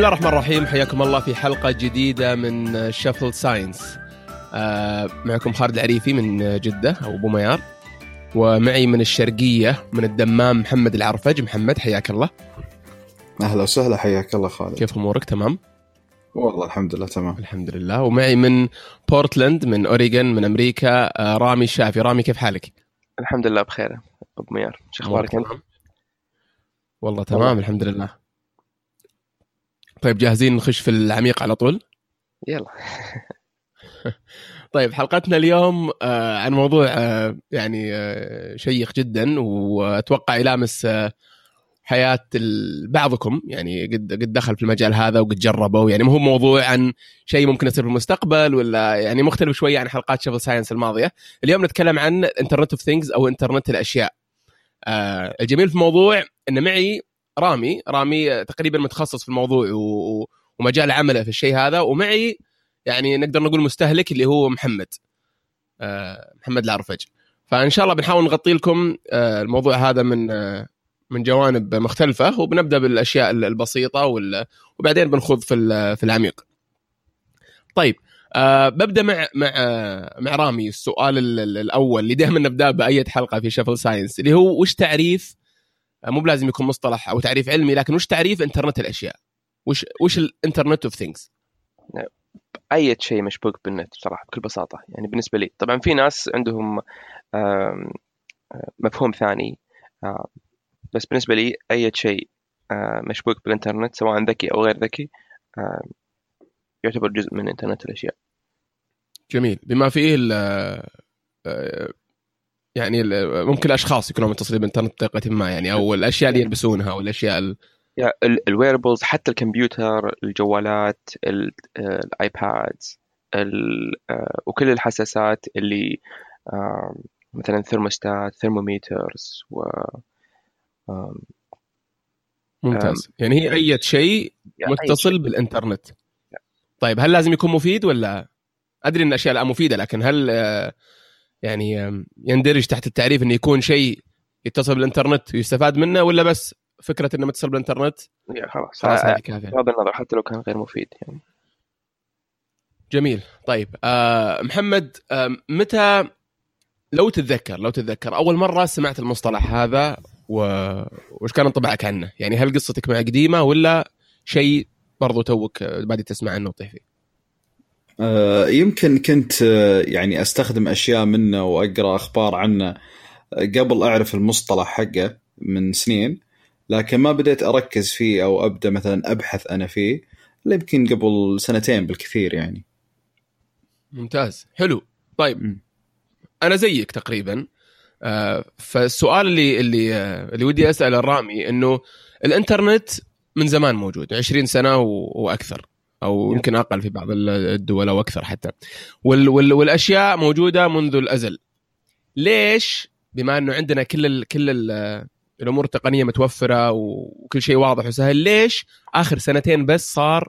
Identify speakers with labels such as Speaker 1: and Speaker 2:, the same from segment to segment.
Speaker 1: بسم الله الرحمن الرحيم. حياكم الله في حلقة جديدة من شغل ساينس آه معكم خالد العريفي من جدة أو أبو ميار. ومعي من الشرقية من الدمام محمد العرفج. محمد حياك الله.
Speaker 2: أهلا وسهلا حياك الله خالد.
Speaker 1: كيف أمورك؟ تمام؟
Speaker 2: والله الحمد لله تمام.
Speaker 1: الحمد لله. ومعي من بورتلاند من أوريغون من أمريكا آه رامي الشافي رامي كيف حالك؟
Speaker 3: الحمد لله بخير أبو ميار. شو أخبارك أنت؟
Speaker 1: تمام؟ والله تمام الحمد لله. طيب جاهزين نخش في العميق على طول؟
Speaker 3: يلا.
Speaker 1: طيب حلقتنا اليوم آه، عن موضوع آه، يعني آه، شيق جدا وأتوقع يلامس حياة بعضكم. يعني قد قد دخل في المجال هذا وقد جربه يعني ما هو موضوع عن شيء ممكن يصير في المستقبل ولا يعني مختلف شوية عن حلقات شغل ساينس الماضية. اليوم نتكلم عن Internet of Things أو انترنت الأشياء. الجميل في الموضوع إن معي رامي. رامي تقريبا متخصص في الموضوع و- ومجال عمله في الشيء هذا. ومعي يعني نقدر نقول مستهلك اللي هو محمد آه، محمد العرفج فإن شاء الله بنحاول نغطي لكم آه، الموضوع هذا من آه، من جوانب مختلفة وبنبدأ بالأشياء البسيطة وال- وبعدين بنخوض في في العميق. طيب أه ببدأ مع مع مع رامي. السؤال ال- ال- الأول اللي دائما نبدأ بأي حلقة في شفل ساينس اللي هو وش تعريف مو بلازم يكون مصطلح أو تعريف علمي لكن وش تعريف انترنت الأشياء؟ وش وش ال Internet of
Speaker 3: Things؟ أي شيء مشبوك بالنت بصراحة بكل بساطة يعني بالنسبة لي طبعا في ناس عندهم مفهوم ثاني بس بالنسبة لي أي شيء مشبوك بالإنترنت سواء ذكي أو غير ذكي يعتبر جزء من انترنت الأشياء
Speaker 1: جميل بما فيه ال يعني ممكن الأشخاص يكونوا متصلين بالانترنت بطريقة ما يعني أو الأشياء اللي يلبسونها أو الأشياء ال-
Speaker 3: ال wearables حتى الكمبيوتر الجوالات ال- ال iPad ال- آه، وكل الحساسات اللي مثلا thermostat thermometers و
Speaker 1: ممتاز. يعني هي أي شيء متصل. بالإنترنت. طيب هل لازم يكون مفيد ولا؟ أدري إن الأشياء الان مفيدة لكن هل آه، يعني يندرج تحت التعريف إنه يكون شيء يتصل بالإنترنت ويستفاد منه ولا بس فكرة إنه متصل بالإنترنت
Speaker 3: يعني خلاص
Speaker 1: خلاص هذه كافية
Speaker 3: بغض النظر حتى لو كان غير مفيد يعني
Speaker 1: جميل طيب آه محمد آه متى لو تتذكر لو تتذكر أول مرة سمعت المصطلح هذا و... وش كان انطباعك عنه؟ يعني هل قصتك معه قديمة ولا شيء برضو توك بادي تسمع عنه وتطيح فيه؟
Speaker 2: آه، يمكن كنت آه، يعني أستخدم أشياء منه وأقرأ أخبار عنه آه، قبل أعرف المصطلح حقه من سنين لكن ما بديت أركز فيه أو أبدأ مثلا أبحث أنا فيه إلا يمكن قبل سنتين بالكثير يعني.
Speaker 1: ممتاز. حلو. طيب.
Speaker 2: م.
Speaker 1: أنا زيك تقريبا. فالسؤال اللي اللي اللي ودي أسأله الرامي إنه الإنترنت من زمان موجود 20 سنة. وأكثر. أو يمكن أقل في بعض الدول أو أكثر حتى. وال... وال... والأشياء موجودة منذ الأزل. ليش؟ بما أنه عندنا كل ال... كل ال... الأمور التقنية متوفرة وكل شيء واضح وسهل ليش آخر سنتين بس صار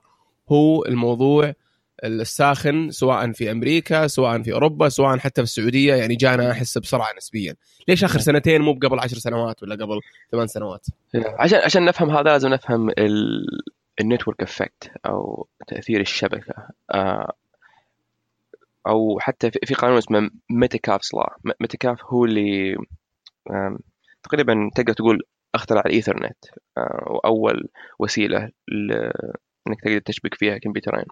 Speaker 1: هو الموضوع الساخن سواء في أمريكا سواء في أوروبا سواء حتى في السعودية؟ يعني جانا أحس بسرعة نسبيا. ليش آخر سنتين مو قبل عشر سنوات ولا قبل ثمان سنوات؟
Speaker 3: عشان عشان نفهم هذا لازم نفهم ال network effect أو تأثير الشبكة آه، أو حتى في- قانون اسمه Metcalfe's لا Metcalfe هو اللي تقريبا تقدر تقول اخترع الايثرنت آه، وأول وسيلة إنك تقدر تشبك فيها كمبيوترين.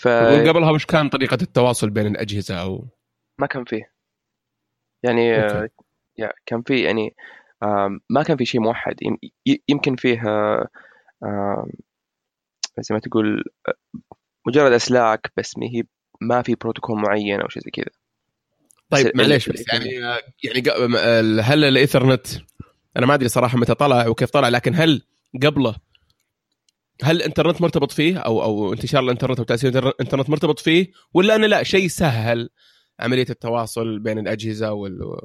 Speaker 3: ف
Speaker 1: وقبلها وش كان طريقة التواصل بين الأجهزة أو؟
Speaker 3: ما كان فيه. يعني
Speaker 1: okay.
Speaker 3: آه، يا كان فيه يعني ما كان في شيء موحد. يمكن فيه زي ما تقول مجرد أسلاك بس ما هي ما في بروتوكول معين أو شيء زي كذا.
Speaker 1: طيب معليش بس يعني يعني هل الايثرنت أنا ما أدري صراحة متى طلع وكيف طلع لكن هل قبله هل الإنترنت مرتبط فيه؟ أو أو انتشار الإنترنت أو تاثير الإنترنت مرتبط فيه؟ ولا انه لا شيء سهل عملية التواصل بين الأجهزة وال...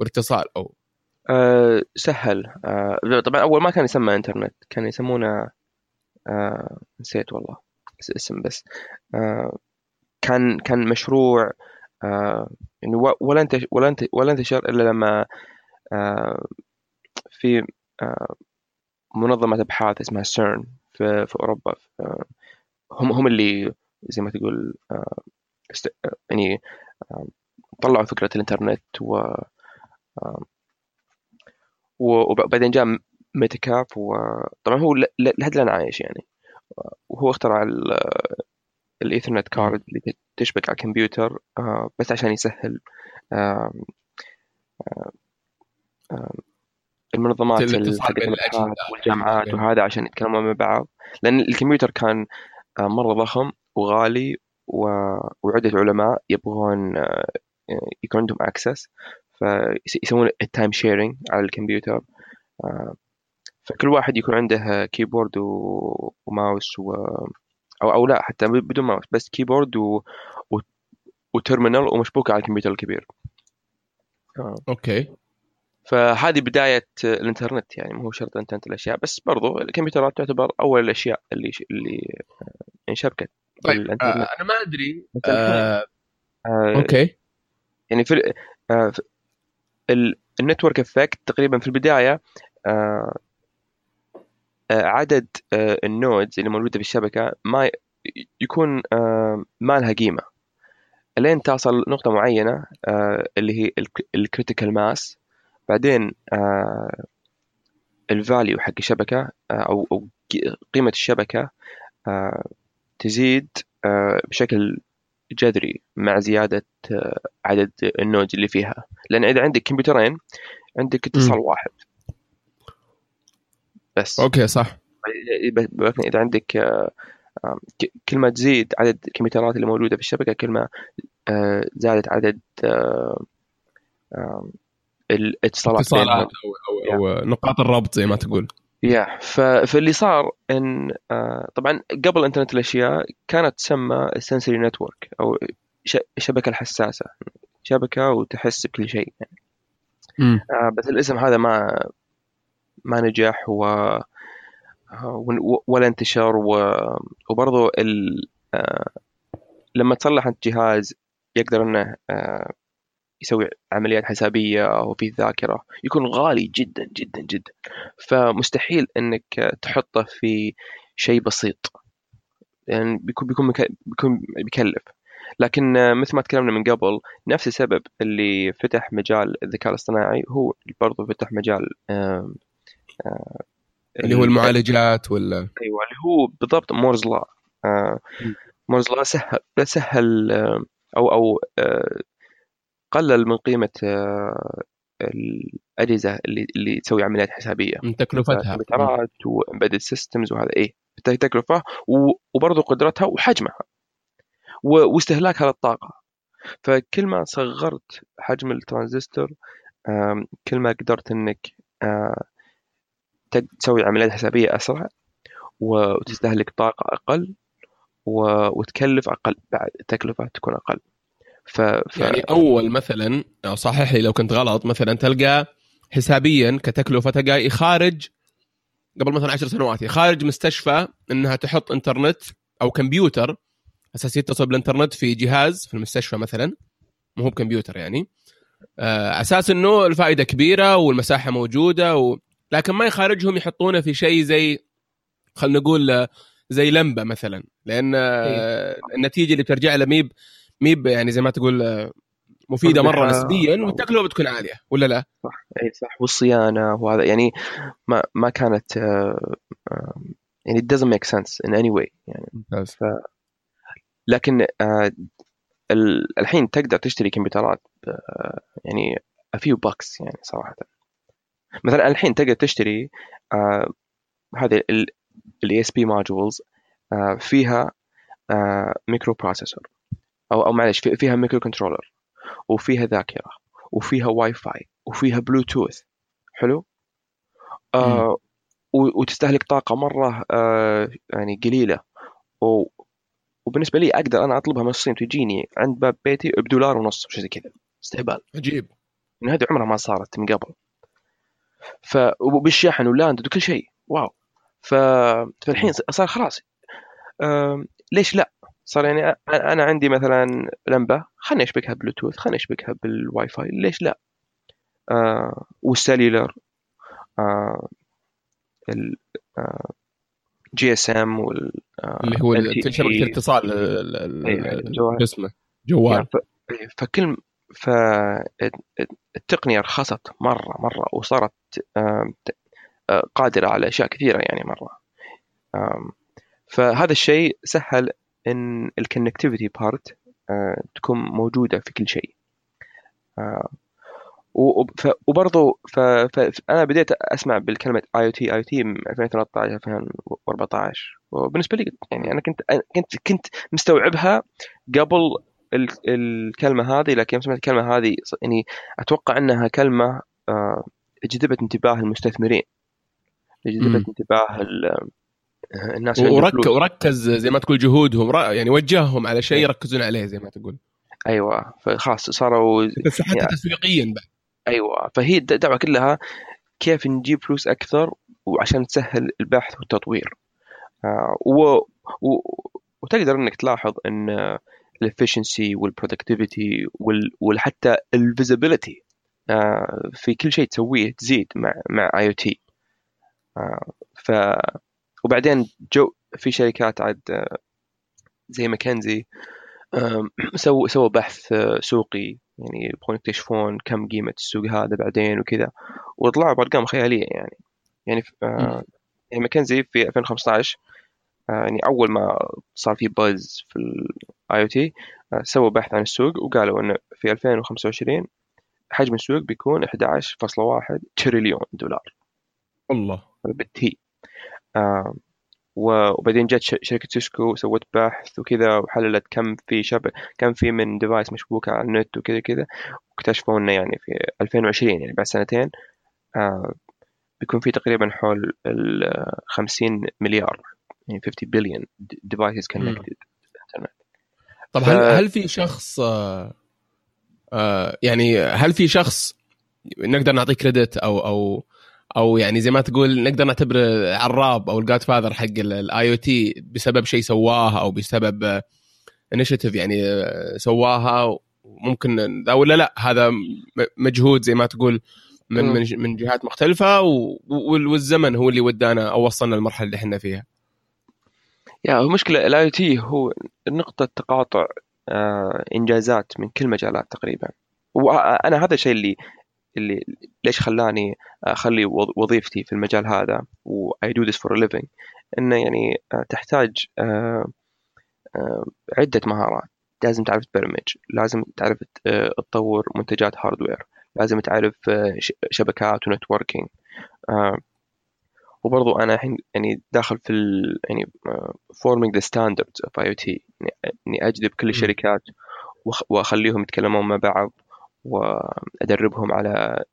Speaker 1: والاتصال أو
Speaker 3: آه، سهل. آه، طبعا أول ما كان يسمى إنترنت كان يسمونه آه، نسيت والله اس- اسم بس. آه، كان كان مشروع آه، يعني ولا انتشر ولا انت ولا انتشر إلا لما آه، في آه، منظمة أبحاث اسمها سيرن في, في أوروبا هم هم اللي زي ما تقول آه، يعني آه، طلعوا فكرة الإنترنت و آه، وبعدين جاء Metcalfe وطبعا هو ل- ل- لحد الآن عايش يعني وهو اخترع ال- ال Ethernet card اللي تشبك على الكمبيوتر آه، بس عشان يسهل المنظمات. والجامعات. وهذا عشان يتكلموا مع بعض لأن الكمبيوتر كان آه، مرة ضخم وغالي وعدة علماء يبغون آه، يكون عندهم access فيسوون ال time sharing على الكمبيوتر. آه، فكل واحد يكون عنده keyboard و mouse و أو أو لا حتى بدون ماوس بس keyboard و... و... و terminal ومشبوكه على الكمبيوتر الكبير. آه.
Speaker 1: okay.
Speaker 3: فهذه بداية الإنترنت يعني مو شرط انترنت الأشياء بس برضو الكمبيوترات تعتبر أول الأشياء اللي اللي انشبكت
Speaker 1: طيب
Speaker 3: بالإنترنت.
Speaker 1: آه أنا ما
Speaker 3: أدري
Speaker 1: آه
Speaker 3: آه،
Speaker 1: okay.
Speaker 3: يعني في آه، ال network effect تقريبا في البداية آه، آه، عدد آه، ال nodes اللي موجودة في الشبكه ما يكون ما لها قيمة. لين تصل نقطة معينة آه، اللي هي ال critical mass بعدين ال value حق الشبكة آه، أو أو ق- قيمة الشبكة آه، تزيد بشكل جذري مع زيادة آه، عدد ال nodes اللي فيها. لأن إذا عندك كمبيوترين عندك اتصال واحد. بس.
Speaker 1: okay صح.
Speaker 3: إذا عندك آه، كل ما تزيد عدد الكمبيوترات اللي موجودة في الشبكة كل ما آه، زادت عدد الاتصالات
Speaker 1: اتصالات
Speaker 3: بينهم.
Speaker 1: أو أو, أو نقاط الربط زي ما تقول.
Speaker 3: يا. فاللي صار إن آه، طبعا قبل إنترنت الأشياء كانت تسمى السنسوري نتورك أو. الشبكه الحساسة شبكة وتحس بكل شيء يعني. بس الاسم هذا ما ما نجح و ولا انتشر و... وبرضو ال... آه، لما تصلح انت جهاز يقدر إنه يسوي عمليات حسابية أو في ذاكرة. يكون غالي جدا جدا جدا. فمستحيل إنك تحطه في شيء بسيط. يعني بيكون بيكون بيكون بيكلف. لكن مثل ما تكلمنا من قبل نفس السبب اللي فتح مجال الذكاء الاصطناعي هو برضو فتح مجال
Speaker 1: اللي هو المعالجات ولا
Speaker 3: أيوه اللي هو بالضبط Moore's
Speaker 1: law.
Speaker 3: Moore's law سهل سهل أو أو آه، قلل من قيمة آه، الأجهزة اللي اللي تسوي عمليات حسابية.
Speaker 1: من تكلفتها.
Speaker 3: كمبيوترات و embedded systems وهذا إيه تكلفة وبرضه قدرتها وحجمها واستهلاكها للطاقه فكل ما صغرت حجم الترانزستور كل ما قدرت إنك تسوي عمليات حسابية أسرع وتستهلك طاقة أقل وتكلف أقل بعد التكلفه تكون أقل. ف... ف...
Speaker 1: يعني أول مثلا أو صحح لي لو كنت غلط مثلا تلقى حسابيا كتكلفة تلقى خارج قبل مثلا عشر سنوات خارج مستشفى إنها تحط إنترنت أو كمبيوتر أساس يتصل بالانترنت في جهاز في المستشفى مثلا مو هو بكمبيوتر يعني آه، أساس إنه الفائدة كبيرة والمساحة موجودة و... لكن ما يخارجهم يحطونه في شيء زي خلينا نقول آه، زي لمبة مثلا لأن آه، النتيجة اللي بترجع ميب ميب يعني زي ما تقول آه، مفيدة
Speaker 3: مرة.
Speaker 1: نسبيا والتكلفة بتكون عالية ولا لا؟
Speaker 3: صح اي صح والصيانة وهذا يعني ما ما كانت آه، يعني it doesn't make sense in any way يعني
Speaker 1: ممتاز
Speaker 3: لكن آه، ال- الحين تقدر تشتري كمبيوترات يعني a few bucks يعني صراحة مثلا الحين تقدر تشتري هذه ال ESP modules فيها microprocessor أو أو معلش في- فيها microcontroller وفيها ذاكرة وفيها واي فاي وفيها بلوتوث حلو؟ آه وتستهلك طاقة مرة آه يعني قليلة. و وبالنسبة لي أقدر أنا أطلبها من الصين تجيني عند باب بيتي بدولار ونص شيء زي كذا. استهبال.
Speaker 1: عجيب.
Speaker 3: من هذه عمرها ما صارت من قبل. ف وبالشحن و landed وكل شيء. wow. ف... فالحين صار خلاص. آم، ليش لا؟ صار يعني أنا عندي مثلا لمبة خليني أشبكها بلوتوث خليني أشبكها بالواي فاي ليش لا؟ آه وال cellular آه ال... آه GSM وال
Speaker 1: آه، اللي هو
Speaker 3: LTE.
Speaker 1: شبكه الاتصال
Speaker 3: إيه،
Speaker 1: اسمه جوال.
Speaker 3: ف... فكل فالتقنية رخصت مرة مرة وصارت آه، قادرة على أشياء كثيرة يعني آم، فهذا الشيء سهل إن ال connectivity part تكون موجودة في كل شيء. آه، وبرضو ف- ف- أنا بديت أسمع بالكلمة اي أو تي اي أو تي من 2013 2014 وبالنسبة لي يعني أنا كنت كنت كنت مستوعبها قبل ال- الكلمة هذه لكن يوم سمعت الكلمة هذه يعني أتوقع أنها كلمة آه، جذبت انتباه المستثمرين. جذبت. انتباه آه، الناس اللي عندهم
Speaker 1: ورك. وركز زي ما تقول جهودهم يعني وجههم على شيء يركزون عليه زي ما تقول.
Speaker 3: أيوه فخلاص صاروا
Speaker 1: بس حتى
Speaker 3: يعني-
Speaker 1: تسويقيا بعد.
Speaker 3: أيوه فهي الد- الدعوه كلها كيف نجيب فلوس أكثر وعشان تسهل البحث والتطوير. آه و... و... وتقدر إنك تلاحظ إن ال efficiency وال productivity وال... وحتى ال visibility آه في كل شيء تسويه تزيد مع مع IoT ف وبعدين جو في شركات عاد آه، زي ماكنزي سووا سووا بحث آه، سوقي. يعني يبغون يكتشفون كم قيمة السوق هذا بعدين وكذا. وطلعوا بأرقام خيالية يعني. يعني آه، يعني ماكنزي في 2015 آه، يعني أول ما صار في buzz في ال IoT سووا بحث عن السوق وقالوا إنه في 2025 حجم السوق بيكون 11.1 تريليون دولار.
Speaker 1: والله
Speaker 3: بالتي. آه، وبعدين جت شركة Cisco سوت بحث وكذا وحللت كم في شبك كم في من device مشبوكة على النت وكذا كذا واكتشفوا إنه يعني في 2020 يعني بعد سنتين آه بيكون في تقريبا حول ال 50 مليار يعني 50 بليون devices connected
Speaker 1: طب هل هل في شخص آه آه يعني هل في شخص نقدر نعطيه credit أو أو أو يعني زي ما تقول نقدر نعتبره عراب أو ال godfather حق ال IoT بسبب شيء سواه أو بسبب initiative يعني آه، سواها ممكن ذا ولا لا هذا مجهود زي ما تقول من. من من جهات مختلفة والزمن هو اللي ودانا أو وصلنا للمرحلة اللي إحنا فيها.
Speaker 3: يا هو المشكلة ال IoT هو نقطة تقاطع آه إنجازات من كل مجالات تقريبا وأنا هذا الشيء اللي اللي ليش خلاني أخلي وظ- وظيفتي في المجال هذا و I do this for a living إنه يعني آه، تحتاج آه، آه، عدة مهارات. لازم تعرف تبرمج لازم تعرف تطور منتجات hardware لازم تعرف شبكات و networking وبرضو أنا الحين يعني داخل في ال يعني آه، forming the standards of IoT يعني إني أجذب كل. الشركات وأخليهم يتكلمون مع بعض. وأدربهم على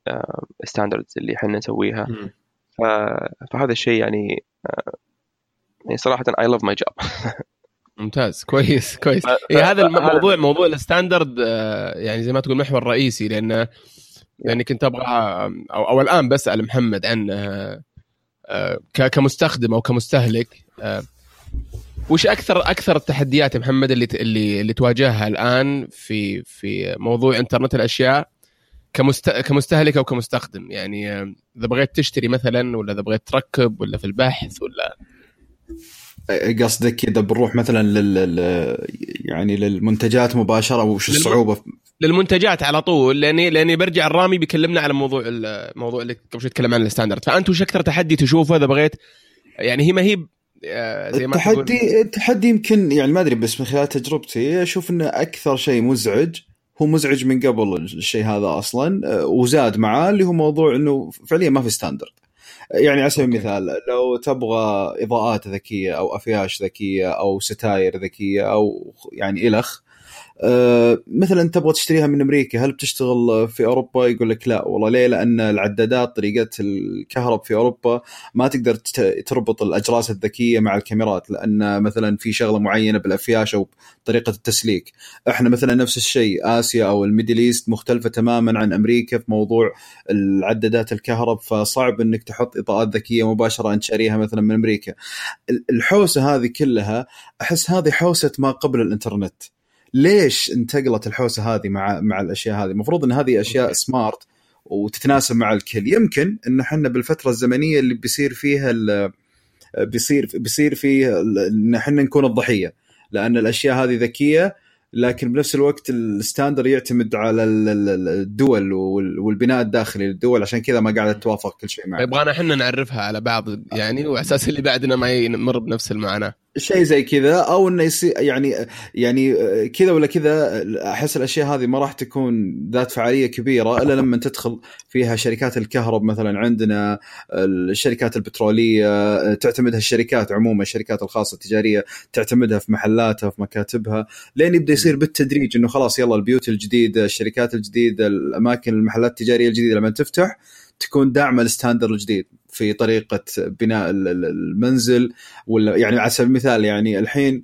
Speaker 3: standards اللي إحنا نسويها. فهذا الشيء يعني آه، يعني صراحة I love my job.
Speaker 1: ممتاز كويس كويس.
Speaker 3: ف-
Speaker 1: إيه هذا الموضوع موضوع ال standard آه، يعني زي ما تقول محور رئيسي لأنه يعني كنت أبغى أو, أو الآن بسال محمد عن آه، آه، كمستخدم أو كمستهلك آه، وش أكثر أكثر التحديات يا محمد اللي اللي اللي تواجهها الآن في في موضوع إنترنت الأشياء كمست... كمستهلك أو كمستخدم؟ يعني إذا بغيت تشتري مثلا ولا إذا بغيت تركب ولا في البحث ولا؟
Speaker 2: قصدك إذا بنروح مثلا لل يعني للمنتجات مباشرة وش الصعوبة؟
Speaker 1: للمنتجات على طول لاني لأني برجع الرامي بيكلمنا على موضوع الموضوع اللي قبل شوي تكلم عن الستاندرد. فأنت وش أكثر تحدي تشوفه إذا بغيت؟ يعني هي ما هي زي ما
Speaker 2: التحدي التحدي يمكن يعني ما أدري بس من خلال تجربتي أشوف إنه أكثر شيء مزعج هو مزعج من قبل الشيء هذا أصلا آه، وزاد معاه اللي هو موضوع إنه فعليا ما في standard يعني على سبيل. المثال لو تبغى إضاءات ذكية أو أفياش ذكية أو ستاير ذكية أو يعني إلخ آه، مثلا تبغى تشتريها من أمريكا هل بتشتغل في أوروبا؟ يقول لك لا والله ليه؟ لأن العدادات طريقة الكهرب في أوروبا ما تقدر تربط الأجراس الذكية مع الكاميرات لأن مثلا في شغلة معينة بالأفياش أو طريقه التسليك. إحنا مثلا نفس الشيء آسيا أو ال Middle East مختلفة تماما عن أمريكا في موضوع العدادات الكهرب فصعب إنك تحط إضاءات ذكية مباشرة انت شاريها مثلا من أمريكا. ال- الحوسة هذه كلها أحس هذه حوسة ما قبل الإنترنت. ليش انتقلت الحوسة هذه مع مع الأشياء هذه؟ المفروض إن هذه أشياء
Speaker 1: okay.
Speaker 2: smart وتتناسب مع الكل. يمكن إن إحنا بالفترة الزمنية اللي بيصير فيها بيصير بيصير فيه إن إحنا نكون الضحية لأن الأشياء هذه ذكية لكن بنفس الوقت الستاندر يعتمد على الدول والبناء الداخلي للدول عشان كذا ما قاعدة توافق كل شيء معه
Speaker 1: يبغانا إحنا نعرفها على بعض يعني وعلى أساس اللي بعدنا ما يمر بنفس المعاناة.
Speaker 2: شيء زي كذا أو إنه يصير يعني يعني كذا ولا كذا أحس الأشياء هذه ما راح تكون ذات فعالية كبيرة إلا لما تدخل فيها شركات الكهرب مثلا عندنا الشركات البترولية تعتمدها الشركات عموما الشركات الخاصة التجارية تعتمدها في محلاتها في مكاتبها لين يبدأ يصير بالتدريج إنه خلاص يلا البيوت الجديدة الشركات الجديدة الأماكن المحلات التجارية الجديدة لما تفتح تكون داعمة الستاندر الجديد. في طريقة بناء المنزل ولا يعني على سبيل المثال يعني الحين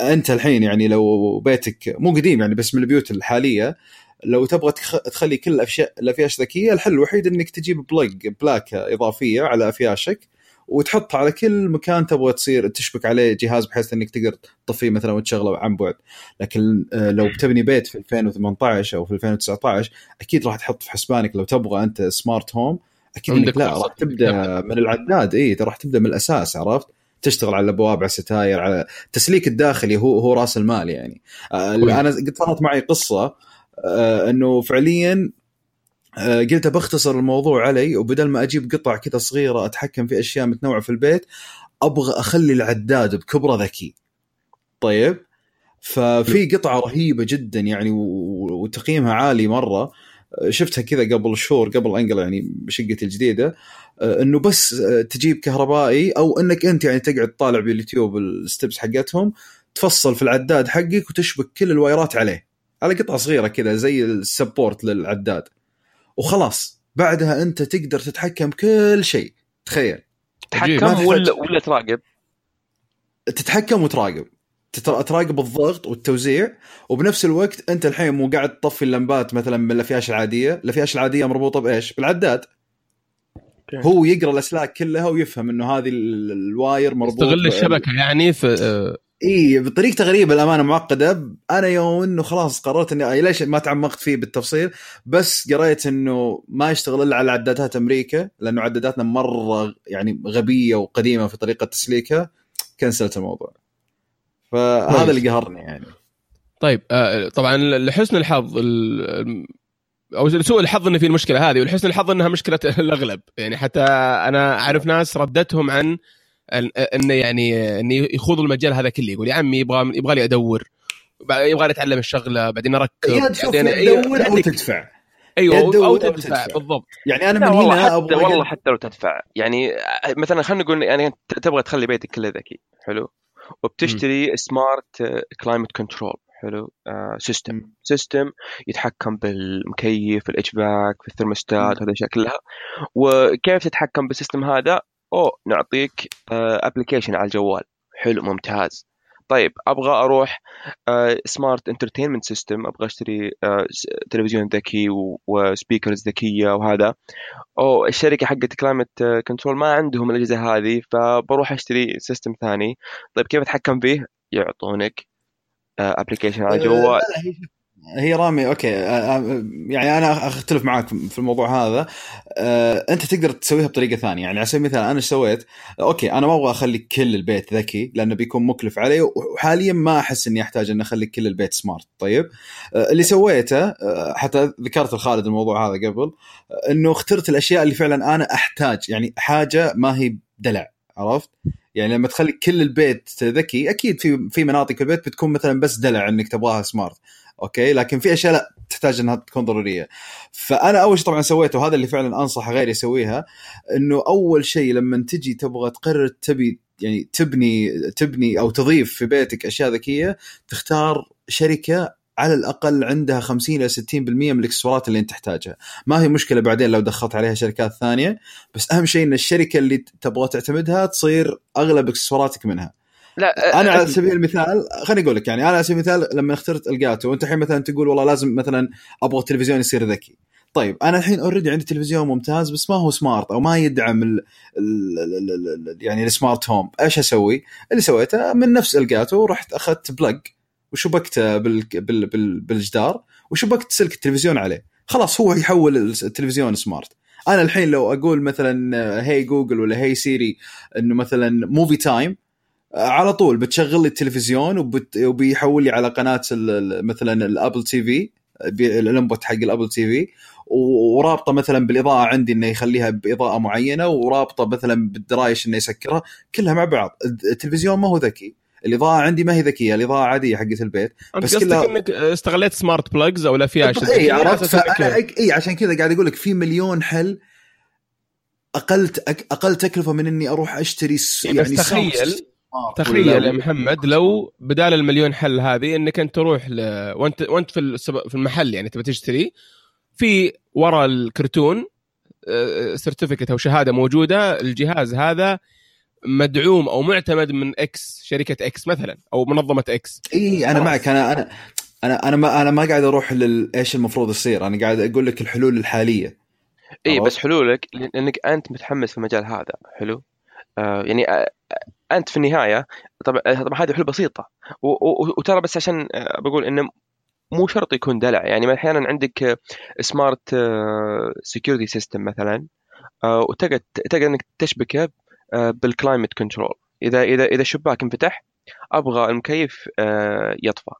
Speaker 2: أنت الحين يعني لو بيتك مو قديم يعني بس من البيوت الحالية لو تبغى تخلي كل الافياش الأفياش ذكية الحل الوحيد إنك تجيب بلج بلاكة إضافية على أفياشك وتحطها على كل مكان تبغى تصير تشبك عليه جهاز بحيث إنك تقدر تطفيه مثلا وتشغله عن بعد. لكن لو بتبني بيت في 2018 أو في 2019 أكيد راح تحط في حسبانك لو تبغى أنت سمارت هوم أكيد إنك لا راح تبدأ من العداد إي راح تبدأ من الأساس عرفت؟ تشتغل على الأبواب على الستاير على التسليك الداخلي هو هو رأس المال يعني. آه أنا قد صارت معي قصة آه إنه فعليا آه قلت بختصر الموضوع علي وبدل ما أجيب قطع كذا صغيرة أتحكم في أشياء متنوعة في البيت أبغى أخلي العداد بكبرة ذكي. طيب؟ ففي قطعة رهيبة جدا يعني وتقييمها عالي مرة. شفتها كذا قبل شهور قبل أنقل يعني بشقتي الجديدة إنه بس تجيب كهربائي أو إنك أنت يعني تقعد تطالع باليوتيوب الستبس حقتهم تفصل في العداد حقك وتشبك كل الوايرات عليه. على قطعة صغيرة كذا زي السبورت للعداد. وخلاص بعدها أنت تقدر تتحكم كل شيء. تخيل.
Speaker 3: تتحكم ولا ولا تراقب؟
Speaker 2: تتحكم وتراقب. تراقب الضغط والتوزيع وبنفس الوقت أنت الحين مو قاعد تطفي اللمبات مثلا من الأفياش العادية، الأفياش العادية مربوطة بإيش؟ بالعداد. هو يقرأ الأسلاك كلها ويفهم إنه هذه الواير مربوط
Speaker 1: يستغل الشبكة يعني في
Speaker 2: إي بطريقة غريبة الأمانة معقدة. أنا يوم إنه خلاص قررت إني ليش ما تعمقت فيه بالتفصيل بس قريت إنه ما يشتغل إلا على عدادات أمريكا لأنه عداداتنا مرة يعني غبية وقديمة في طريقة تسليكها. كنسلت الموضوع. فهذا اللي قهرني يعني.
Speaker 1: طيب آه طبعا لحسن الحظ أو سوء الحظ إن في المشكلة هذه ولحسن الحظ إنها مشكلة الأغلب. يعني حتى أنا أعرف ناس ردتهم عن انه يعني انه يخوض المجال هذا كله يقول يا عمي يبغى يبغى لي أدور يبغى لي أتعلم الشغلة بعدين أركب
Speaker 2: يا تشوف تدور أو تدفع.
Speaker 1: أيوه أو تدفع, تدفع. بالضبط.
Speaker 2: يعني أنا من هنا
Speaker 3: أبغى والله حتى لو تدفع. يعني مثلا خلينا نقول يعني تبغى تخلي بيتك كله ذكي حلو؟ وبتشتري smart climate control حلو. system uh, system يتحكم بالمكيف ال HVAC في الثرموستات هذه الاشياء كلها. وكيف تتحكم بال system هذا؟ أو نعطيك application uh, على الجوال. حلو ممتاز. طيب أبغى أروح smart entertainment system أبغى أشتري uh, تلفزيون ذكي و speakers ذكية وهذا. أو الشركة حقت climate control ما عندهم الأجهزة هذه فبروح أشتري system ثاني. طيب كيف أتحكم فيه؟ يعطونك application على الجوال
Speaker 2: هي رامي okay يعني أنا أختلف معاك في الموضوع هذا أنت تقدر تسويها بطريقة ثانية يعني على سبيل المثال أنا إيش سويت؟ okay أنا ما أبغى أخلي كل البيت ذكي لأنه بيكون مكلف علي وحاليا ما أحس إني أحتاج إني أخلي كل البيت smart طيب اللي سويته حتى ذكرت لخالد الموضوع هذا قبل إنه اخترت الأشياء اللي فعلا أنا أحتاج يعني حاجة ما هي دلع عرفت؟ يعني لما تخلي كل البيت ذكي أكيد في في مناطق في البيت بتكون مثلا بس دلع إنك تبغاها سمارت أوكي؟ لكن في أشياء لا تحتاج إنها تكون ضرورية. فأنا أول شيء طبعا سويته وهذا اللي فعلا أنصح غيري يسويها إنه أول شيء لما تجي تبغى تقرر تبي يعني تبني تبني أو تضيف في بيتك أشياء ذكية تختار شركة على الأقل عندها 50 إلى 60% من الإكسسوارات اللي أنت تحتاجها، ما هي مشكلة بعدين لو دخلت عليها شركات ثانية، بس أهم شيء إن الشركة اللي تبغى تعتمدها تصير أغلب إكسسواراتك منها. لا أنا على سبيل المثال خليني أقول لك يعني أنا على سبيل المثال لما اخترت Elgato وأنت الحين مثلا تقول والله لازم مثلا أبغى التلفزيون يصير ذكي. طيب أنا الحين already عندي تلفزيون ممتاز بس ما هو smart أو ما يدعم ال ال ال ال يعني ال smart home، إيش أسوي؟ اللي سويته من نفس Elgato رحت أخذت plug وشبكته بال... بال... بال... بالجدار وشبكت سلك التلفزيون عليه خلاص هو يحول التلفزيون smart أنا الحين لو أقول مثلا hey Google ولا hey Siri إنه مثلا movie time على طول بتشغل لي التلفزيون وبت... وبيحول لي على قناة. مثلا ال Apple TV ال input حق ال Apple TV ورابطة مثلا بالإضاءة عندي إنه يخليها بإضاءة معينة ورابطة مثلا بالدرايش إنه يسكرها كلها مع بعض. التلفزيون ما هو ذكي. الإضاءة عندي ما هي ذكية الإضاءة عادية حقت البيت.
Speaker 1: بس كلها إنك استغليت smart plugs أو لا فيها
Speaker 2: شيء اي عرفت. اي عشان كذا قاعد أقول لك في مليون حل. أقل أقل تكلفة من إني أروح أشتري
Speaker 1: يعني بس تخيل تخيل يا محمد لو بدال المليون حل هذه انك انت تروح ل... وانت وانت في في المحل يعني تبغى تشتري في ورا الكرتون certificate أو شهادة موجودة الجهاز هذا مدعوم أو معتمد من X شركة X مثلا أو منظمة X
Speaker 2: إي أنا معك. أنا أنا أنا أنا ما أنا ما قاعد أروح لايش المفروض يصير. أنا قاعد أقول لك الحلول الحالية.
Speaker 3: إي بس حلولك لأنك أنت متحمس في المجال هذا. حلو؟ آه يعني آه أنت في النهاية طبعا طبعا هذه حلول بسيطة. وترى بس عشان بقول إنه مو شرط يكون دلع. يعني أحيانا عندك smart security system مثلا وتقدر تقدر إنك تشبكه بال climate control إذا إذا إذا الشباك انفتح أبغى المكيف يطفى.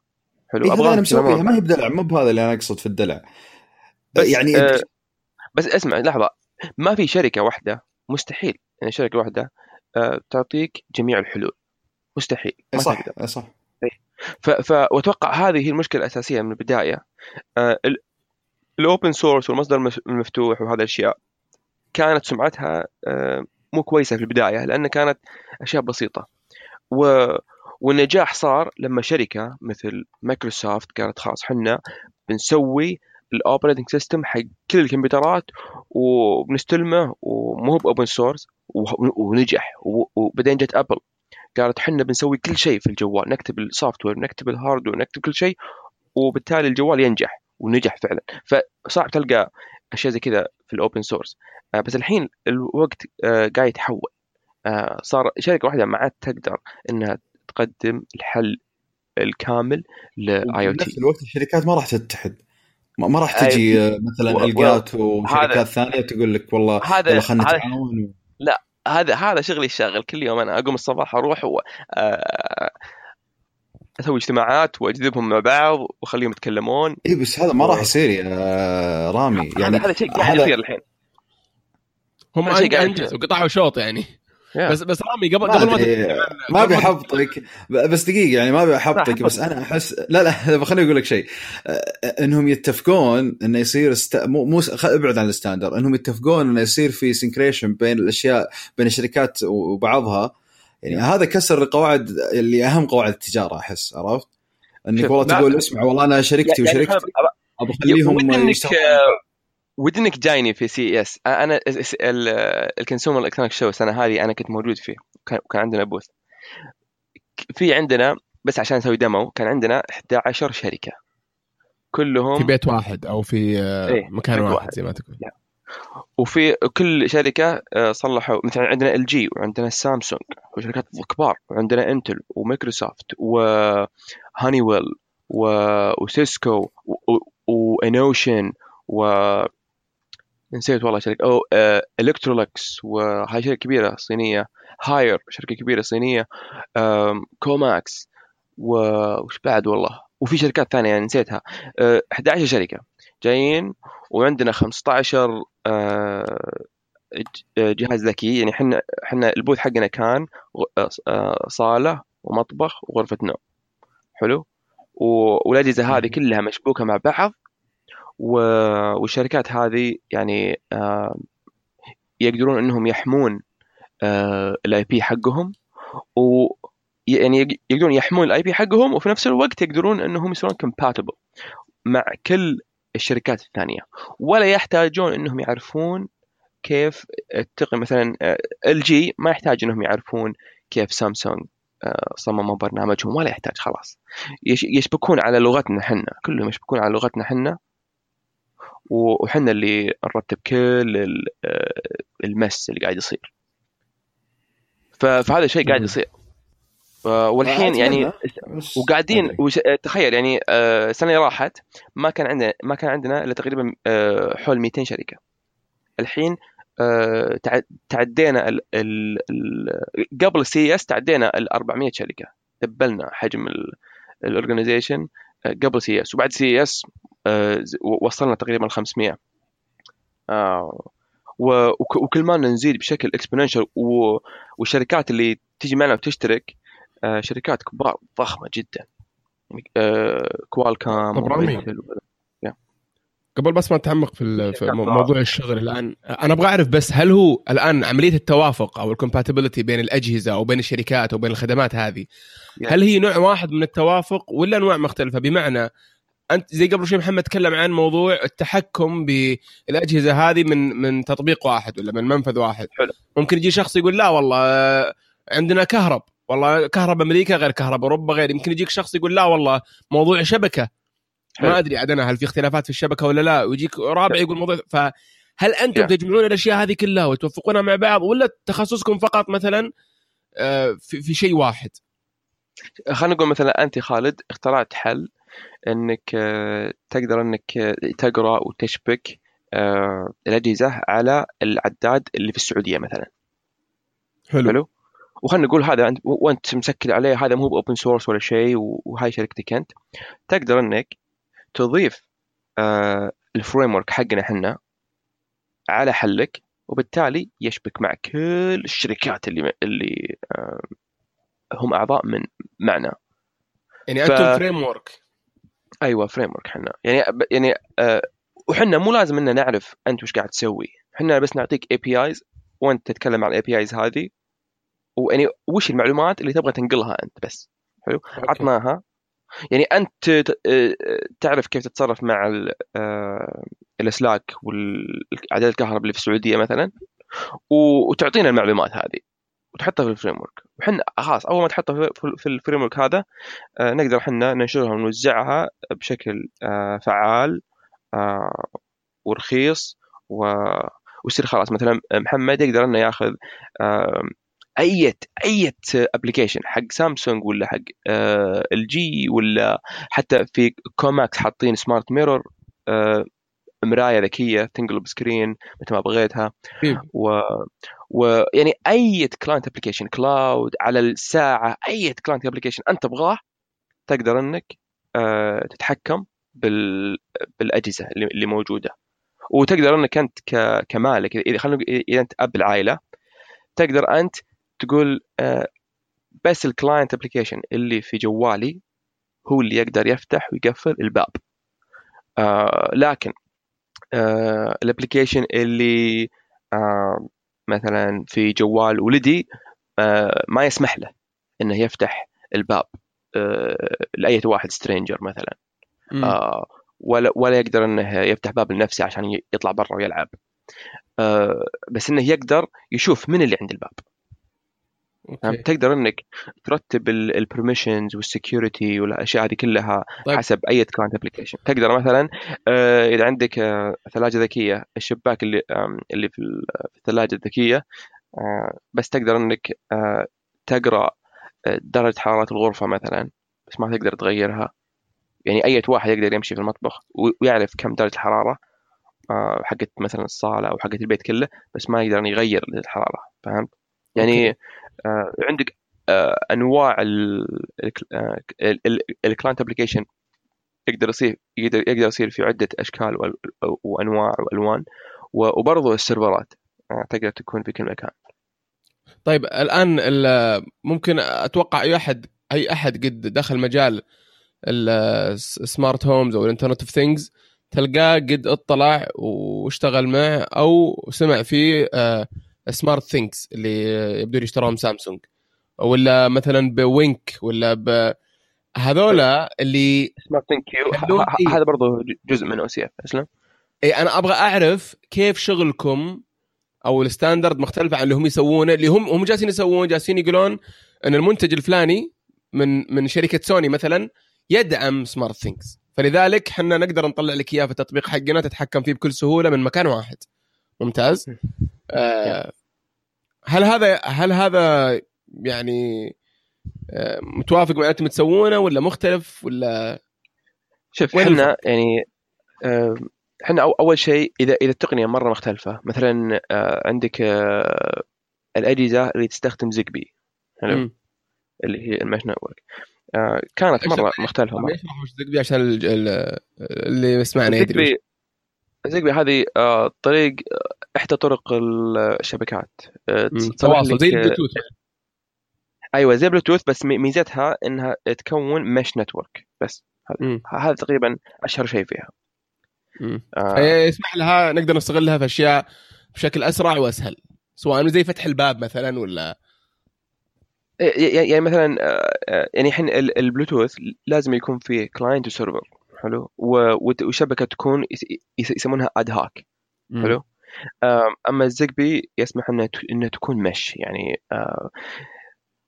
Speaker 2: حلو. إيه أبغى أنا مسويها ما هي بدلع مو بهذا اللي أنا أقصد في الدلع.
Speaker 3: بس يعني آه بس اسمع لحظة. ما في شركة واحدة مستحيل يعني شركة واحدة آه تعطيك جميع الحلول. مستحيل
Speaker 2: ما صح تقدر. صح.
Speaker 3: ف... ف... واتوقع هذه هي المشكلة الأساسية من البداية. آه ال open source والمصدر المفتوح وهذه الأشياء كانت سمعتها آه مو كويسة في البداية لأن كانت أشياء بسيطة. و... والنجاح صار لما شركة مثل مايكروسوفت قالت خلاص حنا بنسوي ال operating system حق كل الكمبيوترات وبنستلمه ومو ب open source ونجح. وبعدين جت ابل قالت حنا بنسوي كل شيء في الجوال نكتب ال software نكتب ال hardware نكتب كل شيء. وبالتالي الجوال ينجح ونجح فعلا. فصعب تلقى أشياء زي كذا في ال open source آه، بس الحين الوقت آه، قاعد يتحول. آه، صار شركة واحدة ما عاد تقدر إنها تقدم الحل الكامل ل IoT
Speaker 2: نفس الوقت الشركات ما راح تتحد. ما راح تجي مثلا LG وشركات ثانية تقول لك والله
Speaker 3: هذا خلينا نتعاون لا هذا هذا شغلي الشاغل كل يوم. أنا أقوم الصباح أروح و أسوي اجتماعات وأجذبهم مع بعض وأخليهم يتكلمون.
Speaker 2: إي بس هذا ما راح يصير يا رامي.
Speaker 3: يعني هذا شيء قاعد يصير الحين.
Speaker 1: هم انجزوا قطعوا شوط يعني. بس بس رامي قبل قبل
Speaker 2: ما ما أبي أحبطك بس دقيقة يعني ما أبي أحبطك بس أنا احس لا لا خليني أقول لك شيء. أنهم يتفقون انه يصير است... مو مو ابعد عن ال standard. أنهم يتفقون انه يصير في synchronization بين الاشياء بين الشركات وبعضها. يعني هذا كسر القواعد اللي أهم قواعد التجارة أحس عرفت؟ إنك والله تقول اسمع والله أنا شركتي يعني وشركتي. أبغى اخليهم
Speaker 3: ودي إنك جايني في CES ال consumer electronic show السنة هذه أنا كنت موجود فيه. كان عندنا booth في عندنا بس عشان نسوي demo كان عندنا 11 شركة. كلهم
Speaker 1: في بيت واحد أو في إيه مكان واحد, واحد. زي ما تقول.
Speaker 3: وفي كل شركة آه، صلحوا. مثلا عندنا LG وعندنا سامسونج وشركات كبار. وعندنا انتل ومايكروسوفت و Honeywell وسيسكو وانوشن و نسيت والله شركة. أو آه Electrolux وهاي شركة كبيرة صينية. Haier شركة كبيرة صينية. Commax وش بعد والله؟ وفي شركات ثانية يعني نسيتها. آه 11 شركة جايين وعندنا 15 آه جهاز ذكي. يعني إحنا إحنا ال booth حقنا كان آه، صالة ومطبخ وغرفة نوم. حلو؟ والأجهزة هذه كلها مشبوكة مع بعض. والشركات هذه يعني يقدرون إنهم يحمون ال IP حقهم و يعني يقدرون يحمون ال IP حقهم وفي نفس الوقت يقدرون إنهم يصيرون compatible مع كل الشركات الثانية. ولا يحتاجون إنهم يعرفون كيف التقنيه مثلا LG ما يحتاج إنهم يعرفون كيف سامسونج صمموا برنامجهم ولا يحتاج خلاص. يشبكون على لغتنا حنا كلهم يشبكون على لغتنا حنا وحنا اللي نرتب كل ال mess اللي قاعد يصير. فهذا الشيء قاعد يصير. والحين يعني وقاعدين تخيل يعني السنة اللي راحت ما كان عندنا ما كان عندنا إلا تقريبا حول 200 شركة. الحين آه، تع- تعدينا ال ال ال قبل ال CES تعدينا ال 400 شركة. دبلنا حجم ال organization قبل CES وبعد CES وصلنا تقريبا 500 آه، وكل ما نزيد بشكل exponential والشركات اللي تيجي معنا وتشترك آه، شركات كبار ضخمة جدا. يعني آه، Qualcomm و-
Speaker 1: قبل بس ما نتعمق في في. موضوع الشغل الآن أنا أبغى أعرف بس هل هو الآن عملية التوافق أو ال compatibility بين الأجهزة أو بين الشركات أو بين الخدمات هذه. هل هي نوع واحد من التوافق ولا انواع مختلفة؟ بمعنى أنت زي قبل شوي محمد تكلم عن موضوع التحكم بالاجهزه هذه من من تطبيق واحد ولا من منفذ واحد
Speaker 3: حلو.
Speaker 1: ممكن يجي شخص يقول لا والله عندنا كهرب والله كهرب أمريكا غير كهرب أوروبا غير يمكن يجيك شخص يقول لا والله موضوع شبكة
Speaker 3: حلو.
Speaker 1: ما أدري عاد أنا هل في اختلافات في الشبكة ولا لا ويجيك رابع يقول موضوع فهل أنتم
Speaker 3: Yeah.
Speaker 1: تجمعون الأشياء هذه كلها وتوفقونها مع بعض ولا تخصصكم فقط مثلا آه، في, في شيء واحد
Speaker 3: خلينا نقول مثلا أنت خالد اخترعت حل إنك آه، تقدر إنك آه، تقرأ وتشبك آه، الأجهزة على العداد اللي في السعودية مثلا.
Speaker 1: حلو,
Speaker 3: حلو؟ وخلينا نقول هذا أنت وأنت مسكر عليه هذا مو ب open source ولا شيء وهاي شركتك أنت. تقدر إنك تضيف ال framework حقنا إحنا على حلك وبالتالي يشبك مع كل الشركات اللي اللي هم أعضاء من معنا.
Speaker 1: يعني
Speaker 3: ف-
Speaker 1: أنتم
Speaker 3: framework أيوه framework إحنا يعني يعني آه وحنا مو لازم ان نعرف أنت وش قاعد تسوي. إحنا بس نعطيك APIs وأنت تتكلم عن ال APIs هذه. ويعني وش المعلومات اللي تبغى تنقلها أنت بس. عطناها. يعني أنت آه، تعرف كيف تتصرف مع ال- آه، الاسلاك وعداد الكهرباء اللي في السعودية مثلا. وتعطينا المعلومات هذه. وتحطها في ال framework وحنا خلاص أول ما تحطها في- ال framework هذا آه، نقدر إحنا ننشرها ونوزعها بشكل آه، فعال آه، ورخيص و... ويصير خلاص مثلا محمد يقدر إنه ياخذ أي أي application حق سامسونج ولا حق LG ولا حتى في Commax حاطين smart mirror مراية ذكية تنقلب screen متى ما بغيتها.
Speaker 1: طيب.
Speaker 3: و ويعني أي client application cloud على الساعة أي client application أنت تبغاه تقدر إنك آه، تتحكم بال... بالأجهزة اللي موجودة. وتقدر إنك أنت ك... كمالك إذا خلينا إذا أنت أب العائلة تقدر أنت تقول آه، بس ال client application اللي في جوالي هو اللي يقدر يفتح ويقفل الباب. آه، لكن ال application اللي آه، مثلا في جوال ولدي آه، ما يسمح له إنه يفتح الباب آه، لأي واحد stranger مثلا. آه، ولا ولا يقدر إنه يفتح باب لنفسه عشان يطلع برا ويلعب. آه، بس إنه يقدر يشوف من اللي عند الباب.
Speaker 1: okay.
Speaker 3: تقدر إنك ترتب ال permissions وال security والأشياء هذه كلها
Speaker 1: طيب.
Speaker 3: حسب أي client application تقدر مثلا آه، إذا عندك آه، ثلاجة ذكية الشباك اللي اللي في ال- في الثلاجة الذكية آه، بس تقدر إنك تقرأ درجة حرارة الغرفة مثلا بس ما تقدر تغيرها يعني أي واحد يقدر يمشي في المطبخ ويعرف كم درجة الحرارة حقت مثلا الصالة أو حقت البيت كله بس ما يقدر يغير الحرارة فهمت؟ يعني آه، عندك آه، أنواع ال client application يقدر يصير يقدر يقدر يصير في عدة أشكال وأنواع وألوان وبرضه السيرفرات آه، تقدر تكون في كل مكان.
Speaker 1: طيب الآن ال- ممكن أتوقع أي أحد أي أحد قد دخل مجال ال smart homes أو ال internet of things تلقاه قد اطلع واشتغل معه أو سمع فيه SmartThings اللي يبدون يشتروهم سامسونج. ولا مثلا بوينك ولا ب هذولا اللي SmartThinQ.
Speaker 3: هذا برضه جزء من OCF أسلم.
Speaker 1: اي أنا أبغى أعرف كيف شغلكم أو ال standard مختلف عن اللي هم يسوونه اللي هم هم جالسين يسوون جالسين يقولون إن المنتج الفلاني من من شركة سوني مثلا يدعم سمارت ثينكس فلذلك إحنا نقدر نطلع لك إياه في التطبيق حقنا تتحكم فيه بكل سهولة من مكان واحد. ممتاز؟ هل هذا هل هذا يعني آه متوافق مع اللي أنتم تسوونه ولا مختلف ولا؟
Speaker 3: شوف إحنا يعني آه، إحنا أول شيء اذا إذا التقنية مرة مختلفة مثلا آه، عندك آه، الأجهزة اللي تستخدم زيجبي حلو. اللي هي ال mesh network. آه، كانت مرة
Speaker 1: مختلفة يشرح وش Zigbee عشان ال- ال- اللي يسمعنا يدري.
Speaker 3: زيجبي زيجبي هذه آه، طريق آه، إحدى طرق الشبكات آه،
Speaker 1: مم.
Speaker 3: تصلح
Speaker 1: تواصل
Speaker 3: لك-
Speaker 1: زي البلوتوث
Speaker 3: أيوه زي بلوتوث بس مي- ميزتها إنها تكون mesh network بس. هذا تقريبا أشهر شيء فيها
Speaker 1: مم.
Speaker 3: آه،
Speaker 1: يسمح لها نقدر نستغلها في أشياء بشكل أسرع وأسهل سواء زي فتح الباب مثلا ولا
Speaker 3: ي- يعني مثلا آه، آه، يعني الحين ال- البلوتوث لازم يكون فيه client و server حلو وشبكة تكون يس- يس- يسمونها ad
Speaker 1: hoc.
Speaker 3: حلو أما ال Zigbee يسمح انها انها تكون mesh يعني آه،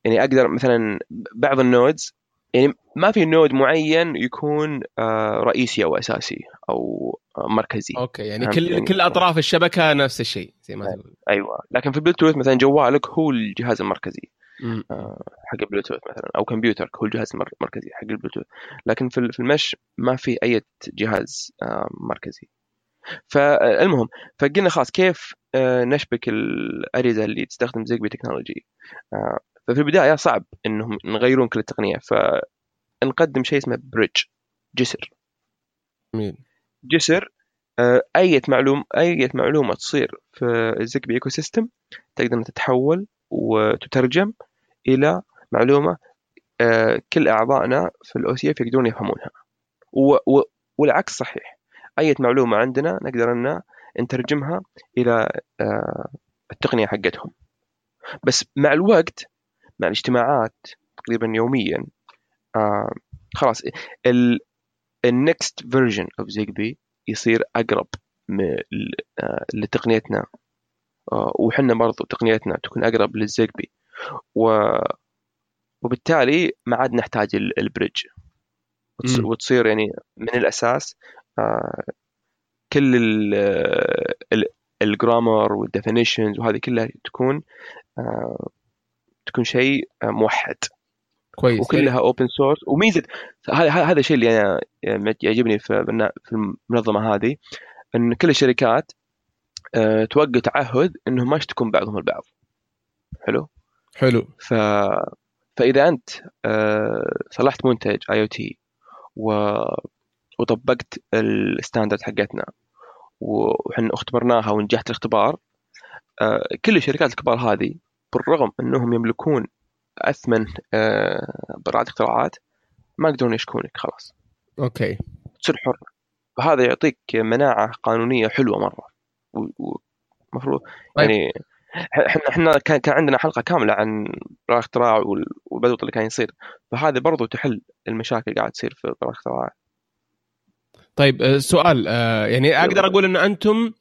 Speaker 3: يعني أقدر مثلا بعض ال nodes يعني ما في node معين يكون آه، رئيسي أو أساسي أو آه، مركزي.
Speaker 1: okay يعني كل
Speaker 3: يعني؟
Speaker 1: كل أطراف الشبكة نفس الشيء زي ما تقول.
Speaker 3: أيوه. لكن في البلوتوث مثلا جوالك هو الجهاز المركزي.
Speaker 1: مم.
Speaker 3: حق البلوتوث مثلا أو كمبيوترك هو الجهاز المر- المركزي حق البلوتوث لكن في ال- في ال mesh ما في أي جهاز مركزي. فالمهم فقلنا خلاص كيف آه، نشبك الاجهزه اللي تستخدم Zigbee technology؟ آه، ففي البداية صعب إنهم نغيرون كل التقنية فنقدم شيء اسمه bridge جسر.
Speaker 1: جميل.
Speaker 3: جسر آه، أي معلوم أي معلومة تصير في ال Zigbee ecosystem تقدر تتحول وتترجم إلى معلومة آه، كل أعضائنا في ال OCF يقدرون يفهمونها والعكس صحيح. أي معلومة عندنا نقدر أن نترجمها إلى آه، التقنية حقتهم. بس مع الوقت مع الاجتماعات تقريبا يوميا آه، خلاص ال next version of Zigbee يصير أقرب آه، لتقنيتنا. آه، وحنا برضو تقنيتنا تكون أقرب لل Zigbee و وبالتالي ما عاد نحتاج ال- ال
Speaker 1: bridge.
Speaker 3: وتصير يعني من الأساس كل ال- ال- ال grammar وال definitions وهذه كلها تكون آه، تكون شيء آه، موحد.
Speaker 1: كويس.
Speaker 3: وكلها open source وميزة هذا هذا الشيء اللي أنا يعني يعجبني في المنظمة هذه إن كل الشركات آه، توقع تعهد إنهم ما يشتكون بعضهم البعض. حلو؟
Speaker 1: حلو.
Speaker 3: ف فإذا أنت صلحت منتج اي أو تي وطبقت ال standard حقتنا. وحنا اختبرناها ونجحت الاختبار آه، كل الشركات الكبار هذه بالرغم إنهم يملكون أثمن آه، براءة اختراعات ما يقدرون يشكونك خلاص.
Speaker 1: okay.
Speaker 3: تصير حر. فهذا يعطيك مناعة قانونية حلوة مرة. ومفروض
Speaker 1: طيب.
Speaker 3: يعني إحنا إحنا كان كان عندنا حلقة كاملة عن براءة الاختراع وال- والبدوط اللي كان يصير. فهذا برضو تحل المشاكل قاعد تصير في براءة الاختراع.
Speaker 1: طيب آه، سؤال آه، يعني أقدر أقول إن أنتم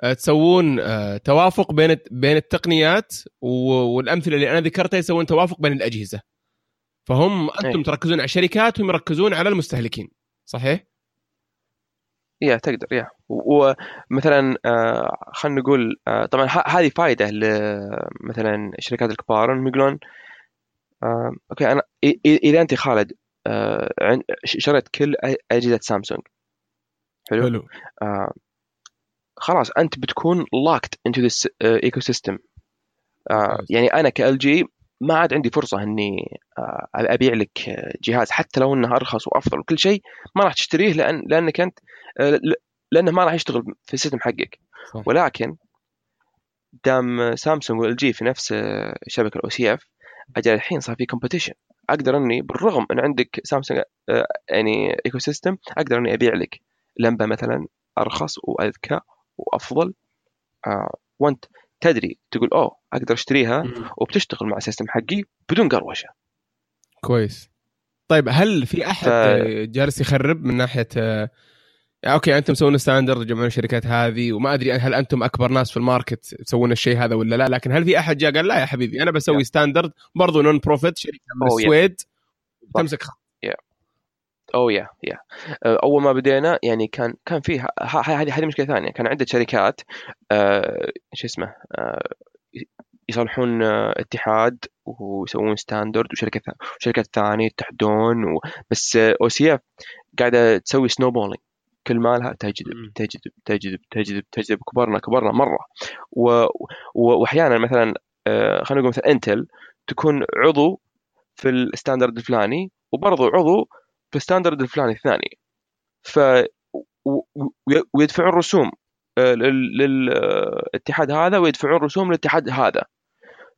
Speaker 1: آه، تسوون توافق بين بين التقنيات والأمثلة اللي أنا ذكرتها يسوون توافق بين الأجهزة فهم أنتم
Speaker 3: أي.
Speaker 1: تركزون على الشركات وهم يركزون على المستهلكين صحيح؟
Speaker 3: يا تقدر يا ومثلا خلينا نقول طبعا هذه فائده مثلا الشركات الكبار إنهم يقولون okay أنا إذا أنت خالد شريت كل أجهزة سامسونج حلو.
Speaker 1: حلو.
Speaker 3: آه، خلاص أنت بتكون locked into this
Speaker 1: ecosystem.
Speaker 3: يعني أنا ك LG ما عاد عندي فرصة إني آه، أبيع لك جهاز حتى لو إنه أرخص وأفضل وكل شيء ما راح تشتريه لأن لأنك أنت آه، لأنه ما راح يشتغل في ال system حقك.
Speaker 1: صح.
Speaker 3: ولكن دام سامسونج و LG في نفس شبكة ال OCF أجل الحين صار في competition أقدر إني بالرغم إن عندك سامسونج آه، يعني ecosystem أقدر إني أبيع لك. لمبة مثلا أرخص وأذكى وأفضل. آه، وأنت تدري تقول أوه أقدر
Speaker 1: أشتريها.
Speaker 3: وبتشتغل مع ال system حقي بدون قروشة.
Speaker 1: كويس. طيب هل في أحد
Speaker 3: ف-
Speaker 1: آه، جالس يخرب من ناحية آه، okay أنتم مسوون standard تجمعون الشركات هذه وما أدري هل أنتم أكبر ناس في ال market تسوون الشيء هذا ولا لا لكن هل في أحد جاء قال لا يا حبيبي أنا بسوي standard برضو non-profit شركة من
Speaker 3: yeah.
Speaker 1: السويد تمسك خط.
Speaker 3: اوه yeah yeah أول ما بدينا يعني كان كان ه- هذه هذه مشكلة ثانية. كان عدة شركات آه، شو اسمه آه، يصلحون آه، اتحاد ويسوون standard وشركة وشركات ثانية يتحدون و... بس OCF قاعدة تسوي snowballing كل مالها تجذب. تجذب تجذب تجذب تجذب كبرنا كبرنا مرة. و... و... وأحيانا مثلا آه، خلينا نقول مثلا انتل تكون عضو في ال standard الفلاني وبرضه عضو في ال standard الفلاني الثاني. ف ويدفعون رسوم آه، لل- للاتحاد هذا ويدفعون رسوم للاتحاد هذا.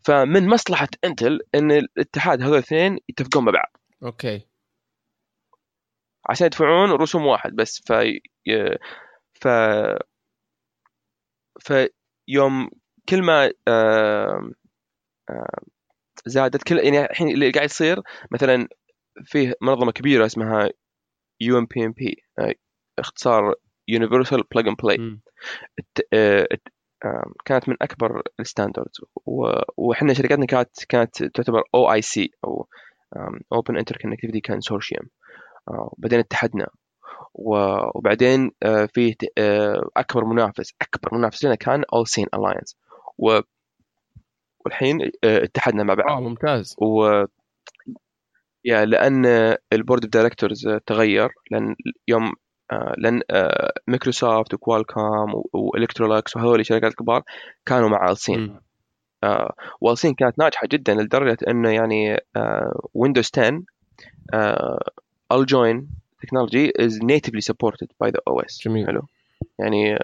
Speaker 3: فمن مصلحة انتل إن الاتحاد هذول الاثنين يتفقون مع بعض.
Speaker 1: Okay.
Speaker 3: عشان يدفعون رسوم واحد بس. ف ف فيوم كل ما آم، آم، زادت كل يعني الحين اللي قاعد يصير مثلا فيه منظمة كبيرة اسمها يو ام بي ام بي اختصار Universal Plug and Play كانت من أكبر ال standards وإحنا شركتنا كانت كانت تعتبر OIC أو Open Interconnectivity Consortium بعدين اتحدنا. وبعدين آه، فيه ت- آه، أكبر منافس. أكبر منافس لنا كان AllSeen Alliance والحين آه، اتحدنا مع
Speaker 1: آه
Speaker 3: بعض
Speaker 1: ممتاز.
Speaker 3: و yeah لأن ال board of directors تغير لأن يوم آه، لأن مايكروسوفت و Qualcomm و Electrolux وهذول الشركات الكبار كانوا مع
Speaker 1: AllSeen.
Speaker 3: آه، و AllSeen كانت ناجحة جدا لدرجة إنه يعني Windows 10 AllJoyn technology is natively supported by the OS
Speaker 1: جميل.
Speaker 3: حلو يعني.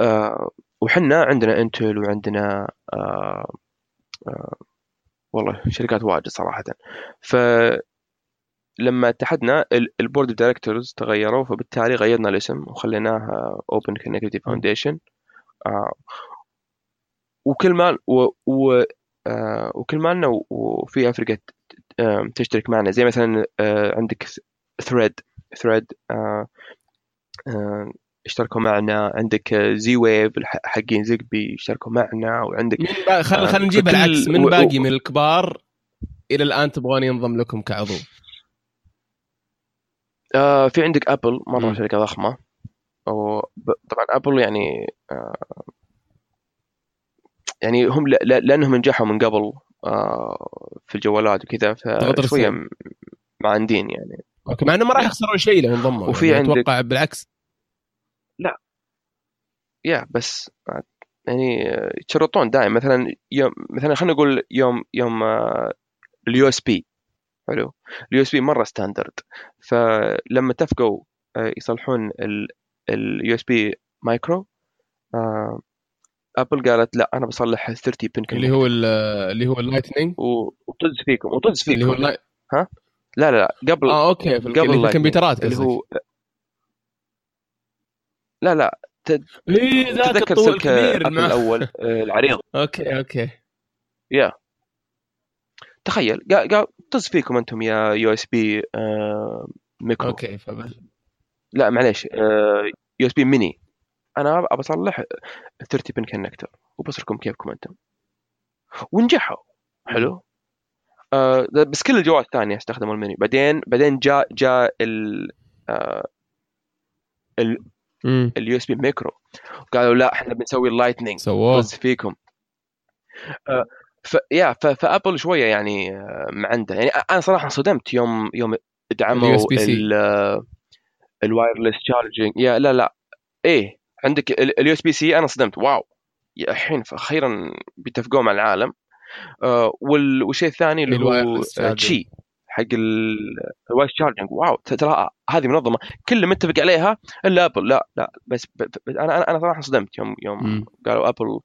Speaker 3: آه وحنا عندنا انتل وعندنا والله شركات واجد صراحة. ف لما اتحدنا ال board of directors تغيروا فبالتالي غيرنا الاسم وخليناه Open Connectivity Foundation وكل ما و, و آه. وكل مالنا وفي أفريقيا آم، تشترك معنا. زي مثلا آه عندك Thread Thread اشتركوا معنا. عندك Z-Wave حقين Zigbee اشتركوا معنا وعندك
Speaker 1: با... خل...
Speaker 3: آه،
Speaker 1: خلينا نجيب
Speaker 3: فكل-
Speaker 1: العكس. من
Speaker 3: و-
Speaker 1: باقي من الكبار إلى الآن تبغون ينضم لكم كعضو.
Speaker 3: آه في عندك ابل
Speaker 1: مرة.
Speaker 3: شركة ضخمة. وب- طبعا ابل يعني آه يعني هم ل- لأنهم نجحوا من قبل آه في الجوالات وكذا فشوية معاندين يعني.
Speaker 1: okay مع إنه ما راح يخسرون شيء لو انضموا.
Speaker 3: وفي
Speaker 1: يعني
Speaker 3: عندك-
Speaker 1: أتوقع بالعكس.
Speaker 3: yeah بس يعني آه، يتشرطون دائما. مثلا يوم مثلا خلينا نقول يوم يوم ال USB. حلو. ال USB مرة standard فلما اتفقوا آه، يصلحون ال USB micro أبل قالت لا أنا بصلح 30 pin
Speaker 1: اللي هو ال- اللي هو ال Lightning؟
Speaker 3: وطز فيكم وطز
Speaker 1: اللي هو
Speaker 3: فيكم.
Speaker 1: اللاي...
Speaker 3: لا لا لا. قبل
Speaker 1: آه okay في,
Speaker 3: قبل
Speaker 1: اللي في
Speaker 3: Lightning.
Speaker 1: الكمبيوترات
Speaker 3: اللي هو لا لا
Speaker 1: إيه ذاك
Speaker 3: تذكر
Speaker 1: الطول
Speaker 3: سلك
Speaker 1: الكبير المع...
Speaker 3: الأول آه، العريض.
Speaker 1: okay okay.
Speaker 3: yeah. تخيل قال قال طز فيكم أنتم يا USB micro.
Speaker 1: okay فبس
Speaker 3: لا معليش USB mini. أنا أبى أصلح 30 pin connector وبصركم كيفكم أنتم. ونجحوا. حلو؟ آه بس كل الجوال الثانية استخدموا الميني. بعدين بعدين جاء جاء ال
Speaker 1: امم
Speaker 3: ال USB micro. قالوا لا إحنا بنسوي ال
Speaker 1: Lightning
Speaker 3: سووه. فيكم. آه ف yeah ف... فأبل شوية يعني آه، معندة يعني أنا صراحة انصدمت يوم يوم دعموا
Speaker 1: ال. ال
Speaker 3: wireless charging yeah لا لا. إيه عندك ال USB-C أنا صدمت wow. yeah الحين أخيرا بيتفقوا مع العالم. آه وال- والشيء الثاني اللي هو آه،. Qi حق ال wireless charging wow ترى هذه منظمة. كل متفق عليها إلا Apple لا لا بس ب- ب- أنا أنا صراحة انصدمت يوم يوم
Speaker 1: مم.
Speaker 3: قالوا Apple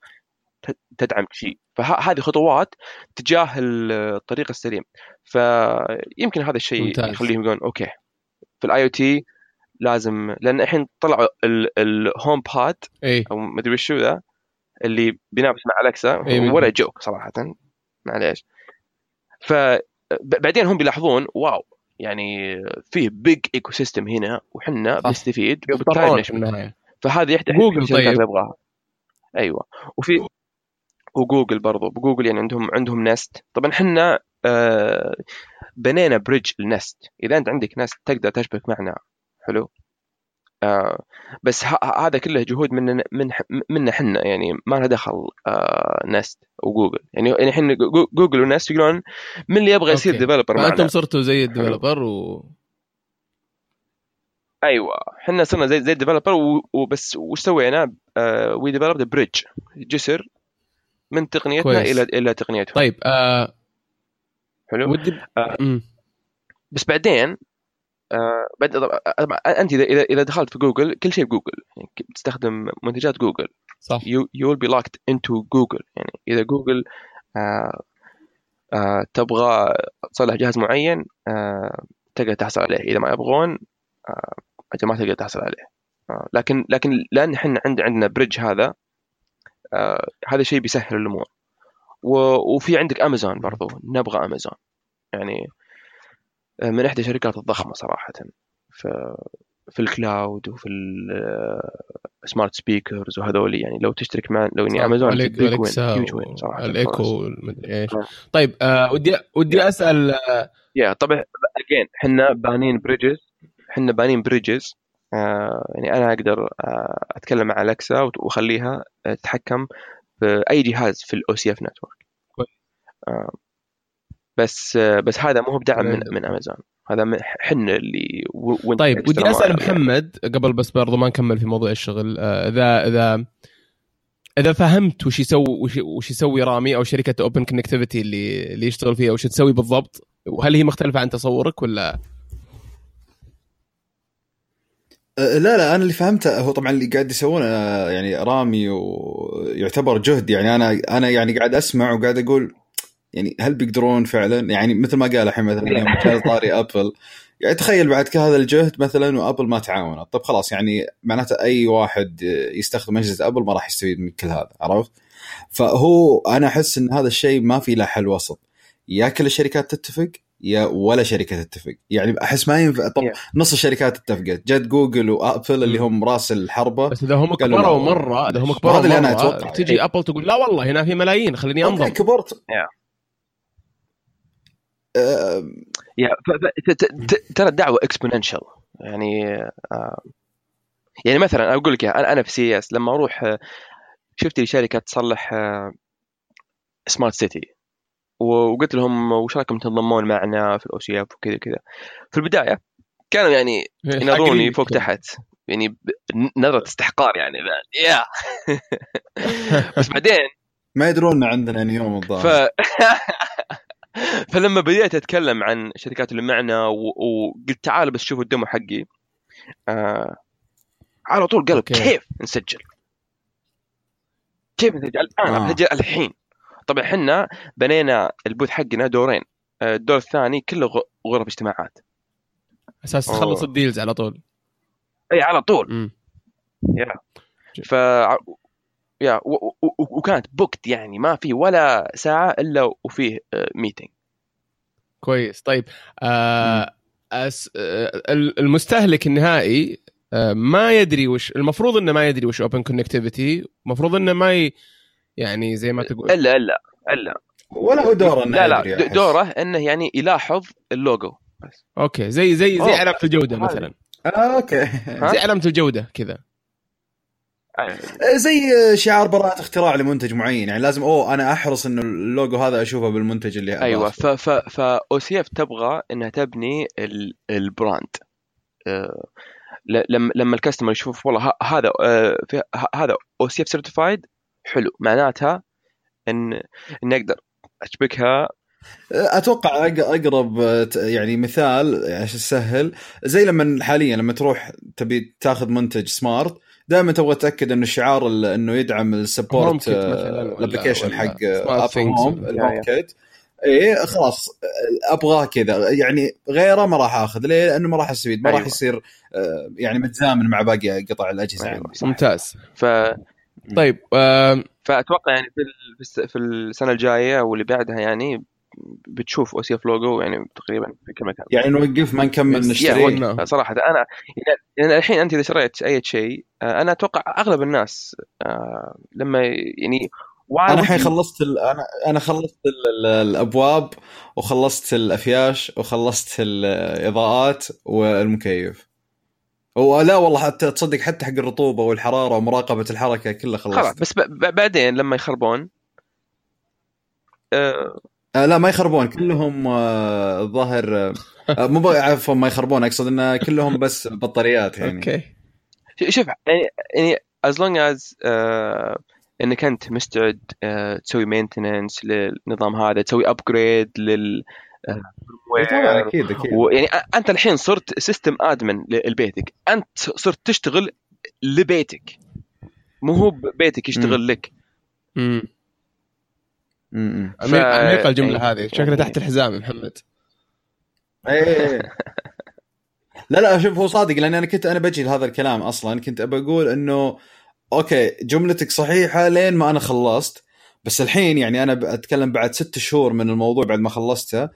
Speaker 3: ت- تدعم شيء. فهذه خطوات تجاه الطريق السليم. فيمكن هذا الشيء. يخليهم يقولون okay. في ال IoT لازم لأن الحين طلعوا ال HomePod
Speaker 1: أي
Speaker 3: أو ما أدري وشو ذا اللي بينافس مع Alexa
Speaker 1: إيه،
Speaker 3: ولا. joke صراحة. معليش. فبعدين هم بيلاحظون wow يعني فيه big ecosystem هنا وحنا. بنستفيد فهذه يحتاج
Speaker 1: جوجل طيب.
Speaker 3: اللي يبغاها. أيوه. وفي وجوجل برضو بجوجل يعني عندهم عندهم Nest. طبعا إحنا آه بنينا bridge ال Nest إذا أنت عندك Nest تقدر تشبك معنا. حلو؟ آه بس هذا كله جهود من من منا إحنا يعني ما لها دخل آه Nest و Google يعني يعني جو- Google و Nest يقولون من اللي يبغى يصير.
Speaker 1: developer
Speaker 3: معنا
Speaker 1: صرتوا زي الديفلوبر و
Speaker 3: أيوه إحنا صرنا زي زي ال developer وبس وش سوينا؟ we developed bridge جسر من تقنيتنا
Speaker 1: كويس.
Speaker 3: إلى إلى تقنيتهم
Speaker 1: طيب آه
Speaker 3: حلو
Speaker 1: ودي
Speaker 3: آه. بس بعدين بعد طبعاً أنت اذا اذا دخلت في جوجل كل شيء بجوجل. يعني تستخدم منتجات جوجل؟
Speaker 1: صح.
Speaker 3: You you will be locked into Google يعني إذا جوجل آه آه تبغى تصلح جهاز معين آه تقدر تحصل عليه. إذا ما يبغون آه أجل ما تقدر تحصل عليه. آه لكن لكن لأن إحنا عند عندنا bridge هذا آه هذا شيء بيسهل الأمور. وفي عندك امازون برضو. نبغى امازون يعني آه، من إحدى الشركات الضخمة صراحة. في في ال cloud وفي ال smart speakers وهذول يعني لو تشترك مع لو
Speaker 1: إني.
Speaker 3: امازون صراحة
Speaker 1: الايكو إيش.
Speaker 3: آه.
Speaker 1: طيب آه ودي ودي أسأل
Speaker 3: يا طبعا again إحنا بانين bridges إحنا بانين bridges آه يعني أنا أقدر آه أتكلم مع Alexa وت- وأخليها آه، تتحكم في اي جهاز في ال OCF
Speaker 1: network.
Speaker 3: بس بس هذا مو هو بدعم من. من امازون هذا حنا اللي
Speaker 1: طيب ودي
Speaker 3: أسأل
Speaker 1: محمد قبل بس برضو ما نكمل في موضوع الشغل. آه، إذا إذا إذا فهمت وش يسوي وش, وش يسوي رامي أو شركة Open Connectivity اللي اللي يشتغل فيها وش تسوي بالضبط؟ وهل هي مختلفة عن تصورك ولا؟
Speaker 2: أه، لا لا أنا اللي فهمته هو طبعا اللي قاعد يسوونه يعني رامي ويعتبر جهد. يعني أنا أنا يعني قاعد أسمع وقاعد أقول يعني هل بيقدرون فعلا يعني مثل ما قال الحين مثلا يوم كان طاري Apple يعني تخيل بعد كل هذا الجهد مثلا و Apple ما تعاونت طب خلاص يعني معناته أي واحد يستخدم أجهزة Apple ما راح يستفيد من كل هذا عرفت؟ فهو أنا أحس إن هذا الشيء ما في له حل وسط يا كل الشركات تتفق يا ولا شركة تتفق يعني أحس ما ينفع طب
Speaker 3: Yeah.
Speaker 2: نص الشركات اتفقت جت Google و Apple اللي هم راس الحربة
Speaker 1: بس إذا هم كبروا. مرة إذا هم كبروا
Speaker 2: وهذا اللي أنا
Speaker 1: مرة،
Speaker 2: أتوقع.
Speaker 1: تجي Apple تقول لا والله هنا في ملايين خليني انضم
Speaker 2: كبرت
Speaker 3: Yeah.
Speaker 2: آه،
Speaker 3: يا ف- ف- ت- ت- ترى الدعوة exponential يعني آه، يعني مثلا أقول لك أنا أنا في CES لما أروح آه، شفت لي شركة تصلح smart city وقلت لهم وش رايكم تنضمون معنا في ال OCF وكذا؟ كذا في البداية كانوا يعني ينظروني فوق تحت. يعني نظرة استحقار يعني يا بس بعدين
Speaker 2: ما يدرون إن عندنا نيوم
Speaker 3: ف
Speaker 2: الظاهر
Speaker 3: فلما بديت أتكلم عن اللي معنا. وقلت تعالوا بس شوفوا ال demo حقي آه... على طول قالوا
Speaker 1: okay.
Speaker 3: كيف نسجل؟ كيف نسجل؟ الآن
Speaker 2: آه.
Speaker 3: نسجل الحين طبعا إحنا بنينا ال booth حقنا دورين آه، الدور الثاني كله غرف اجتماعات أساس.
Speaker 1: تخلص ال deals على طول
Speaker 3: إي على طول. يا ف يا. وكانت booked يعني ما في ولا ساعة إلا وفيه meeting
Speaker 1: كويس طيب آه أس آه المستهلك النهائي آه ما يدري وش المفروض إنه ما يدري وش Open Connectivity المفروض إنه ما ي... يعني زي ما تقول
Speaker 3: إلا إلا إلا
Speaker 2: ولا هو دوره إنه
Speaker 3: لا لا. دوره إنه يعني يلاحظ اللوجو بس
Speaker 1: okay زي زي زي. علامة
Speaker 3: الجودة.
Speaker 1: مثلا
Speaker 2: آه
Speaker 3: okay؟
Speaker 1: زي علامة الجودة كذا
Speaker 2: زي شعار براءة اختراع لمنتج معين. يعني لازم أوه أنا أحرص إنه اللوجو هذا أشوفه بالمنتج اللي أيوه.
Speaker 3: ف ف OCF تبغى إنها تبني ال- ال brand. آه، لما لما ال customer يشوف والله هذا آه، هذا OCF certified حلو. معناتها إن إني أقدر
Speaker 2: أشبكها. أتوقع أقرب آه، يعني مثال عشان تسهل زي لما حاليا لما تروح تبي تاخذ منتج smart دائما تبغى تتأكد إنه الشعار ال- إنه يدعم
Speaker 1: ال support ال
Speaker 2: application
Speaker 1: ولا
Speaker 2: حق Apple.
Speaker 3: Home
Speaker 2: ال
Speaker 3: Home.
Speaker 2: Kit إيه خلاص آه، أبغاه كذا يعني غيره ما راح آخذ ليه؟ لأنه ما راح استفيد ما راح
Speaker 3: أيوة.
Speaker 2: يصير آه، يعني متزامن مع باقي قطع الأجهزة
Speaker 3: أيوة،
Speaker 2: عندي
Speaker 3: صح.
Speaker 1: ممتاز
Speaker 3: ف
Speaker 1: طيب آه
Speaker 3: فأتوقع يعني في ال- في الس- في السنة الجاية واللي بعدها يعني بتشوف OCF logo يعني تقريبا في كل مكان.
Speaker 2: يعني نوقف ما نكمل
Speaker 1: بس-
Speaker 2: نشتري
Speaker 3: وقف صراحة أنا يعني- يعني الحين أنت إذا شريت أي شيء آه، أنا أتوقع أغلب الناس آه، لما يعني أنا
Speaker 2: الحين خلصت ال... أنا أنا خلصت ال... ال- الأبواب وخلصت الأفياش وخلصت الإضاءات والمكيف. ولا والله حتى تصدق حتى حق الرطوبة والحرارة ومراقبة الحركة كلها
Speaker 3: خلاص
Speaker 2: خلصت.
Speaker 3: بس ب- ب- بعدين لما يخربون آه،
Speaker 2: آه لا ما يخربون. كلهم آه، الظاهر آه، آه، مو عفوا ما يخربون. أقصد إن كلهم بس بطاريات يعني.
Speaker 1: أوكي.
Speaker 3: شوف يعني يعني از لونج از إنك أنت مستعد تسوي maintenance للنظام هذا تسوي upgrade لل
Speaker 2: طبعا أكيد أكيد.
Speaker 3: ويعني أ- أنت الحين صرت system admin لبيتك. أنت صرت تشتغل لبيتك. مو هو بيتك يشتغل لك.
Speaker 1: امم
Speaker 2: م-
Speaker 1: عميقه الجمله
Speaker 3: يعني-
Speaker 1: هذه. شكلها تحت الحزام يا محمد.
Speaker 2: إيه، إيه، إيه. لا لا شوف هو صادق لأن أنا كنت أنا بجي لهذا الكلام أصلا. كنت ابى أقول إنه أوكي جملتك صحيحة لين ما أنا خلصت. بس الحين يعني أنا أتكلم بعد ست شهور من الموضوع بعد ما خلصته.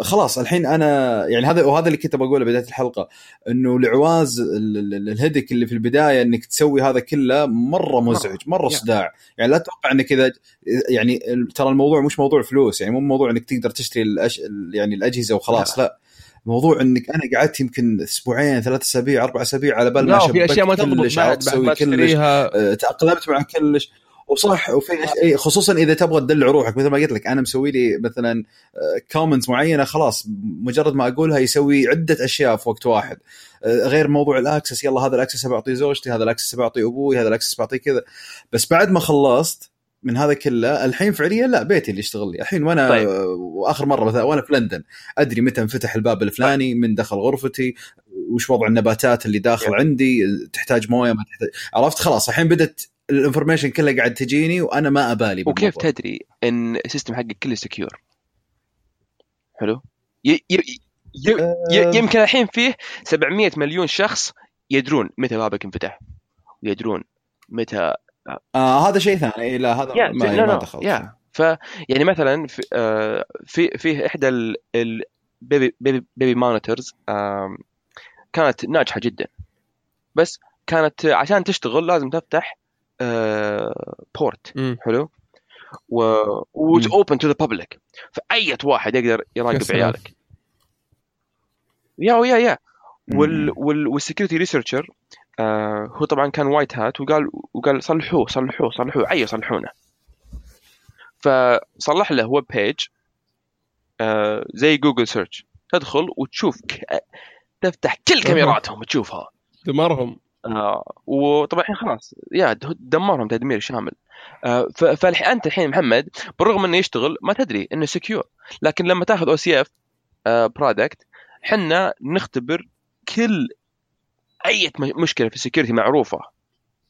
Speaker 2: خلاص الحين أنا يعني هذا وهذا اللي كنت بقوله بداية الحلقة إنه لعواز ال- ال- الهدك اللي في البداية إنك تسوي هذا كله مرة مزعج
Speaker 3: مرة.
Speaker 2: صداع. يعني لا تتوقع إنك إذا يعني ترى الموضوع مش موضوع فلوس يعني مو موضوع إنك تقدر تشتري الأش... يعني الأجهزة وخلاص لا. موضوع إنك أنا قعدت يمكن أسبوعين ثلاث أسابيع أربع أسابيع على بال ما شبكت
Speaker 1: أشياء ما تضبط
Speaker 2: كلش،
Speaker 1: بعد
Speaker 2: عرفت
Speaker 1: بعد
Speaker 2: أسوي
Speaker 1: ما
Speaker 2: كلش
Speaker 1: تشتريها.
Speaker 2: آه، تأقلمت مع كلش. وصح وفي خصوصا إذا تبغى تدلع روحك. مثل ما قلت لك أنا مسوي لي مثلا commands معينة خلاص مجرد ما أقولها يسوي عدة أشياء في وقت واحد. آه، غير موضوع ال access يلا هذا ال access بعطيه زوجتي هذا ال access بعطيه أبوي هذا ال access بعطيه كذا. بس بعد ما خلصت من هذا كله الحين فعليا لا بيتي اللي يشتغل لي. الحين وأنا
Speaker 3: طيب.
Speaker 2: طيب. واخر مرة مثلا وأنا في لندن. أدري متى انفتح الباب الفلاني من دخل غرفتي وش وضع النباتات اللي داخل عندي تحتاج موية ما تحتاج. عرفت؟ خلاص الحين بدت ال information كلها قاعد تجيني وأنا ما أبالي
Speaker 3: وكيف
Speaker 2: بالموضوع.
Speaker 3: تدري إن ال system حقك كله secure حلو. ي... ي... ي... ي... يمكن الحين فيه 700 مليون شخص يدرون متى بابك انفتح ويدرون متى
Speaker 2: آه هذا شيء ثاني. إيه، لا هذا
Speaker 3: يا
Speaker 2: ما,
Speaker 3: لا
Speaker 2: ما
Speaker 3: لا
Speaker 2: دخلت.
Speaker 3: yeah ف يعني مثلا في آه، في فيه إحدى ال baby baby baby monitors كانت ناجحة جدا. بس كانت عشان تشتغل لازم تفتح port
Speaker 1: مم.
Speaker 3: حلو؟ و open to the public فأي واحد يقدر
Speaker 1: يا
Speaker 3: يراقب. عيالك. يا ويا يا. وال.
Speaker 2: وال
Speaker 3: وال security researcher آه هو طبعا كان white hat وقال وقال صلحوه صلحوه صلحوه عيّوا يصلحونه فصلح له web page آه زي Google search تدخل وتشوف. تفتح كل كاميراتهم تشوفها
Speaker 1: دمرهم.
Speaker 3: آه وطبعا الحين خلاص. yeah دمرهم تدمير شامل آه ف- فالحين أنت الحين محمد بالرغم إنه يشتغل ما تدري إنه secure لكن لما تاخذ OCF product حنا نختبر كل أي مشكلة في ال security معروفة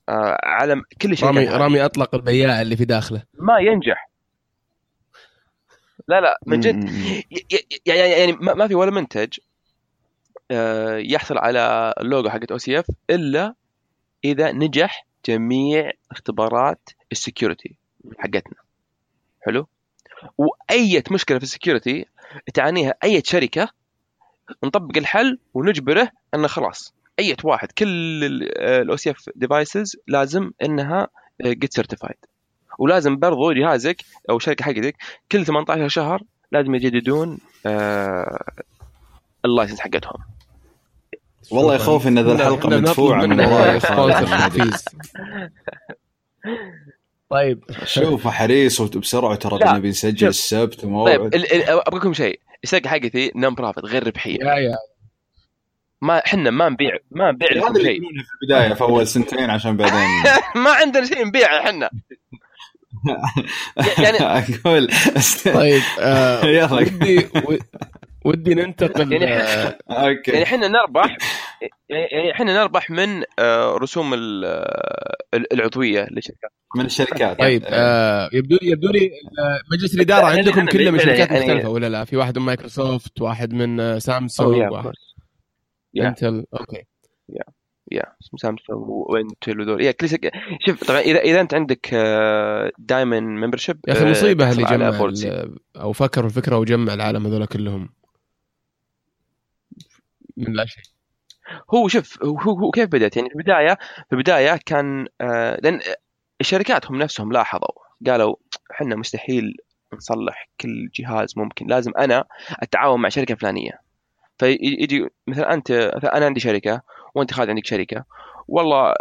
Speaker 3: آه على كل شيء
Speaker 1: رامي رامي أطلق البياع اللي في داخله.
Speaker 3: ما ينجح. لا لا من جد. يعني يعني ما ما في ولا منتج يحصل على اللوجو حقت OCF إلا إذا نجح جميع اختبارات ال security حقتنا. حلو؟ وأي مشكلة في ال security تعانيها أي شركة نطبق الحل ونجبره إنه خلاص. أي واحد كل ال OCF devices لازم إنها get certified ولازم برضو جهازك أو الشركة حقتك كل 18 شهر لازم يجددون آه ال license حقتهم.
Speaker 2: والله يخوف إن ذا
Speaker 1: الحلقة
Speaker 2: مدفوعة من وراي
Speaker 1: طيب.
Speaker 2: شوف حريص وبسرعه ترى نبي نسجل. السبت
Speaker 3: طيب ال- أبغى لكم شيء. الشركة حقتي non-profit غير ربحية.
Speaker 1: yeah yeah.
Speaker 3: ما إحنا ما نبيع ما نبيع
Speaker 2: هذا
Speaker 3: لكم
Speaker 2: اللي
Speaker 3: شيء.
Speaker 2: في البداية في أول سنتين عشان بعدين
Speaker 3: ما عندنا شيء نبيعه إحنا. يعني
Speaker 2: أقول
Speaker 1: طيب آه
Speaker 2: يلا.
Speaker 1: ودي ودي ننتقل
Speaker 3: يعني
Speaker 2: أوكي.
Speaker 3: يعني إحنا نربح يعني إحنا نربح من آه، رسوم ال- آه، العضوية للشركات.
Speaker 2: من الشركات.
Speaker 1: طيب آه يبدو لي يبدو لي آه، مجلس الإدارة
Speaker 3: يعني
Speaker 1: عندكم كله من شركات
Speaker 3: يعني-
Speaker 1: مختلفة ولا لا؟ في واحد من مايكروسوفت واحد من سامسونج واحد. إنتل. أوكي.
Speaker 3: yeah سامسونج وإنتل وذول يا كل شوف طبعا اذا إذا أنت عندك دايمن ممبرشيب
Speaker 1: يا أخي مصيبة اللي جمع أو فكر في الفكرة وجمع العالم هذول كلهم. من لا شيء.
Speaker 3: هو شوف هو, هو كيف بدأت؟ يعني في البداية في البداية كان آه، لأن الشركات هم نفسهم لاحظوا قالوا إحنا مستحيل نصلح كل جهاز ممكن لازم أنا أتعاون مع شركة فلانية. فيجي مثلا أنت أنا عندي شركة وأنت خالد عندك شركة. والله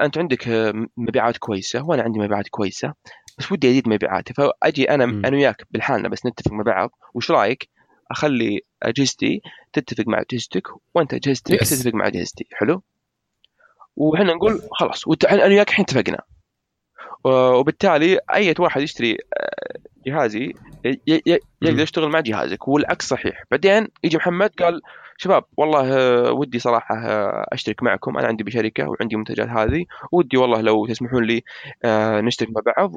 Speaker 3: أنت عندك آه، مبيعات كويسة وأنا عندي مبيعات كويسة بس ودي أزيد مبيعاتي. فأجي أنا
Speaker 1: مم.
Speaker 3: أنا وياك بالحالنا بس نتفق مع بعض وش رأيك؟ أخلي أجهزتي تتفق مع أجهزتك وأنت أجهزتك
Speaker 1: Yes.
Speaker 3: تتفق مع أجهزتي. حلو؟ وحنا نقول خلاص أنا وياك الحين اتفقنا. وبالتالي أي واحد يشتري آه، جهازي يقدر. يشتغل مع جهازك. والعكس صحيح. بعدين يجي محمد قال شباب والله آه، ودي صراحة آه، أشترك معكم. أنا عندي بشركة وعندي منتجات هذه. ودي والله لو تسمحون لي نشترك مع بعض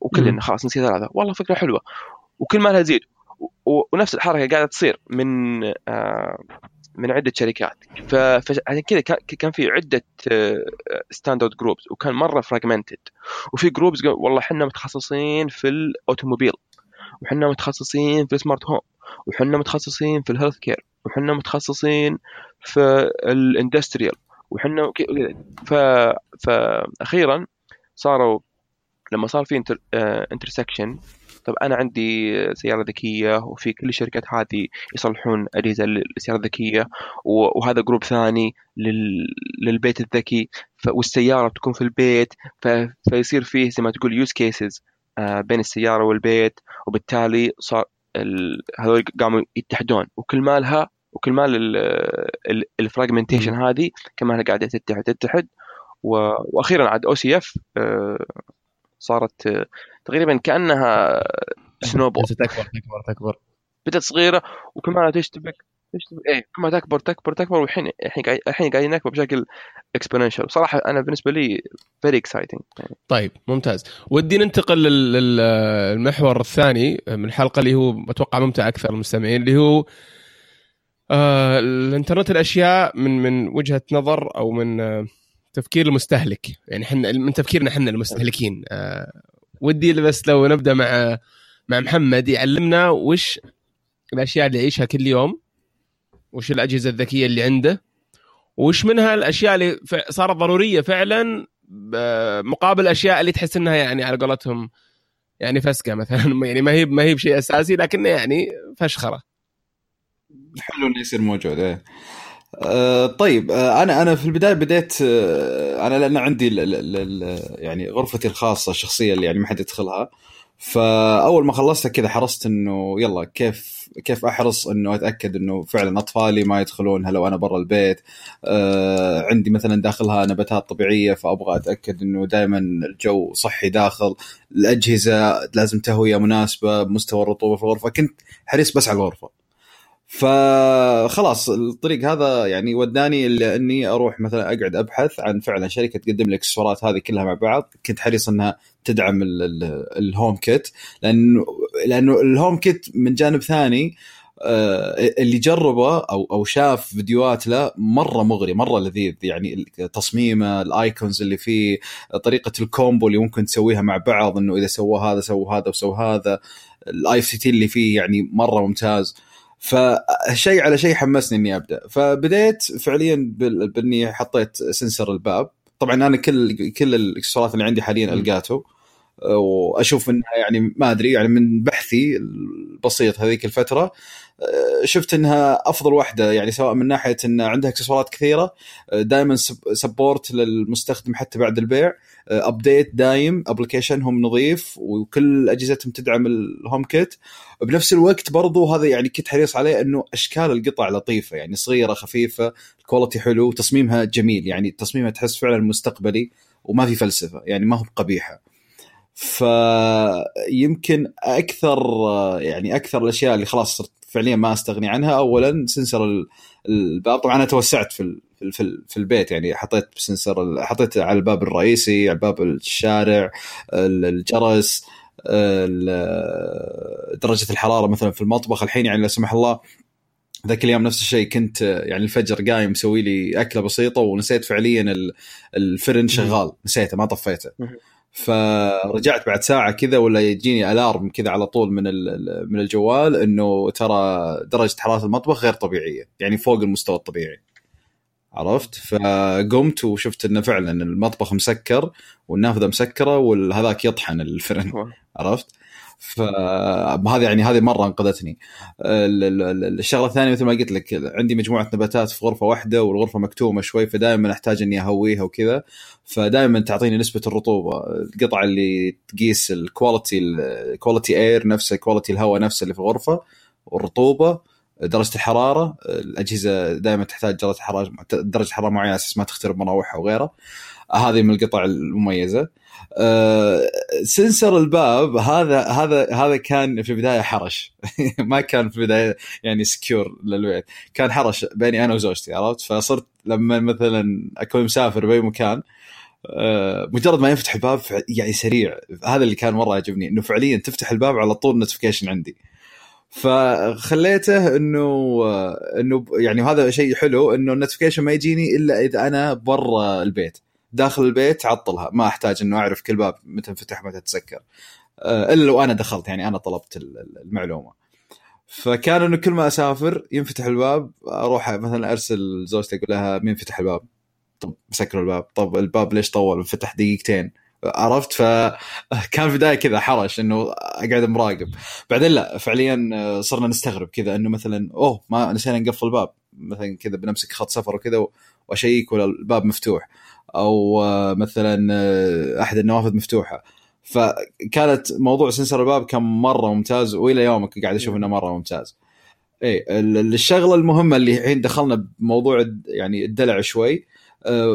Speaker 3: وكلنا. خلاص نصير ثلاثة. والله فكرة حلوة. وكل ما لها تزيد. ونفس الحركة قاعدة تصير من آه، من عدة شركات. فعشان كذا كان- في عدة standard groups وكان مرة fragmented وفي groups والله إحنا متخصصين في ال automobile وحنا متخصصين في ال smart home وحنا متخصصين في ال healthcare وحنا متخصصين في ال industrial وحنا ف... فاخيرا صاروا لما صار في inter... intersection طب أنا عندي سيارة ذكية وفي كل الشركات هذه يصلحون أجهزة للسيارة الذكية وهذا group ثاني لل... للبيت الذكي. والسيارة بتكون في البيت. فيصير فيه زي ما تقول use cases بين السيارة والبيت وبالتالي صار. هذول قاموا يتحدون وكل ما لها وكل ما ال fragmentation هذه كمان قاعدة تتحد تتحد. وأخيرا عاد OCF صارت آه، تقريبا كأنها snowball
Speaker 1: تكبر تكبر تكبر.
Speaker 3: بدأت صغيرة وكل ما تشتبك تشتبك إيه كل ما تكبر تكبر تكبر والحين الحين قاعد الحين قاعدين نكبر بشكل exponential صراحة أنا بالنسبة لي very exciting يعني
Speaker 1: طيب ممتاز. ودي ننتقل لل- لل- للمحور الثاني من الحلقة اللي هو أتوقع ممتع أكثر للمستمعين اللي هو آه الإنترنت الأشياء من من وجهة نظر أو من آه تفكير المستهلك. يعني إحنا من تفكيرنا إحنا المستهلكين. آه ودي بس لو نبدأ مع مع محمد يعلمنا وش الأشياء اللي يعيشها كل يوم وش الأجهزة الذكية اللي عنده وش منها الأشياء اللي صارت ضرورية فعلا مقابل الاشياء اللي تحس إنها يعني على قولتهم يعني فسقة مثلا. يعني ما هي ما هي بشيء أساسي لكنه يعني فشخرة.
Speaker 2: حلو إنه يصير موجود إيه. آه طيب آه أنا أنا في البداية بديت آه أنا لأن عندي ال ال ال يعني غرفتي الخاصة الشخصية اللي يعني ما حد يدخلها. فأول ما خلصتها كذا حرصت إنه يلا كيف كيف أحرص إنه أتأكد إنه فعلا أطفالي ما يدخلونها لو أنا برا البيت؟ آه عندي مثلا داخلها نباتات طبيعية فأبغى أتأكد إنه دائما الجو صحي داخل. الأجهزة لازم تهوية مناسبة بمستوى الرطوبة في الغرفة. كنت حريص بس على الغرفة. فخلاص الطريق هذا يعني وداني إلى إني أروح مثلا أقعد أبحث عن فعلا شركة تقدم لي الاكسسوارات هذه كلها مع بعض. كنت حريص إنها تدعم ال- ال- ال HomeKit لأنه لأنه ال HomeKit من جانب ثاني آه، اللي جربه أو أو شاف فيديوهات له مرة مغري مرة لذيذ. يعني تصميمه ال icons اللي فيه طريقة ال combo اللي ممكن تسويها مع بعض إنه إذا سوى هذا سوى هذا وسوى هذا. الاي سي تي اللي فيه يعني مرة ممتاز. فشيء على شيء حمسني إني أبدأ. فبديت فعليا بإني حطيت sensor الباب. طبعا أنا كل كل الاكسسوارات اللي عندي حاليا
Speaker 1: م.
Speaker 2: ال Gato وأشوف إنها يعني ما أدري يعني من بحثي البسيط هذيك الفترة أه، شفت إنها أفضل واحدة يعني سواء من ناحية إن عندها اكسسوارات كثيرة دائما support للمستخدم حتى بعد البيع. update دايم application هم نظيف وكل أجهزتهم تدعم ال HomeKit بنفس الوقت برضو هذا يعني كنت حريص عليه إنه أشكال القطع لطيفة يعني صغيرة خفيفة ال quality حلو تصميمها جميل. يعني تصميمها تحس فعلا مستقبلي وما في فلسفة يعني ما هو قبيحه فيمكن أكثر يعني أكثر الأشياء اللي خلاص صرت فعليا ما أستغني عنها اولا sensor ال- الباب طبعا أنا توسعت في في في البيت يعني. حطيت sensor حطيت على الباب الرئيسي على باب الشارع ال- الجرس ال- درجة الحرارة مثلا في المطبخ. الحين يعني لا سمح الله ذاك اليوم نفس الشيء. كنت يعني الفجر قايم مسوي لي أكلة بسيطة ونسيت فعليا ال- الفرن شغال. نسيته ما طفيته. فرجعت بعد ساعة كذا ولا يجيني ألارم كذا على طول من من الجوال إنه ترى درجة حرارة المطبخ غير طبيعية. يعني فوق المستوى الطبيعي. عرفت؟ فقمت وشفت إنه فعلا المطبخ مسكر والنافذة مسكرة وهذاك يطحن الفرن عرفت؟ فهذه يعني هذه مرة أنقذتني. ال- ال- ال- الشغلة الثانية مثل ما قلت لك عندي مجموعة نباتات في غرفة واحدة والغرفة مكتومة شوي فدائما أحتاج إني أهويها وكذا فدائما تعطيني نسبة الرطوبة. القطعه اللي تقيس ال quality ال quality air نفسه quality الهواء نفسه اللي في الغرفة والرطوبة درجة الحرارة الأجهزة دائما تحتاج درجة حرارة درجة حرارة معينة أساس ما تخترب مراوح أو غيره هذه من القطع المميزة. أه sensor الباب هذا هذا هذا كان في البداية حرش. ما كان في البداية يعني secure للبيت. كان حرش بيني أنا وزوجتي عرفت؟ فصرت لما مثلا أكون مسافر بأي مكان أه مجرد ما يفتح الباب يعني سريع. هذا اللي كان مرة يعجبني إنه فعليا تفتح الباب على طول notification عندي. فخليته إنه إنه يعني هذا شيء حلو إنه ال notification ما يجيني إلا إذا أنا برا البيت. داخل البيت عطلها. ما أحتاج إنه أعرف كل باب متى انفتح متى تسكر. إلا لو أنا دخلت يعني أنا طلبت المعلومة. فكان إنه كل ما أسافر ينفتح الباب أروح مثلا أرسل زوجتي أقول لها مين فتح الباب؟ طب سكروا الباب. طب الباب ليش طول؟ فتح دقيقتين. عرفت؟ فكان في بدايه كذا حرش إنه أقعد مراقب. بعدين لا فعليا صرنا نستغرب كذا إنه مثلا أوه ما نسينا نقفل الباب. مثلا كذا بنمسك خط سفر وكذا وأشيك ولا الباب مفتوح. أو مثلا أحد النوافذ مفتوحة. فكانت موضوع سنسر الباب كان مرة ممتاز وإلى يومك قاعد أشوف إنه مرة ممتاز. اي الشغلة المهمة اللي الحين دخلنا بموضوع يعني الدلع شوي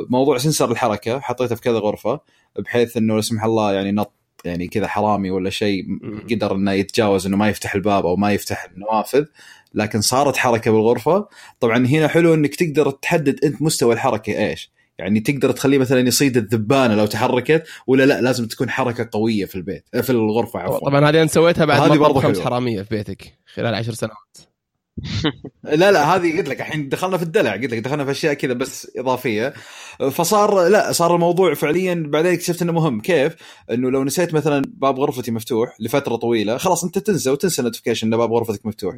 Speaker 2: موضوع سنسر الحركة حطيته في كذا غرفة. بحيث إنه لا سمح الله يعني نط يعني كذا حرامي ولا شيء قدر إنه يتجاوز إنه ما يفتح الباب أو ما يفتح النوافذ لكن صارت حركة بالغرفة. طبعا هنا حلو إنك تقدر تحدد أنت مستوى الحركة إيش. يعني تقدر تخليه مثلا يصيد الذبانة لو تحركت ولا لا لازم تكون حركة قوية في البيت في الغرفة عفوا.
Speaker 1: طبعا هذه انت سويتها بعد هذه برضه خمس حرامية في بيتك خلال عشر سنوات.
Speaker 2: لا لا هذه قلت لك الحين دخلنا في الدلع قلت لك دخلنا في أشياء كذا بس إضافية فصار لا صار الموضوع فعليا بعدين اكتشفت إنه مهم كيف؟ إنه لو نسيت مثلا باب غرفتي مفتوح لفترة طويلة خلاص أنت تنسى وتنسى النوتيفيكيشن إن باب غرفتك مفتوح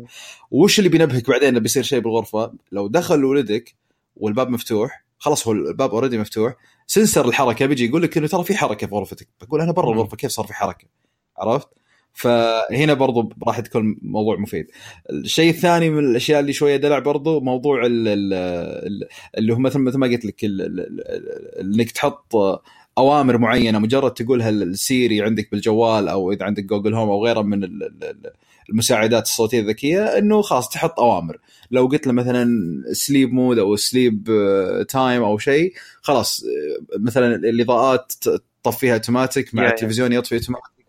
Speaker 2: وش اللي بينبهك بعدين إنه بيصير شيء بالغرفة؟ لو دخل ولدك والباب مفتوح خلاص هو الباب already مفتوح sensor الحركة بيجي يقول لك إنه ترى في حركة في غرفتك بقول أنا برا الغرفة كيف صار في حركة عرفت؟ فهنا برضو راح تكون موضوع مفيد. الشيء الثاني من الأشياء اللي شوية دلع برضو موضوع اللي هو مثل مثل ما قلت لك إنك تحط أوامر معينة مجرد تقولها ال Siri عندك بالجوال أو إذا عندك Google Home أو غيره من المساعدات الصوتية الذكية إنه خلاص تحط أوامر. لو قلت له مثلا sleep mode أو sleep time أو شيء خلاص مثلا الإضاءات تطفيها اوتوماتيك مع التلفزيون يطفي اوتوماتيك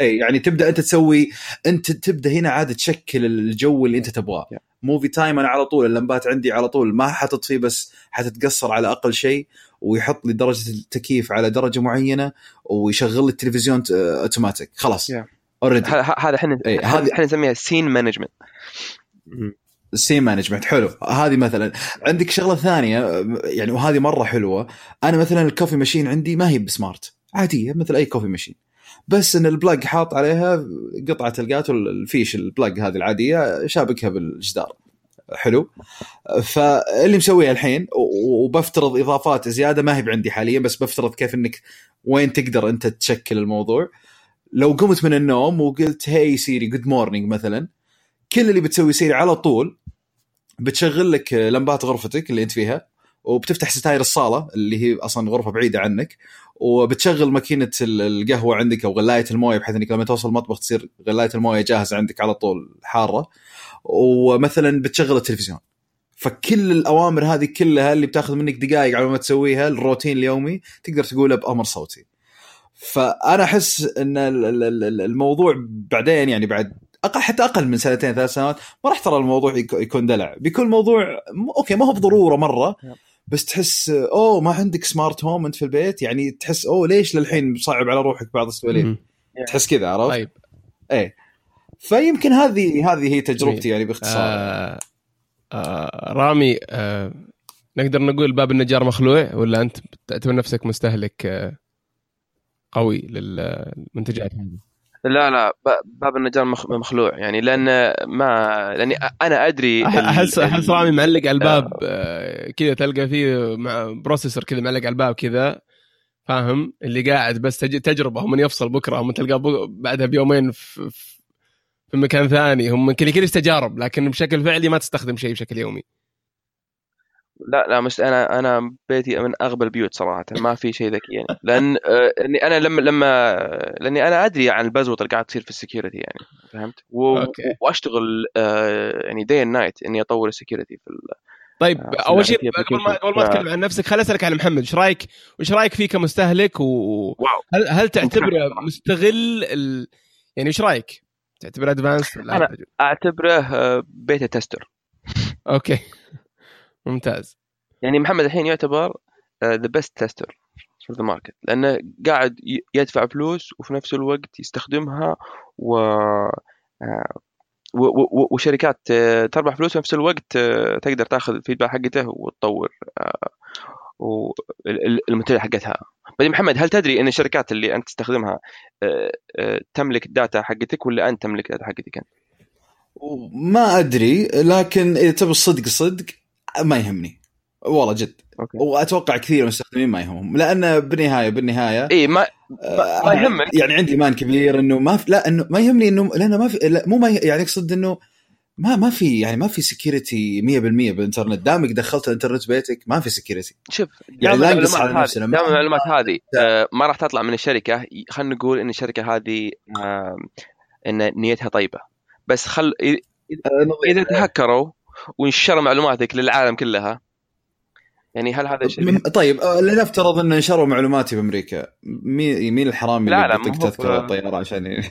Speaker 2: اي يعني تبدأ أنت تسوي أنت تبدأ هنا عاد تشكل الجو اللي أنت تبغاه. movie time أنا على طول اللمبات عندي على طول ما حتطفي بس حتتقصر على أقل شيء ويحط لي درجة التكييف على درجة معينة ويشغل لي التلفزيون اوتوماتيك خلاص.
Speaker 3: already yeah. هذا إحنا هذه إحنا نسميها scene management
Speaker 2: ال scene management حلو. هذه مثلا. عندك شغلة ثانية يعني وهذه مرة حلوة. أنا مثلا ال coffee machine عندي ما هي ب smart عادية مثل أي coffee machine بس إن ال plug حاط عليها قطعة ال Gato الفيش ال plug هذه العادية شابكها بالجدار. حلو. فاللي مسويها الحين وبفترض إضافات زيادة ما هي بعندي حاليا بس بفترض كيف إنك وين تقدر أنت تشكل الموضوع. لو قمت من النوم وقلت hey Siri good morning مثلا كل اللي بتسوي Siri على طول بتشغل لك لمبات غرفتك اللي أنت فيها وبتفتح ستاير الصالة اللي هي أصلا غرفة بعيدة عنك وبتشغل ماكينة القهوة عندك أو غلاية الموية بحيث إنك لما توصل المطبخ تصير غلاية الموية جاهزة عندك على طول حارة. ومثلا بتشغل التلفزيون. فكل الأوامر هذه كلها اللي بتاخذ منك دقائق على ما تسويها الروتين اليومي تقدر تقولها بأمر صوتي. فأنا أحس إن الموضوع بعدين يعني بعد أقل حتى أقل من سنتين ثلاث سنوات ما راح ترى الموضوع يكون دلع. بيكون الموضوع okay ما هو بضرورة مرة بس تحس أوه ما عندك smart home أنت في البيت؟ يعني تحس أوه ليش للحين صعب على روحك بعض السواليف؟ تحس كذا عرفت؟ طيب. إيه. فيمكن هذه هذه هي تجربتي. يعني باختصار. آه
Speaker 1: آه رامي آه نقدر نقول باب النجار مخلوع ولا أنت تعتبر نفسك مستهلك آه قوي للمنتجات؟ هذه؟
Speaker 3: لا لا باب النجار مخلوع. يعني لأن ما لأني أنا أدري
Speaker 1: احس احس رامي معلق على الباب آه. كذا تلقى فيه مع بروسيسور كذا معلق على الباب كذا فاهم؟ اللي قاعد بس تجربة هم يفصل بكرة هم تلقاه بعدها بيومين في, في مكان ثاني هم يمكن كل تجارب لكن بشكل فعلي ما تستخدم شيء بشكل يومي.
Speaker 3: لا لا مش أنا أنا بيتي من أغبى البيوت صراحة ما في شيء ذكي يعني لأن آه، إني أنا لما لما لأني أنا أدري عن البزوط اللي قاعد تصير في ال security يعني فهمت و...
Speaker 1: okay.
Speaker 3: وأشتغل آه، يعني day and night إني أطور ال security في ال...
Speaker 1: طيب
Speaker 3: آه،
Speaker 1: أول شيء قبل ما. قبل ما تتكلم عن نفسك خليني أسألك على محمد إيش رأيك إيش رأيك فيه كمستهلك و
Speaker 3: واو
Speaker 1: هل هل تعتبره. مستغل ال... يعني إيش رأيك؟ تعتبره advanced
Speaker 3: أنا- أعتبره beta tester
Speaker 1: okay ممتاز.
Speaker 3: يعني محمد الحين يعتبر the best tester في the market لأنه قاعد يدفع فلوس وفي نفس الوقت يستخدمها و آه، وشركات آه، تربح فلوس وفي نفس الوقت آه، تقدر تاخذ ال feedback حقته وتطور المنتجات حقتها. بعدين محمد هل تدري إن الشركات اللي أنت تستخدمها تملك ال data حقتك ولا أنت تملك ال data حقتك أنت؟
Speaker 2: ما أدري لكن إذا تبي الصدق صدق. ما يهمني. والله جد.
Speaker 3: okay.
Speaker 2: وأتوقع كثير من المستخدمين ما يهمهم. لأن بالنهايه بالنهاية
Speaker 3: إي ما
Speaker 2: آه،
Speaker 3: ما يهمك.
Speaker 2: يعني عندي إيمان كبير إنه ما في لا إنه ما يهمني انه لأنه ما في لا مو ما يعني أقصد إنه ما ما في يعني ما في سكيورتي 100% بالإنترنت. دامك دخلت الإنترنت بيتك ما في security
Speaker 3: شوف
Speaker 2: يعني
Speaker 3: دام
Speaker 2: لا نقص
Speaker 3: المعلومات
Speaker 2: على نفسنا.
Speaker 3: هذه
Speaker 2: ما-
Speaker 3: دام المعلومات هذه
Speaker 2: لا.
Speaker 3: آه، ما راح تطلع من الشركة خلينا نقول إن الشركة هذه آه، إن نيتها طيبة. بس خل إ- إذا تهكروا وانشروا معلوماتك للعالم كلها. يعني هل هذا الشيء
Speaker 2: من- طيب آه، لنفترض ان نشروا معلوماتي بأمريكا. مين مين الحرامي اللي يعطيك تذكره الطيارة عشان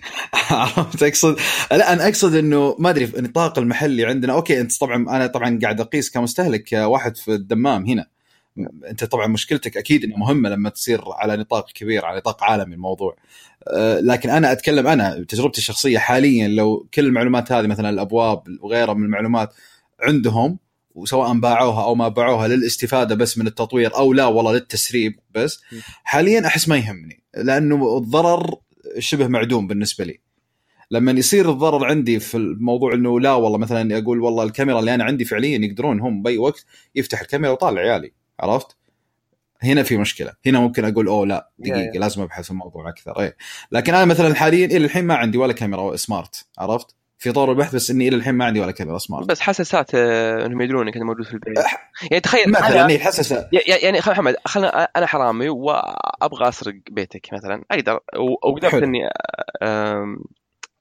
Speaker 2: عرفت؟ اقصد لا أنا أقصد إنه ما أدري النطاق المحلي عندنا أوكي أنت طبعا أنا طبعا قاعد أقيس كمستهلك كواحد في الدمام هنا. أنت طبعا مشكلتك أكيد إنها مهمة لما تصير على نطاق كبير على نطاق عالمي الموضوع. أه، لكن أنا أتكلم أنا تجربتي الشخصية حاليا لو كل المعلومات هذه مثلا الأبواب وغيرها من المعلومات عندهم وسواء باعوها أو ما باعوها للاستفادة بس من التطوير أو لا والله للتسريب بس. حاليا أحس ما يهمني لأنه الضرر شبه معدوم بالنسبة لي لما يصير الضرر عندي في الموضوع إنه لا والله مثلا أقول والله الكاميرا اللي أنا عندي فعليا يقدرون هم بأي وقت يفتح الكاميرا وطالع عيالي عرفت؟ هنا في مشكلة هنا ممكن أقول أوه لا دقيقه
Speaker 3: يا-
Speaker 2: لازم أبحث في الموضوع أكثر إيه لكن أنا مثلا حاليا إلى الحين ما عندي ولا كاميرا سمارت عرفت؟ في طور البحث بس إني إلى الحين ما عندي ولا كاميرا سمارت
Speaker 3: بس حساسات آه، إنهم يدرون إنك إنت موجود في البيت. يعني تخيل
Speaker 2: مثلا
Speaker 3: أنا ي- يعني خل محمد خلنا أنا حرامي وأبغى أسرق بيتك مثلا أقدر وقدرت. إني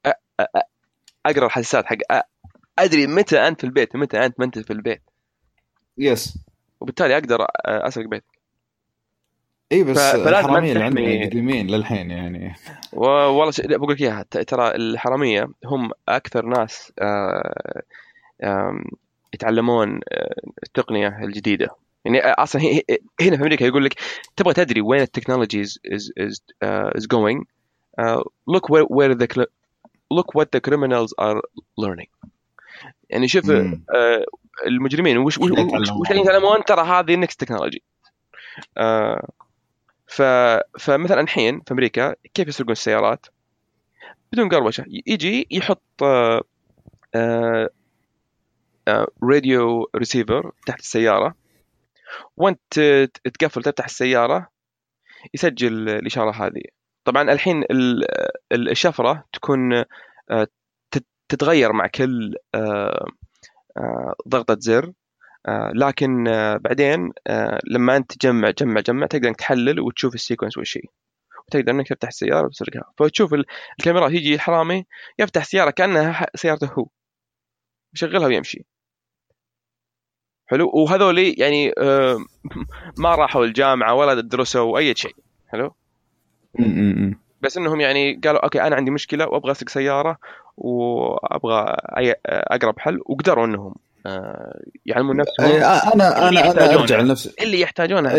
Speaker 3: أ- أقرأ الحساسات حق أ- أدري متى أنت في البيت ومتى أنت ما أنت في البيت.
Speaker 2: يس
Speaker 3: وبالتالي أقدر أ- أسرق بيتك.
Speaker 2: اي بس الحرامية اللي عندنا قديمين للحين يعني.
Speaker 3: والله ش... بقول لك إياها ترى الحرامية هم أكثر ناس آه، يتعلمون آه، التقنية الجديدة. يعني أصلا هي- هنا في أمريكا يقول لك تبغى تدري وين ال technology going uh, look where where the cl- look what the criminals are learning. يعني شوف. آه، المجرمين وش وش
Speaker 2: يتعلمون.
Speaker 3: وش ترى هذه ال next technology ف فمثلا الحين في أمريكا كيف يسرقون السيارات؟ بدون قروشة. يجي يحط آه، آه، آه، راديو ريسيفر تحت السيارة. وانت تقفل تفتح السيارة يسجل الإشارة هذه. طبعا الحين ال- ال- الشفرة تكون آه، تت- تتغير مع كل آه، آه، ضغطة زر. آه، لكن آه، بعدين آه، لما انت تجمع جمع جمع تقدر إنك تحلل وتشوف السيكونس وش هي. وتقدر إنك تفتح السيارة وتسرقها. فتشوف ال- الكاميرات يجي الحرامي يفتح السيارة كأنها سيارته هو. يشغلها ويمشي. حلو؟ وهذول يعني آه، ما راحوا الجامعة ولا درسوا أي شيء. حلو. بس إنهم يعني قالوا أوكي أنا عندي مشكلة وأبغى أسرق سيارة وأبغى أقرب حل. وقدروا إنهم آه، يعلمون نفسهم.
Speaker 2: إيه، أنا أنا
Speaker 3: اللي
Speaker 2: أنا
Speaker 3: يحتاجونه.
Speaker 2: أرجع لنفسي
Speaker 3: اللي يحتاجونه.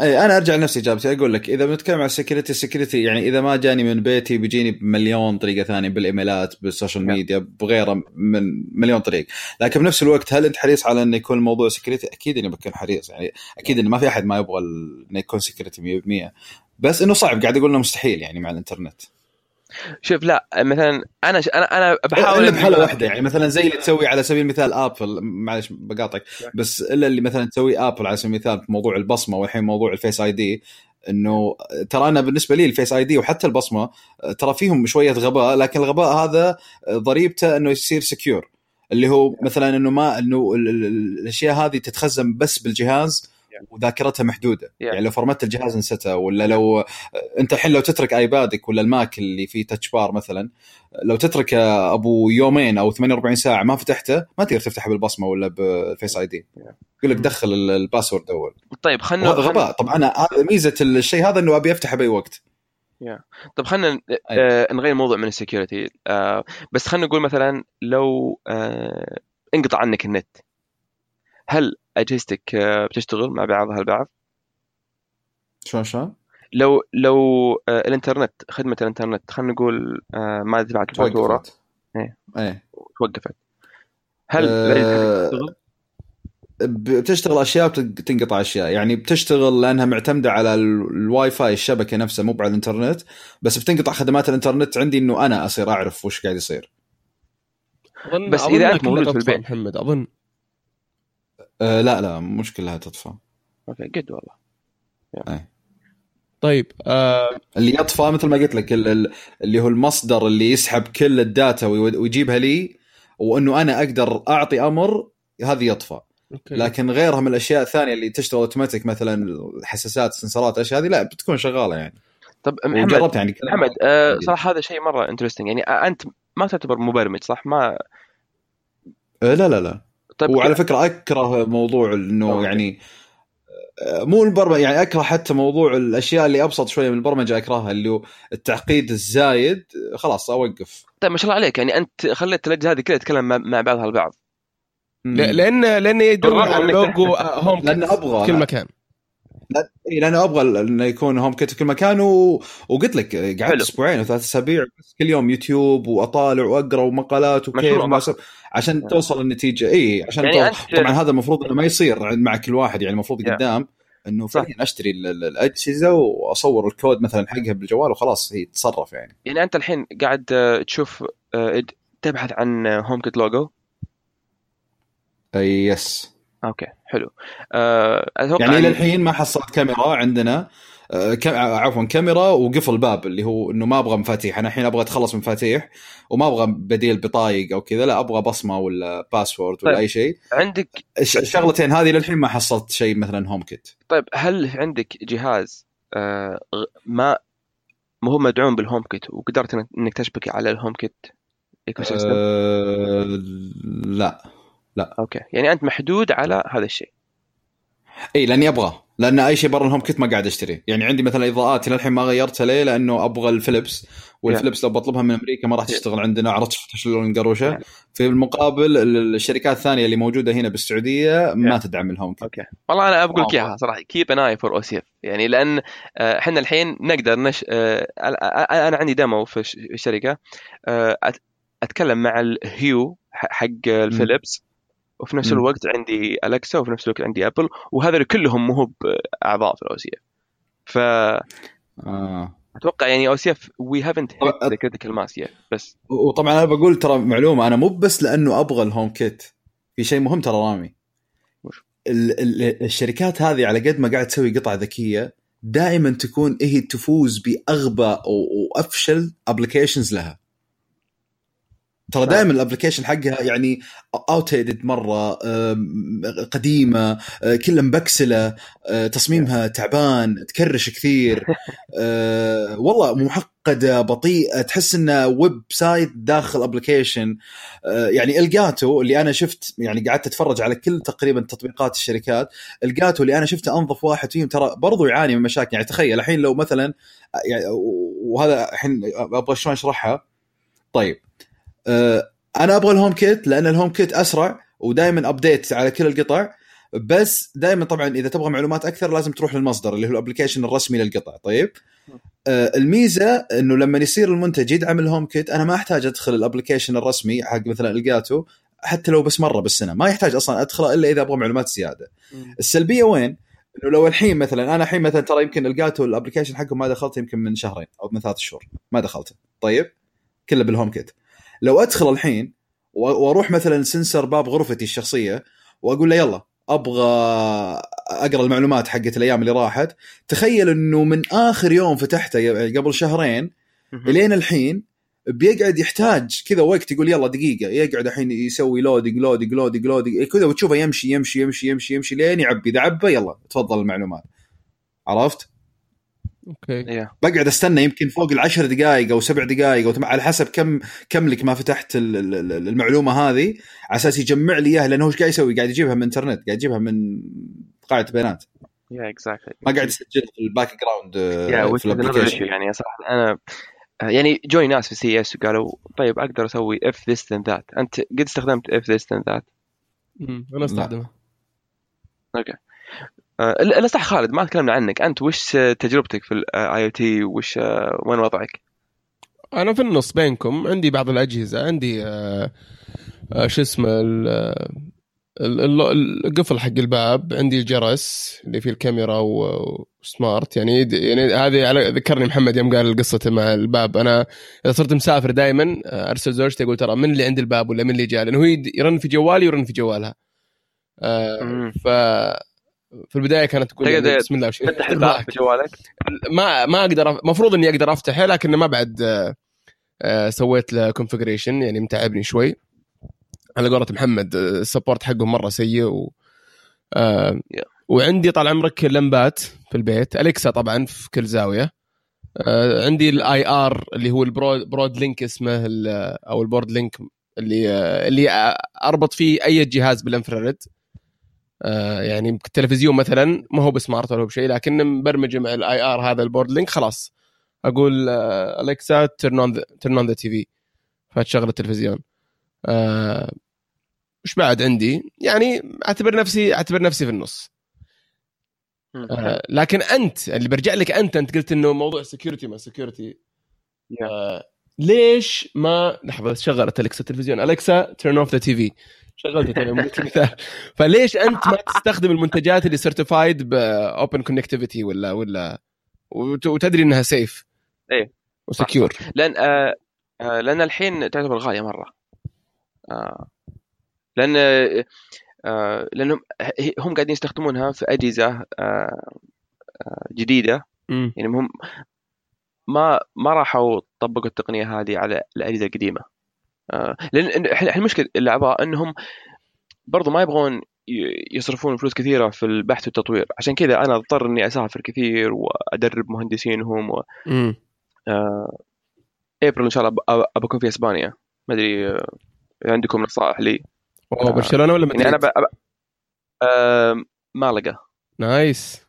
Speaker 2: اي أنا أرجع لنفسي إجابتي. أقول لك إذا بنتكلم عن ال security ال security يعني إذا ما جاني من بيتي بيجيني بمليون طريقة ثانية بالإيميلات بال social
Speaker 3: نعم.
Speaker 2: ميديا بغيره من مليون طريق. لكن بنفس الوقت هل أنت حريص على انه يكون الموضوع security أكيد إني بكون حريص. يعني أكيد انه ما في أحد ما يبغى إنه يكون security 100% بس إنه صعب قاعد أقول إنه مستحيل يعني مع الإنترنت.
Speaker 3: شوف لا مثلا أنا أنا أنا بحاول
Speaker 2: إلا بحالة واحدة يعني مثلا زي اللي تسوي على سبيل المثال آبل معلش بقاطعك بس إلا اللي مثلا تسوي آبل على سبيل المثال في موضوع البصمة والحين موضوع ال Face ID إنه ترى أنا بالنسبة لي ال Face ID وحتى البصمة ترى فيهم شوية غباء لكن الغباء هذا ضريبته إنه يصير secure اللي هو مثلا إنه ما إنه ال- ال- ال- الأشياء هذه تتخزن بس بالجهاز وذاكرتها محدودة. يعني لو فرمت الجهاز نسيتها ولا لو أنت الحين لو تترك iPad ك ولا ال Mac اللي فيه Touch Bar مثلا لو تتركه أبو يومين أو 48 ساعة ما فتحته ما تقدر تفتحه بالبصمة ولا بال Face ID. يقول لك دخل ال- ال password أول.
Speaker 3: طيب خلنا
Speaker 2: وهذا غباء. طبعا أنا هذا ميزة الشيء هذا إنه أبي أفتحه بأي وقت.
Speaker 3: طب خلينا آه نغير موضوع من ال security. آه بس خلينا نقول مثلا لو آه انقطع عنك النت هل أجهزتك آه بتشتغل مع بعضها البعض؟
Speaker 2: شلون شلون؟
Speaker 3: لو لو آه الإنترنت خدمة الإنترنت خلينا نقول آه ما دفعت الفاتوره
Speaker 2: توقفت
Speaker 3: إيه.
Speaker 2: إيه
Speaker 3: توقفت هل تشتغل؟
Speaker 2: بتشتغل أشياء وتنقطع أشياء يعني بتشتغل لأنها معتمدة على ال- الواي فاي الشبكة نفسها مو على الإنترنت بس بتنقطع خدمات الإنترنت عندي إنه أنا أصير أعرف وش قاعد يصير
Speaker 3: بس أنت
Speaker 1: كلها
Speaker 3: موجود في البيت.
Speaker 1: محمد أظن
Speaker 2: أه لا لا مش كلها تطفى
Speaker 3: okay جد والله.
Speaker 1: طيب آه
Speaker 2: اللي يطفى مثل ما قلت لك ال- ال- اللي هو المصدر اللي يسحب كل ال data ويجيبها لي وإنه أنا أقدر أعطي أمر هذه يطفى
Speaker 1: okay.
Speaker 2: لكن غيرها من الأشياء الثانية اللي تشتغل اوتوماتيك مثلا الحساسات السنسرات الاشياء هذه لا بتكون شغالة يعني.
Speaker 3: طب محمد
Speaker 2: وجربت يعني.
Speaker 3: محمد آه صراحة هذا شيء مرة interesting يعني آه أنت ما تعتبر مبرمج صح؟ ما
Speaker 2: أه لا لا لا.
Speaker 3: طيب
Speaker 2: وعلى فكرة أكره موضوع
Speaker 3: إنه.
Speaker 2: يعني آه، مو البرمجة يعني أكره حتى موضوع الأشياء اللي أبسط شوية من البرمجة أكرهها اللي هو التعقيد الزايد. خلاص أوقف.
Speaker 3: طيب ما شاء الله عليك. يعني أنت خليت الأجهزة هذه كلها تتكلم مع- مع بعضها البعض.
Speaker 1: ل- لأن لأن
Speaker 3: بالرغم
Speaker 1: على
Speaker 2: logo
Speaker 1: home
Speaker 2: لأن
Speaker 1: أبغى. كل مكان
Speaker 2: لأن أبغى إنه يكون HomeKit في كل مكان و... وقلت لك آه، قعدت. أسبوعين أو ثلاث أسابيع بس كل يوم يوتيوب وأطالع وأقرأ ومقالات وكيف وما
Speaker 3: ضخم.
Speaker 2: سب- عشان توصل النتيجة اي عشان
Speaker 3: يعني
Speaker 2: يعني
Speaker 3: أنت-
Speaker 2: طبعا هذا المفروض إنه ما يصير مع كل واحد يعني المفروض. قدام
Speaker 3: إنه.
Speaker 2: فعليا أشتري ال- ال- الأجهزة وأصور الكود مثلا حقها بالجوال وخلاص هي تتصرف يعني
Speaker 3: يعني أنت الحين قاعد آه، تشوف آه، تبحث عن HomeKit
Speaker 2: logo yes
Speaker 3: okay حلو. آه، أتوقع
Speaker 2: يعني
Speaker 3: إلى
Speaker 2: الحين ما حصلت كاميرا عندنا. آه، كم- عفوا كاميرا وقفل باب اللي هو إنه ما أبغى مفاتيح. أنا الحين أبغى أتخلص من مفاتيح وما أبغى بديل بطايق أو كذا لا أبغى بصمة ولا password ولا
Speaker 3: طيب.
Speaker 2: أي شيء.
Speaker 3: عندك
Speaker 2: الش- الشغلتين هذه للحين ما حصلت شيء مثلا HomeKit
Speaker 3: طيب هل عندك جهاز آه، ما ما هو مدعوم بال HomeKit وقدرت انك تشبك على ال HomeKit ecosystem
Speaker 2: أه لا.
Speaker 3: okay. يعني أنت محدود على هذا الشيء.
Speaker 2: إي لأني أبغى. لأن أي شيء برا ال HomeKit ما قاعد أشتري. يعني عندي مثلا اضاءاتي للحين ما غيرتها ليه؟ لأنه أبغى ال Philips. وال Philips لو بطلبها من أمريكا ما راح تشتغل عندنا. عرفت شلون قروشة؟ في المقابل ال- الشركات الثانية اللي موجودة هنا بالسعودية ما تدعم ال HomeKit.
Speaker 3: okay. والله أنا بقول لك wow. إياها صراحة. keep an eye for أو يعني لأن آه، إحنا الحين نقدر نش... آه، أنا أنا عندي demo في الش- في الشركة. آه، أتكلم مع ال Hue حق الفيليبس وفي نفس. الوقت عندي Alexa وفي نفس الوقت عندي Apple وهذول كلهم مو هو باعضاء في ال OCF فاتوقع
Speaker 2: آه.
Speaker 3: يعني OCF we
Speaker 2: haven't.
Speaker 3: the critical mass بس
Speaker 2: وطبعا أنا بقول ترى معلومة أنا مو بس لأنه أبغى ال HomeKit في شيء مهم ترى رامي؟ ال- ال- الشركات هذه على قد ما قاعد تسوي قطع ذكية دائما تكون هي تفوز بأغبى وأفشل applications لها ترى دائما ال application حقها يعني outdated مرة قديمة أه، كلها مبكسلة أه، تصميمها تعبان تكرش كثير. أه، والله معقده بطيئة تحس إنه website داخل application يعني Elgato اللي أنا شفت يعني قعدت أتفرج على كل تقريبا تطبيقات الشركات Elgato اللي أنا شفته أنظف واحد فيهم ترى برضو يعاني من مشاكل. يعني تخيل الحين لو مثلا يعني وهذا الحين أبغى شلون أشرحها؟ طيب. آه، أنا أبغى ال HomeKit لأن ال HomeKit أسرع ودائما update على كل القطع بس دائما طبعا إذا تبغى معلومات أكثر لازم تروح للمصدر اللي هو ال application الرسمي للقطع طيب؟ آه، الميزة إنه لما يصير المنتج يدعم ال HomeKit أنا ما أحتاج أدخل ال application الرسمي حق مثلا Elgato حتى لو بس مرة بالسنة ما يحتاج أصلا أدخله إلا إذا أبغى معلومات زيادة. السلبية وين؟ إنه لو الحين مثلا أنا الحين مثلا ترى يمكن Elgato ال application حقهم ما دخلته يمكن من شهرين أو من ثلاث شهور ما دخلته طيب؟ كله بال HomeKit لو أدخل الحين وأروح مثلا sensor باب غرفتي الشخصية وأقول له يلا أبغى أقرأ المعلومات حقت الأيام اللي راحت. تخيل إنه من آخر يوم فتحته قبل شهرين إلين الحين بيقعد يحتاج كذا وقت يقول يلا دقيقة يقعد الحين يسوي loading loading loading loading كذا وتشوفه يمشي يمشي يمشي يمشي يمشي لين يعبي إذا عبى يلا تفضل المعلومات. عرفت؟
Speaker 1: okay.
Speaker 3: يا
Speaker 2: بقعد أستنى يمكن فوق العشر دقائق أو سبع دقائق أو على حسب كم كم لك ما فتحت ال- ال- ال- المعلومة هذه على أساس يجمع لي إياها لأنه هو إيش قاعد يسوي؟ قاعد يجيبها من الانترنت قاعد يجيبها من قاعدة بيانات.
Speaker 3: yeah exactly
Speaker 2: ما قاعد يسجل في ال background
Speaker 3: yeah
Speaker 2: آه، في
Speaker 3: ال
Speaker 2: application
Speaker 3: issue. يعني صراحة أنا آه، يعني جوني ناس في CES وقالوا طيب أقدر أسوي if this then that. أنت قد استخدمت if this then that
Speaker 1: مم. أنا استخدمه.
Speaker 3: okay آه، لا لا صح خالد ما تكلمنا عنك. أنت وش آه، تجربتك في ال IoT؟ وش آه، وين وضعك؟
Speaker 1: أنا في النص بينكم. عندي بعض الأجهزة. عندي آه آه شو اسمه ال- آه، ال- ال- القفل حق الباب. عندي الجرس اللي فيه الكاميرا و smart. يعني يعني هذه على ذكرني محمد يوم قال قصته مع الباب. أنا إذا صرت مسافر دائما أرسل زوجتي أقول ترى من اللي عند الباب ولا من اللي جاء لأنه هو يرن في جوالي ويرن في جوالها. آه. ف في البداية كانت تقول بسم الله وش
Speaker 3: تفتح الباب بجوالك
Speaker 1: ما ما أقدر المفروض إني أقدر افتحه لكن ما بعد آه، آه، سويت له configuration يعني متعبني شوي. على قولة محمد آه، ال support حقهم مرة سيء و آه،
Speaker 3: Yeah.
Speaker 1: وعندي طال عمرك لمبات في البيت. Alexa طبعا في كل زاوية. آه، عندي ال IR اللي هو ال Broad BroadLink اسمه أو ال BroadLink اللي آه، اللي أربط فيه أي جهاز بال infrared يعني التلفزيون مثلا ما هو ب smart ولا هو بشيء لكن مبرمج مع ال IR هذا ال BroadLink خلاص. أقول آه، Alexa turn on turn on the TV فتشغل التلفزيون. آه، وش بعد عندي؟ يعني أعتبر نفسي أعتبر نفسي في النص. آه، لكن أنت اللي برجع لك أنت أنت قلت إنه موضوع security ما security
Speaker 3: Yeah.
Speaker 1: ليش ما لحظة شغلت Alexa التلفزيون. Alexa turn off the TV شغلت يوم قلت مثال فليش أنت ما تستخدم المنتجات اللي certified ب Open Connectivity ولا ولا وت- وتدري إنها safe
Speaker 3: إيه.
Speaker 1: و
Speaker 3: secure لأن آه آه لأن الحين تعتبر غالية مرة. آه لأن آه لأنهم هم قاعدين يستخدمونها في أجهزة آه آه جديدة.
Speaker 1: مم.
Speaker 3: يعني هم ما ما راحوا طبقوا التقنية هذه على الأجهزة القديمة. لأن إن- الحين المشكلة الاعضاء إنهم برضو ما يبغون يصرفون فلوس كثيرة في البحث والتطوير. عشان كذا أنا أضطر إني أسافر كثير وأدرب مهندسينهم و... آه، ابريل إن شاء الله أكون في إسبانيا. ما أدري آه، إذا عندكم نصائح لي.
Speaker 1: أوه، برشلونة ولا
Speaker 3: يعني أنا
Speaker 1: مدريد؟
Speaker 3: ب... أب... آه، مالقا
Speaker 1: nice.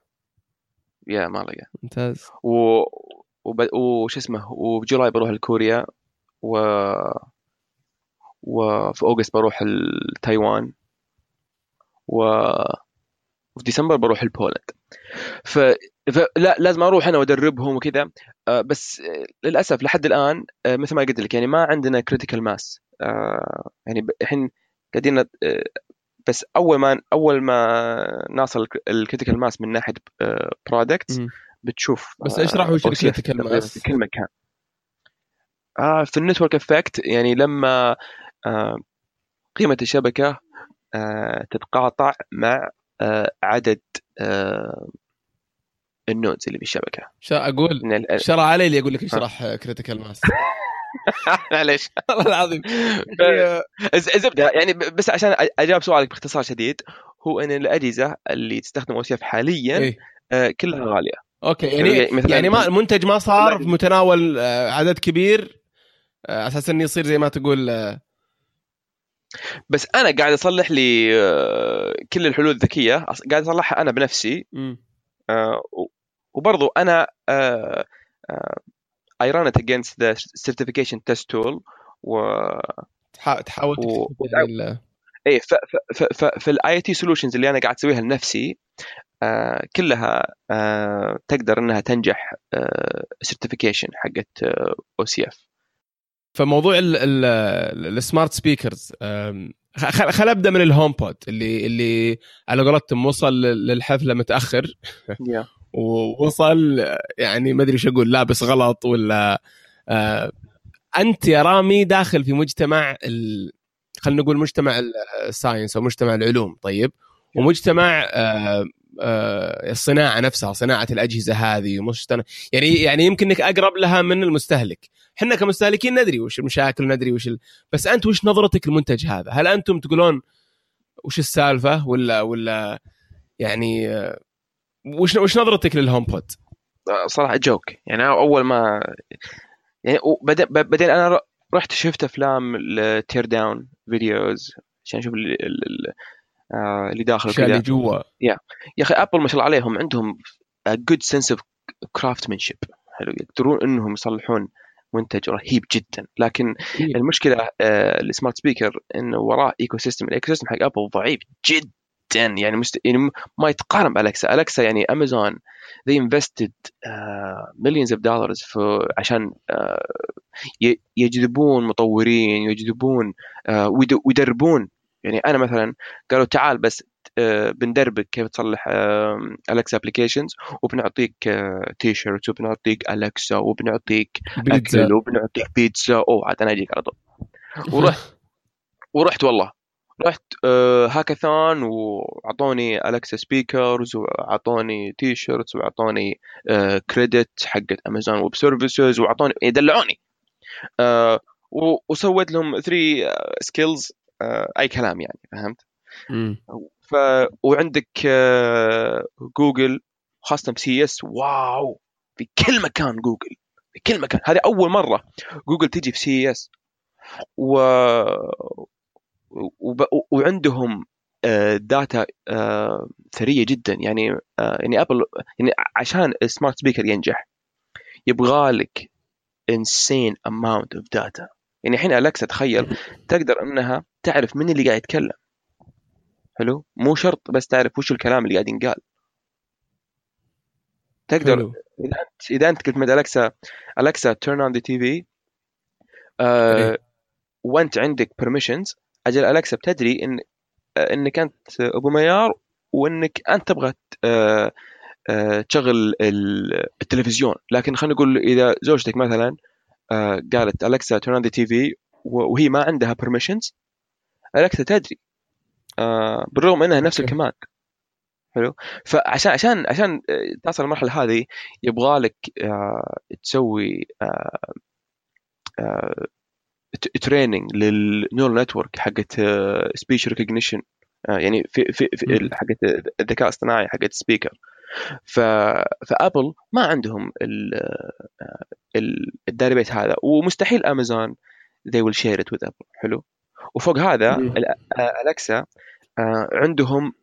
Speaker 3: يا مالقا
Speaker 1: ممتاز.
Speaker 3: و وب... وش اسمه وب July بروح لكوريا و وفي August بروح لتايوان و وفي ديسمبر بروح ل Poland ف... فلا لازم أروح أنا وأدربهم وكذا. آه، بس آه، للأسف لحد الآن آه، مثل ما قلت لك يعني ما عندنا critical mass يعني الحين قاعدين بس أول ما أول ما نصل ال critical mass من ناحية products
Speaker 1: مم.
Speaker 3: بتشوف
Speaker 1: بس اشرح وش ال
Speaker 3: critical
Speaker 1: mass
Speaker 3: في كل مكان. في ال network effect يعني لما آه قيمة الشبكة آه تتقاطع مع آه عدد ال nodes اللي في الشبكه
Speaker 1: شا
Speaker 3: أقول
Speaker 1: شرع علي اللي يقول لك اشرح critical mass
Speaker 3: معليش.
Speaker 1: والله العظيم.
Speaker 3: الز- الزبده يعني بس عشان أجاوب سؤالك باختصار شديد هو إن الأجهزة اللي تستخدم أو حاليا
Speaker 1: إيه.
Speaker 3: آه كلها غالية.
Speaker 1: okay يعني
Speaker 3: مثلاً-
Speaker 1: يعني ما المنتج ما صار متناول عدد كبير على أساس إنه يصير زي ما تقول
Speaker 3: بس أنا قاعد أصلح لي آه كل الحلول الذكية. قاعد أصلحها أنا بنفسي. آه و- وبرضو أنا آه آه I run it against the certification test tool. و
Speaker 1: تحا- تحاول
Speaker 3: و-
Speaker 1: ال-
Speaker 3: إيه ف ف ف ف في ال IoT solutions اللي أنا قاعد أسويها لنفسي آه كلها آه تقدر إنها تنجح certification حقت أو سي اف
Speaker 1: فموضوع ال- ال- ال smart speakers خل أبدأ من ال HomePod اللي اللي على قولتهم وصل لل- للحفلة متأخر. ووصل يعني ما أدري إيش أقول لابس غلط ولا آه أنت يا رامي داخل في مجتمع ال... خلينا نقول مجتمع ال- ال science أو مجتمع العلوم طيب؟ ومجتمع آه آه الصناعة نفسها صناعة الأجهزة هذه ومجتمع يعني يعني يمكن إنك أقرب لها من المستهلك. إحنا كمستهلكين ندري وش المشاكل ندري وش ال... بس أنت وش نظرتك للمنتج هذا؟ هل أنتم تقولون وش السالفة ولا ولا يعني وش وش نظرتك لل HomePod؟
Speaker 3: صراحة joke. يعني أول ما يعني بعدين أنا رحت شفت أفلام ال teardown videos عشان أشوف آه، اللي داخل
Speaker 1: الاشياء اللي جوا.
Speaker 3: يا أخي Apple ما شاء الله عليهم عندهم good sense of craftsmanship حلو. يقدرون إنهم يصلحون منتج رهيب جدا. لكن المشكلة آه، ال smart speaker إنه وراه ecosystem ال ecosystem حق Apple ضعيف جدا. يعني مست... يعني ما يتقارن ب Alexa Alexa يعني Amazon they invested uh, millions of dollars في عشان uh, يجذبون مطورين يجذبون uh, ويد- ويدربون. يعني أنا مثلا قالوا تعال بس بندربك كيف تصلح Alexa applications وبنعطيك تي شيرت وبنعطيك Alexa وبنعطيك
Speaker 1: بيتزا.
Speaker 3: أكل وبنعطيك بيتزا. أوه عاد أنا أجيك على طول. ورحت ورحت والله. رحت آه، هاكاثون وأعطوني Alexa speakers وأعطوني T-shirts وأعطوني آه، credit حقت Amazon Web Services وأعطوني يدلعوني آه، و- وسويت لهم 3 skills أي كلام يعني فهمت؟ وعندك آه، جوجل خاصة ب CES wow في كل مكان جوجل في كل مكان. هذه أول مرة جوجل تجي في CES. و... وب... وعندهم آه، data آه، ثرية جدا. يعني آه، يعني Apple يعني عشان ال smart speaker ينجح يبغى لك insane amount of data. يعني الحين Alexa تخيل تقدر إنها تعرف من اللي قاعد يتكلم. حلو؟ مو شرط بس تعرف وش الكلام اللي قاعد ينقال. تقدر
Speaker 1: حلو.
Speaker 3: إذا انت إذا أنت قلت مد Alexa Alexa turn on the TV
Speaker 1: إيه.
Speaker 3: وأنت عندك permissions أجل Alexa بتدري ان آه، إنك أنت أبو ميار وإنك أنت تبغى آه، آه، تشغل ال- التلفزيون. لكن خلينا نقول إذا زوجتك مثلا آه، قالت Alexa turn on the TV وهي ما عندها permissions Alexa تدري. آه، بالرغم إنها نفس
Speaker 1: okay.
Speaker 3: ال command. حلو؟ فعشان عشان عشان آه، تصل المرحلة هذه يبغى لك آه، تسوي training لل neural network حقت speech recognition يعني في في, في حقت الذكاء الاصطناعي حقت speaker ف ف Apple ما عندهم ال ال- ال database هذا ومستحيل Amazon they will share it with apple. حلو؟ وفوق هذا
Speaker 1: مم.
Speaker 3: أل- آه، آه، عندهم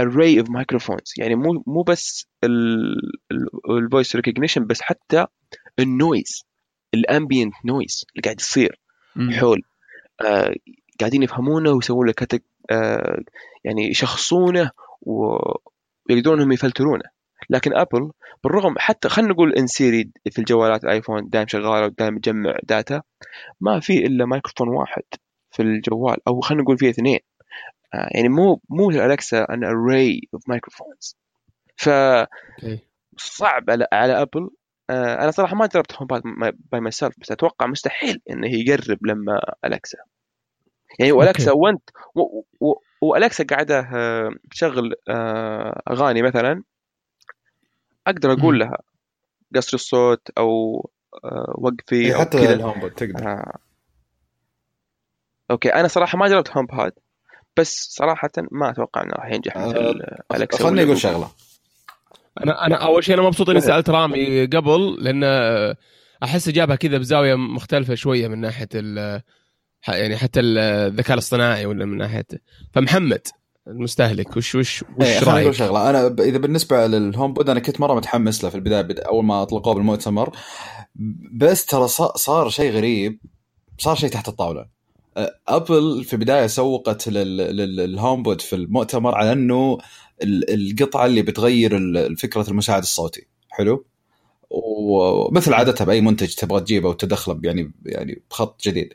Speaker 3: array of microphones يعني مو مو بس ال voice recognition بس حتى ال noise ال ambient noise اللي قاعد يصير. حول آه قاعدين يفهمونه ويسوون له كتك آه يعني يشخصونه ويقدرون إنهم يفلترونه لكن Apple بالرغم حتى خلينا نقول إن Siri في الجوالات ال iPhone دائما شغالة ودائما تجمع data ما في إلا مايكروفون واحد في الجوال أو خلينا نقول فيه اثنين آه يعني مو مو ال Alexa an array of microphones فصعب
Speaker 1: okay.
Speaker 3: على, على Apple آه أنا صراحة ما جربت HomePod by myself بس أتوقع مستحيل إنه يقرب لما Alexa يعني و Alexa وانت و Alexa قاعدة آه، تشغل أغاني مثلا أقدر
Speaker 1: أقول.
Speaker 3: لها قصر الصوت أو وقفي
Speaker 2: إيه، حتى ال Home تقدر.
Speaker 3: okay أنا صراحة ما جربت HomePod بس صراحة ما أتوقع إنه راح ينجح مثل
Speaker 2: آه،
Speaker 3: آه، Alexa
Speaker 2: خليني
Speaker 3: أقول.
Speaker 2: شغلة.
Speaker 1: أنا أنا أول شيء أنا مبسوط إني سألت رامي قبل لأن أحس جابها كذا بزاوية مختلفة شوية من ناحية ال يعني حتى الذكاء الاصطناعي ولا من ناحية. فمحمد المستهلك وش وش
Speaker 2: إيه،
Speaker 1: وش
Speaker 2: خليني أقول
Speaker 1: رايك؟
Speaker 2: شغلة. أنا ب- إذا بالنسبة لل HomePod أنا كنت مرة متحمس له في البداية بد- أول ما أطلقوه بالمؤتمر بس ترى صار شيء غريب صار شيء تحت الطاولة. أه، Apple في البداية سوقت لل- لل- لل HomePod في المؤتمر على أنه ال- القطعة اللي بتغير فكره المساعد الصوتي. حلو؟ ومثل عادتها بأي منتج تبغى تجيبه وتدخله يعني يعني بخط جديد.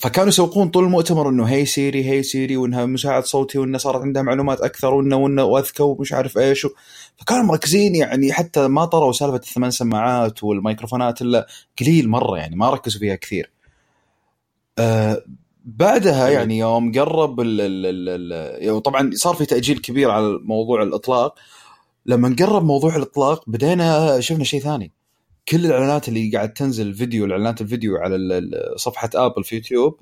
Speaker 2: فكانوا يسوقون طول المؤتمر إنه hey سيري hey سيري وإنها مساعد صوتي وانها صارت عندها معلومات أكثر وإنه وإنه واذكى ومش عارف إيش. و... فكانوا مركزين يعني حتى ما طروا سالفة الثمان سماعات والميكروفونات إلا قليل مرة يعني ما ركزوا فيها كثير. آه بعدها
Speaker 3: جميل.
Speaker 2: يعني يوم قرب ال ال ال ال يعني طبعا صار في تأجيل كبير على موضوع الإطلاق. لما قرب موضوع الإطلاق بدينا شفنا شيء ثاني. كل الإعلانات اللي قاعد تنزل فيديو الإعلانات الفيديو على صفحة ابل في يوتيوب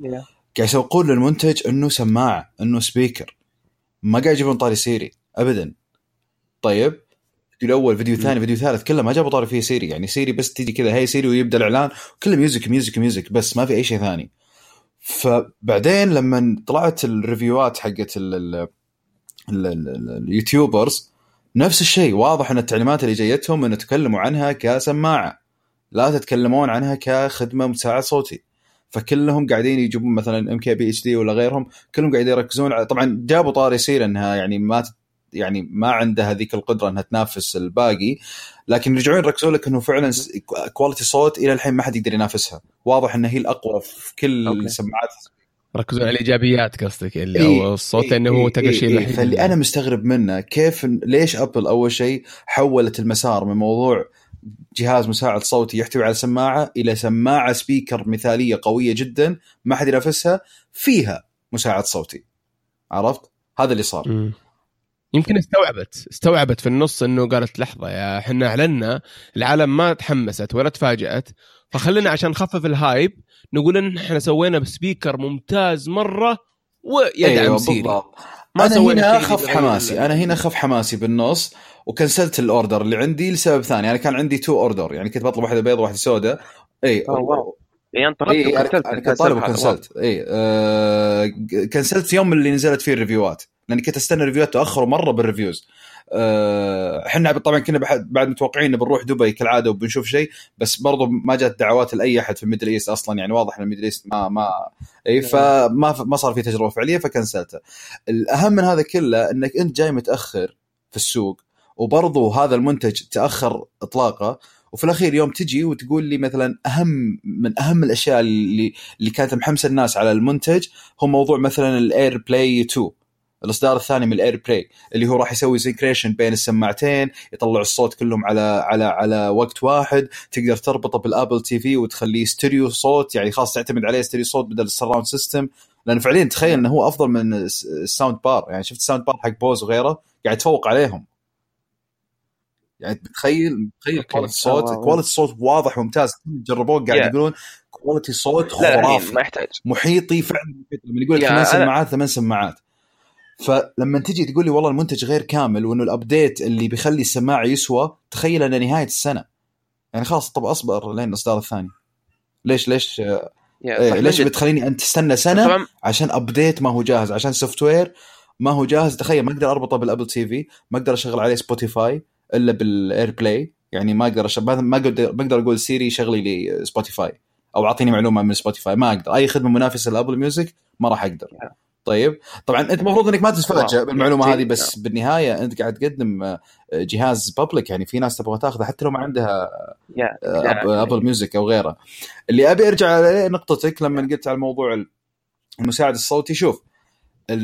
Speaker 2: قاعد يسوقون للمنتج إنه سماعه إنه speaker ما قاعد يجيبون طاري سيري ابدا. طيب فيديو الأول فيديو ثاني فيديو ثالث كله ما جابوا طاري فيه سيري يعني سيري بس تيجي كذا hey سيري ويبدأ الإعلان كله music music music بس ما في أي شيء ثاني. فبعدين لما طلعت ال reviewات حقت ال- ال- ال- ال- ال- ال YouTubers نفس الشيء واضح إن التعليمات اللي جايتهم انه تكلموا عنها كسماعة لا تتكلمون عنها كخدمة مساعد صوتي. فكلهم قاعدين يجيبون مثلا ام كي بي اتش دي ولا غيرهم كلهم قاعدين يركزون على طبعا جابوا طاري سيري إنها يعني ما يعني ما عندها ذيك القدرة إنها تنافس الباقي لكن يرجعون يركزون لك إنه فعلا quality صوت إلى الحين ما حد يقدر ينافسها واضح انها هي الأقوى في كل
Speaker 3: okay.
Speaker 2: السماعات
Speaker 1: ركزوا على الإيجابيات قصدك اللي
Speaker 2: إيه،
Speaker 1: أو الصوت
Speaker 2: إيه،
Speaker 1: لأنه هو
Speaker 2: إيه،
Speaker 1: الشيء
Speaker 2: إيه، إيه. فاللي أنا مستغرب منه كيف ليش ابل أول شيء حولت المسار من موضوع جهاز مساعد صوتي يحتوي على سماعة إلى سماعة speaker مثالية قوية جدا ما حد ينافسها فيها مساعد صوتي عرفت؟ هذا اللي صار
Speaker 1: مم. يمكن استوعبت استوعبت في النص إنه قالت لحظة يا إحنا أعلنا العالم ما تحمست ولا تفاجأت فخلينا عشان نخفف ال hype نقول إن إحنا سوينا ب speaker ممتاز مرة ويدعم
Speaker 2: أيوة
Speaker 1: سيري.
Speaker 2: بالضبط.
Speaker 1: ما
Speaker 2: أنا
Speaker 1: سوينا
Speaker 2: هنا اخف حماسي أنا هنا اخف حماسي بالنص و cancelت ال order اللي عندي لسبب ثاني أنا كان عندي two order يعني كنت بطلب واحدة بيض وواحدة سوداء اي
Speaker 3: wow. أنت طلبت
Speaker 2: اي أنا
Speaker 3: و
Speaker 2: cancelت كنت طالب.
Speaker 3: و
Speaker 2: cancelت اي آه cancelت يوم اللي نزلت فيه ال reviewات. لأني كنت أستنى reviewات تأخروا مرة بال reviews آه، إحنا طبعا كنا بعد متوقعين بنروح دبي كالعادة وبنشوف شيء بس برضو ما جات دعوات لأي أحد في ال Middle East أصلا. يعني واضح إن ال Middle East ما ما اي فما ف- ما صار في تجربة فعلية ف cancelته الأهم من هذا كله إنك أنت جاي متأخر في السوق وبرضو هذا المنتج تأخر اطلاقه وفي الأخير يوم تجي وتقول لي مثلا اهم من أهم الأشياء اللي اللي كانت محمسة الناس على المنتج هو موضوع مثلا ال AirPlay 2 الإصدار الثاني من ال AirPlay اللي هو راح يسوي synchronization بين السماعتين يطلع الصوت كلهم على على على وقت واحد تقدر تربطه بال Apple TV وتخليه ستيريو صوت يعني خلاص تعتمد عليه ستيريو صوت بدل ال surround system لأن فعليا تخيل إنه هو أفضل من الس- ال sound bar يعني شفت ال sound bar حق بوز وغيره قاعد يتفوق عليهم يعني تخيل تخيل. quality الصوت. quality الصوت واضح وممتاز جربوه قاعد
Speaker 3: Yeah.
Speaker 2: يقولون quality صوت خرافي
Speaker 3: ما يحتاج
Speaker 2: محيطي فعلا. لما يقول لك ثمان سماعات ثمان سماعات فلما تجي تقول لي والله المنتج غير كامل وإنه ال update اللي بيخلي السماعه يسوى تخيل انه نهاية السنة. يعني خلاص طب أصبر لين الاصدار الثاني. ليش ليش إيه
Speaker 3: صح
Speaker 2: ليش. بتخليني أنت تستنى سنة
Speaker 3: طبعا
Speaker 2: عشان update ما هو جاهز عشان software ما هو جاهز؟ تخيل ما أقدر أربطه بال Apple TV ما أقدر أشغل عليه سبوتيفاي إلا بال AirPlay يعني ما أقدر أش... ما ما أقدر ما أقدر أقول سيري شغلي لي سبوتيفاي أو أعطيني معلومة من سبوتيفاي ما أقدر. أي خدمة منافسة ل Apple Music ما راح أقدر. طيب طبعا أنت المفروض إنك ما تتفاجئ.
Speaker 3: بالمعلومة.
Speaker 2: هذه بس بالنهاية أنت قاعد تقدم آه، جهاز public يعني في ناس تبغى تاخذه حتى لو ما عندها أب- Apple Music أو غيره اللي أبي أرجع على نقطتك لما قلت على موضوع المساعد الصوتي شوف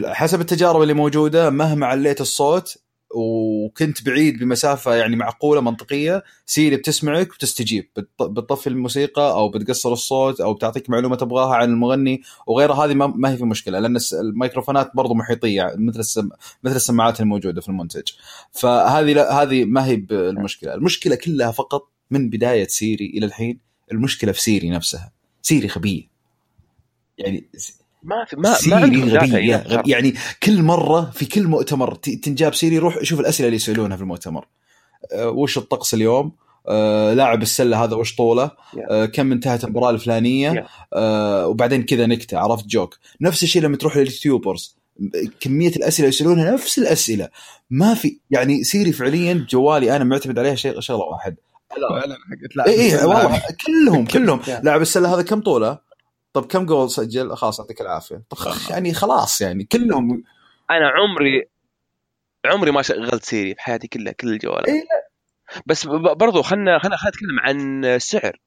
Speaker 2: حسب التجارب اللي موجودة مهما عليت الصوت وكنت بعيد بمسافة يعني معقولة منطقية سيري بتسمعك وتستجيب. بتط- بتطفي الموسيقى أو بتقصر الصوت أو بتعطيك معلومة تبغاها عن المغني وغيرها هذه ما, هي في مشكلة لأن الميكروفونات برضو محيطية مثل السم... مثل السماعات الموجودة في المنتج. فهذه لا هذه ما هي بالمشكلة. المشكلة كلها فقط من بداية سيري إلى الحين المشكلة في سيري نفسها. سيري غبيه يعني
Speaker 3: ما في ما ما
Speaker 2: سيري
Speaker 3: عندهم data
Speaker 2: غبية
Speaker 3: يعني.
Speaker 2: يعني كل مرة في كل مؤتمر تنجاب سيري روح شوف الأسئلة اللي يسألونها في المؤتمر. أه وش الطقس اليوم؟ أه لاعب السلة هذا وش طوله؟ أه كم انتهت المباراة الفلانية؟ أه وبعدين كذا نكتة عرفت joke. نفس الشيء لما تروح لل YouTubers. كمية الأسئلة يسألونها نفس الأسئلة. ما في يعني سيري فعليا جوالي أنا معتمد عليها شيء شغلة واحد.
Speaker 1: فعلا حقت لا
Speaker 2: اي اي والله كلهم كلهم. لاعب السلة هذا كم طوله؟ طب كم جول سجل؟ خلاص يعطيك العافية طب يعني خلاص يعني كلهم
Speaker 3: أنا عمري عمري ما شغلت سيري في حياتي كلها كل الجوالات
Speaker 2: إيه،
Speaker 3: بس برضو خلنا خلنا خلنا نتكلم عن السعر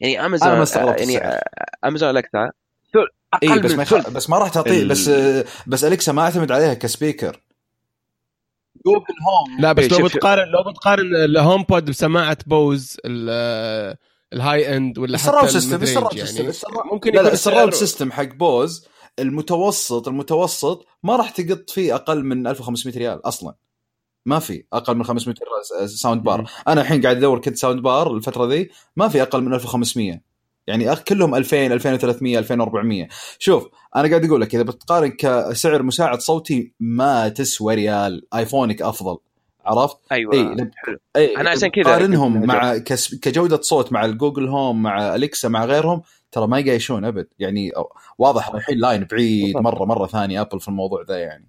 Speaker 3: يعني امازون
Speaker 2: أنا
Speaker 3: يعني. امازون ثل-
Speaker 2: اي
Speaker 3: أقل
Speaker 2: بس
Speaker 3: من
Speaker 2: ما. بس ما راح تعطيه
Speaker 3: ال-
Speaker 2: بس بس اليكسا ما اعتمد عليها ك speaker Google Home
Speaker 1: لا بس
Speaker 3: إيه،
Speaker 1: لو. بتقارن لو بتقارن ال HomePod بسماعة بوز ال- ال high end ولا حتى
Speaker 2: ال surround
Speaker 1: system
Speaker 2: ال
Speaker 1: surround
Speaker 2: system
Speaker 1: ال
Speaker 2: surround-
Speaker 1: ممكن
Speaker 2: لا
Speaker 1: يكون
Speaker 2: السراوند سيستم حق بوز المتوسط المتوسط ما راح تقط فيه أقل من 1500 ريال أصلا. ما في أقل من 500 sound bar. أنا الحين قاعد أدور كنت sound bar الفترة ذي ما في أقل من 1500 يعني كلهم 2000 2300 2400 شوف أنا قاعد أقول لك إذا بتقارن كسعر مساعد صوتي ما تسوى ريال. آيفونك أفضل. عرفت؟
Speaker 3: أيوه
Speaker 2: اي
Speaker 3: حلو.
Speaker 2: اي
Speaker 3: أنا عشان كذا
Speaker 2: قارنهم مع كس... كجودة صوت مع ال Google Home مع Alexa مع غيرهم ترى ما يقايشون أبد. يعني واضح رايحين line بعيد. مرة مرة ثانية أبل في الموضوع ذا يعني.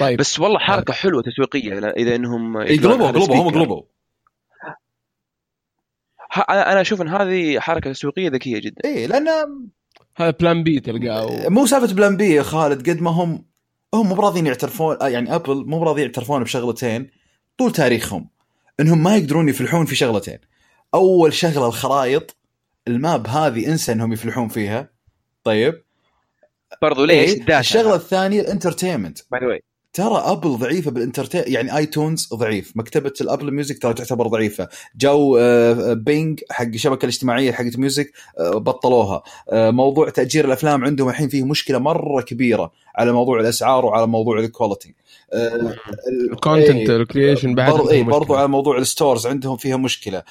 Speaker 1: طيب.
Speaker 3: بس والله حركة حلوة تسويقية إذا إنهم
Speaker 2: يقلبوا
Speaker 3: هذا
Speaker 2: قلبوا هم. قلبوا
Speaker 3: ه- أنا أنا أشوف إن هذه حركة تسويقية ذكية جدا.
Speaker 2: اي لأن
Speaker 1: هذا plan B تلقاه.
Speaker 2: مو سالفة plan B يا خالد قد ما هم هم مو براضيين يعترفون آه، يعني ابل مو براضيين يعترفون بشغلتين طول تاريخهم إنهم ما يقدرون يفلحون في شغلتين. أول شغلة الخرائط ال map هذه إنسى إنهم يفلحون فيها. طيب.
Speaker 3: برضو ليش؟
Speaker 2: إيه، الشغلة الثانية ال
Speaker 3: entertainment. by the
Speaker 2: ترى أبل ضعيفة بال entertain يعني iTunes ضعيف مكتبة ال Apple Music ترى تعتبر ضعيفة. جو آه، Ping حق الشبكة الاجتماعية حقت music آه، بطلوها. آه، موضوع تأجير الأفلام عندهم الحين فيه مشكلة مرة كبيرة على موضوع الأسعار وعلى موضوع ال
Speaker 1: quality ال content ال creation بعد
Speaker 2: برضو
Speaker 1: عندهم
Speaker 2: برضو. على موضوع ال stores عندهم فيها مشكلة.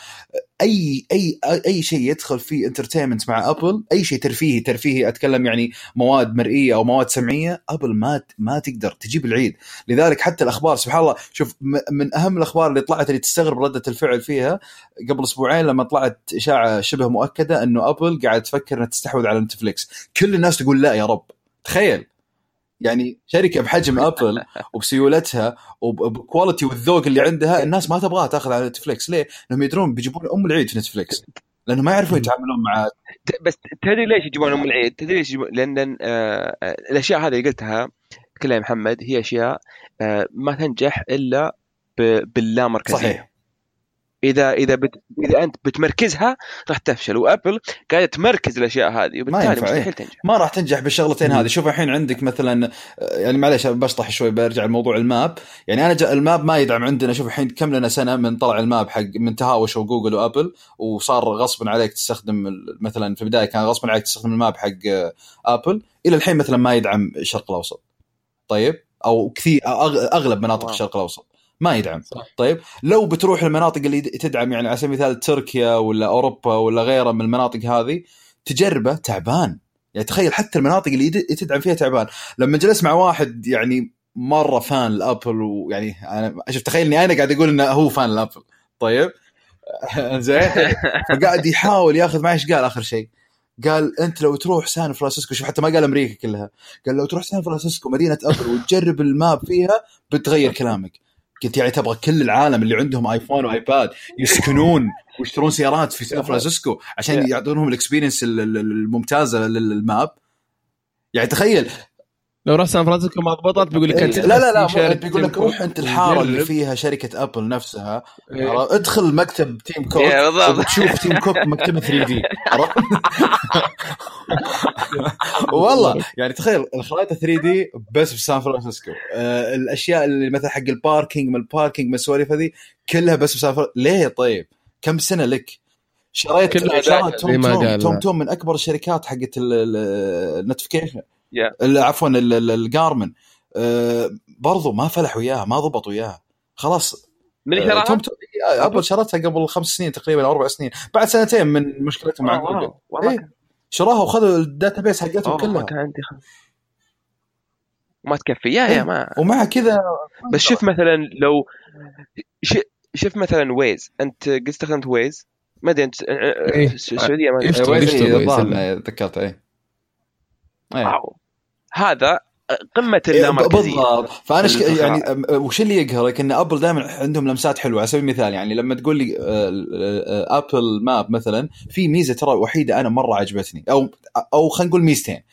Speaker 2: أي أي أي شيء يدخل فيه entertainment مع ابل أي شيء ترفيهي ترفيهي أتكلم يعني مواد مرئية أو مواد سمعية ابل ما ما تقدر تجيب العيد. لذلك حتى الأخبار سبحان الله شوف من أهم الأخبار اللي طلعت اللي تستغرب ردة الفعل فيها قبل أسبوعين لما طلعت إشاعة شبه مؤكدة إنه ابل قاعد تفكر إنها تستحوذ على نتفليكس كل الناس تقول لا يا رب. تخيل. يعني شركة بحجم أبل وبسيولتها وب quality والذوق اللي عندها الناس ما تبغاها تأخذ على نتفليكس ليه؟ لأنهم يدرون بيجيبون أم العيد في نتفليكس لانهم ما يعرفون يتعاملون مع
Speaker 3: بس تدري ليش يجيبون أم العيد؟ تدري ليش يجيبون؟ لأن آه، آه، الأشياء هذه اللي قلتها كلها يا محمد هي أشياء آه، ما تنجح إلا ب- باللامركزية
Speaker 2: صحيح
Speaker 3: اذا إذا بت... إذا أنت بتمركزها راح تفشل. وأبل قاعدة تمركز الأشياء هذه وبالتالي
Speaker 2: إيه.
Speaker 3: مستحيل تنجح.
Speaker 2: ما راح تنجح بالشغلتين. هذه. شوف الحين عندك مثلا يعني معليش بشطح شوي برجع لموضوع ال map. يعني أنا جا ال map ما يدعم عندنا. شوف الحين كم لنا سنة من طلع ال map حق من تهاوشوا جوجل وأبل وصار غصبا عليك تستخدم مثلا في البداية كان غصبا عليك تستخدم ال map حق آه، أبل. إلى الحين مثلا ما يدعم الشرق الأوسط. طيب؟ أو كثير أغلب مناطق. الشرق الأوسط. ما يدعم.
Speaker 1: صح.
Speaker 2: طيب لو بتروح المناطق اللي تدعم يعني على سبيل المثال تركيا ولا أوروبا ولا غيرها من المناطق هذه تجربة تعبان. يعني تخيل حتى المناطق اللي تدعم فيها تعبان. لما جلست مع واحد يعني مرة fan لأبل ويعني أنا شوف تخيل إني أنا قاعد أقول إنه هو fan لأبل. طيب؟ زين. فقاعد يحاول ياخذ معي إيش قال آخر شيء؟ قال أنت لو تروح سان فرانسيسكو شوف حتى ما قال أمريكا كلها. قال لو تروح سان فرانسيسكو مدينة أبل وتجرب ال map فيها بتغير كلامك. قلت يعني تبغى كل العالم اللي عندهم آيفون وآيباد يسكنون ويشترون سيارات في سان فرانسيسكو عشان يعطونهم ال experience ال- ال- الممتازة لل map. يعني تخيل
Speaker 1: لو رحت سان فرانسيسكو ما ضبطت بيقول لك
Speaker 2: إيه،
Speaker 1: أنت
Speaker 2: لا لا لا بيقول لك روح أنت الحارة اللي. فيها شركة أبل نفسها
Speaker 1: إيه.
Speaker 2: ادخل مكتب تيم كوك
Speaker 3: إيه،.
Speaker 2: وبتشوف تيم كوك مكتبة 3D؟ والله يعني تخيل الخرائط 3D بس في سان فرانسيسكو آه الأشياء اللي مثلا حق ال parking من ال parking من السواليف هذه كلها بس في سان فرانسيسكو ليه طيب؟ كم سنة لك؟ شريت Tom. TomTom من أكبر الشركات حقت ال navigation
Speaker 3: Yeah.
Speaker 2: عفوا ال- ال- ال Garmin آه، برضو ما فلح وياها ما ضبط وياها خلاص
Speaker 3: من اللي
Speaker 2: آه،
Speaker 3: شراها؟
Speaker 2: توم آه، ابل شرتها قبل خمس سنين تقريبا أو أربع سنين بعد سنتين من مشكلتهم مع. جوجل
Speaker 3: والله
Speaker 2: إيه. شراها وخذوا ال database حقتهم
Speaker 3: أوه، ما
Speaker 2: كلها
Speaker 3: كان عندي. ما تكفي يا يا
Speaker 2: إيه.
Speaker 3: ما
Speaker 2: ومع كذا
Speaker 3: بس شوف مثلا لو ش... شوف مثلا Waze أنت قد استخدمت Waze ما أدري انت السعوديه ما
Speaker 1: Waze-
Speaker 2: إيه،
Speaker 1: Waze.
Speaker 2: الظاهر إنه ذكرت.
Speaker 3: wow هذا قمة
Speaker 2: إيه،
Speaker 3: اللامركزيه
Speaker 2: بالضبط. فأنا شك... يعني وش اللي يقهرك ان أبل دائما عندهم لمسات حلوة. على سبيل المثال يعني لما تقول لي آه، آه، Apple Map مثلا في ميزة ترى وحيدة أنا مرة عجبتني. أو أو خلينا نقول ميزتين.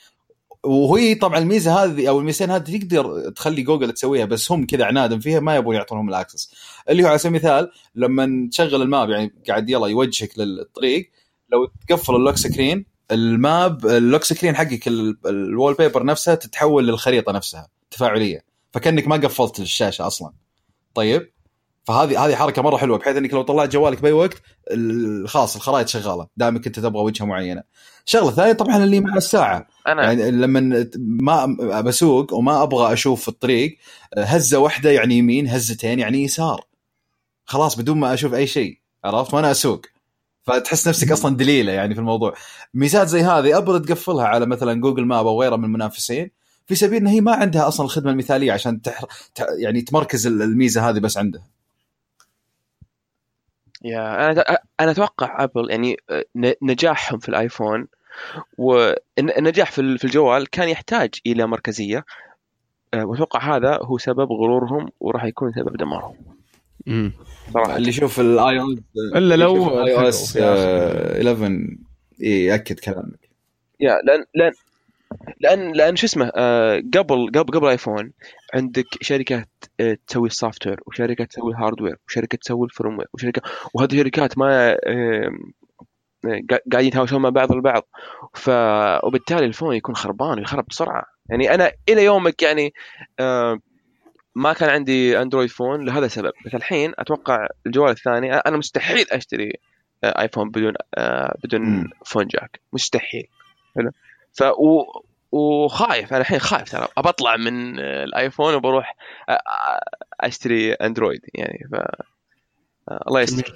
Speaker 2: وهي طبعا الميزة هذه أو الميزتين هذه تقدر تخلي جوجل تسويها بس هم كذا عنادا فيها ما يبون يعطونهم ال access. اللي هو على سبيل المثال لما تشغل ال map يعني قاعد يلا يوجهك للطريق لو تقفل ال lock screen ال map ال lock screen حقك ال- ال wallpaper نفسها تتحول للخريطة نفسها تفاعلية. فكأنك ما قفلت الشاشة أصلا. طيب؟ فهذه هذه حركة مرة حلوة بحيث إنك لو طلعت جوالك بأي وقت خلاص الخرائط شغالة دامك أنت تبغى وجهة معينة. شغلة ثانية طبعا اللي مع الساعة.
Speaker 3: أنا
Speaker 2: يعني لما ما بسوق وما أبغى أشوف الطريق هزة واحدة يعني يمين هزتين يعني يسار. خلاص بدون ما أشوف أي شيء عرفت؟ وأنا أسوق. فتحس نفسك أصلا دليلة يعني في الموضوع. ميزات زي هذه أبغى تقفلها على مثلا جوجل ماب أو غيره من المنافسين في سبيل إن هي ما عندها أصلا الخدمة المثالية عشان تحر... ت... يعني تمركز الميزة هذه بس عندها.
Speaker 3: يا أنا أنا أتوقع أبل يعني ن- نجاحهم في الآيفون والنجاح في ال- في الجوال كان يحتاج إلى مركزية أه، وأتوقع هذا هو سبب غرورهم وراح يكون سبب دمارهم. صراحة.
Speaker 2: اللي يشوف ال iO
Speaker 1: إلا لو
Speaker 2: iOS
Speaker 1: في آخر.
Speaker 2: 11 يأكد كلامك.
Speaker 3: يا لأن لأن لأن لأن شو اسمه آه، قبل قبل قبل ايفون عندك شركات آه، تسوي ال software وشركة تسوي ال hardware وشركة تسوي ال firmware وشركة وهذه الشركات ما آه، قا- قاعدين يتهاوشون مع بعض البعض. ف وبالتالي ال phone يكون خربان ويخرب بسرعة. يعني أنا إلى يومك يعني ما كان عندي Android phone لهذا السبب. بس الحين أتوقع الجوال الثاني أنا مستحيل أشتري آه، iPhone بدون آه، بدون. phone jack مستحيل. حلو؟ ف و... وخايف. أنا الحين خايف ترى. أبى أطلع من آه، ال iPhone وبروح آه، آه، أشتري Android يعني. ف آه، الله يستر.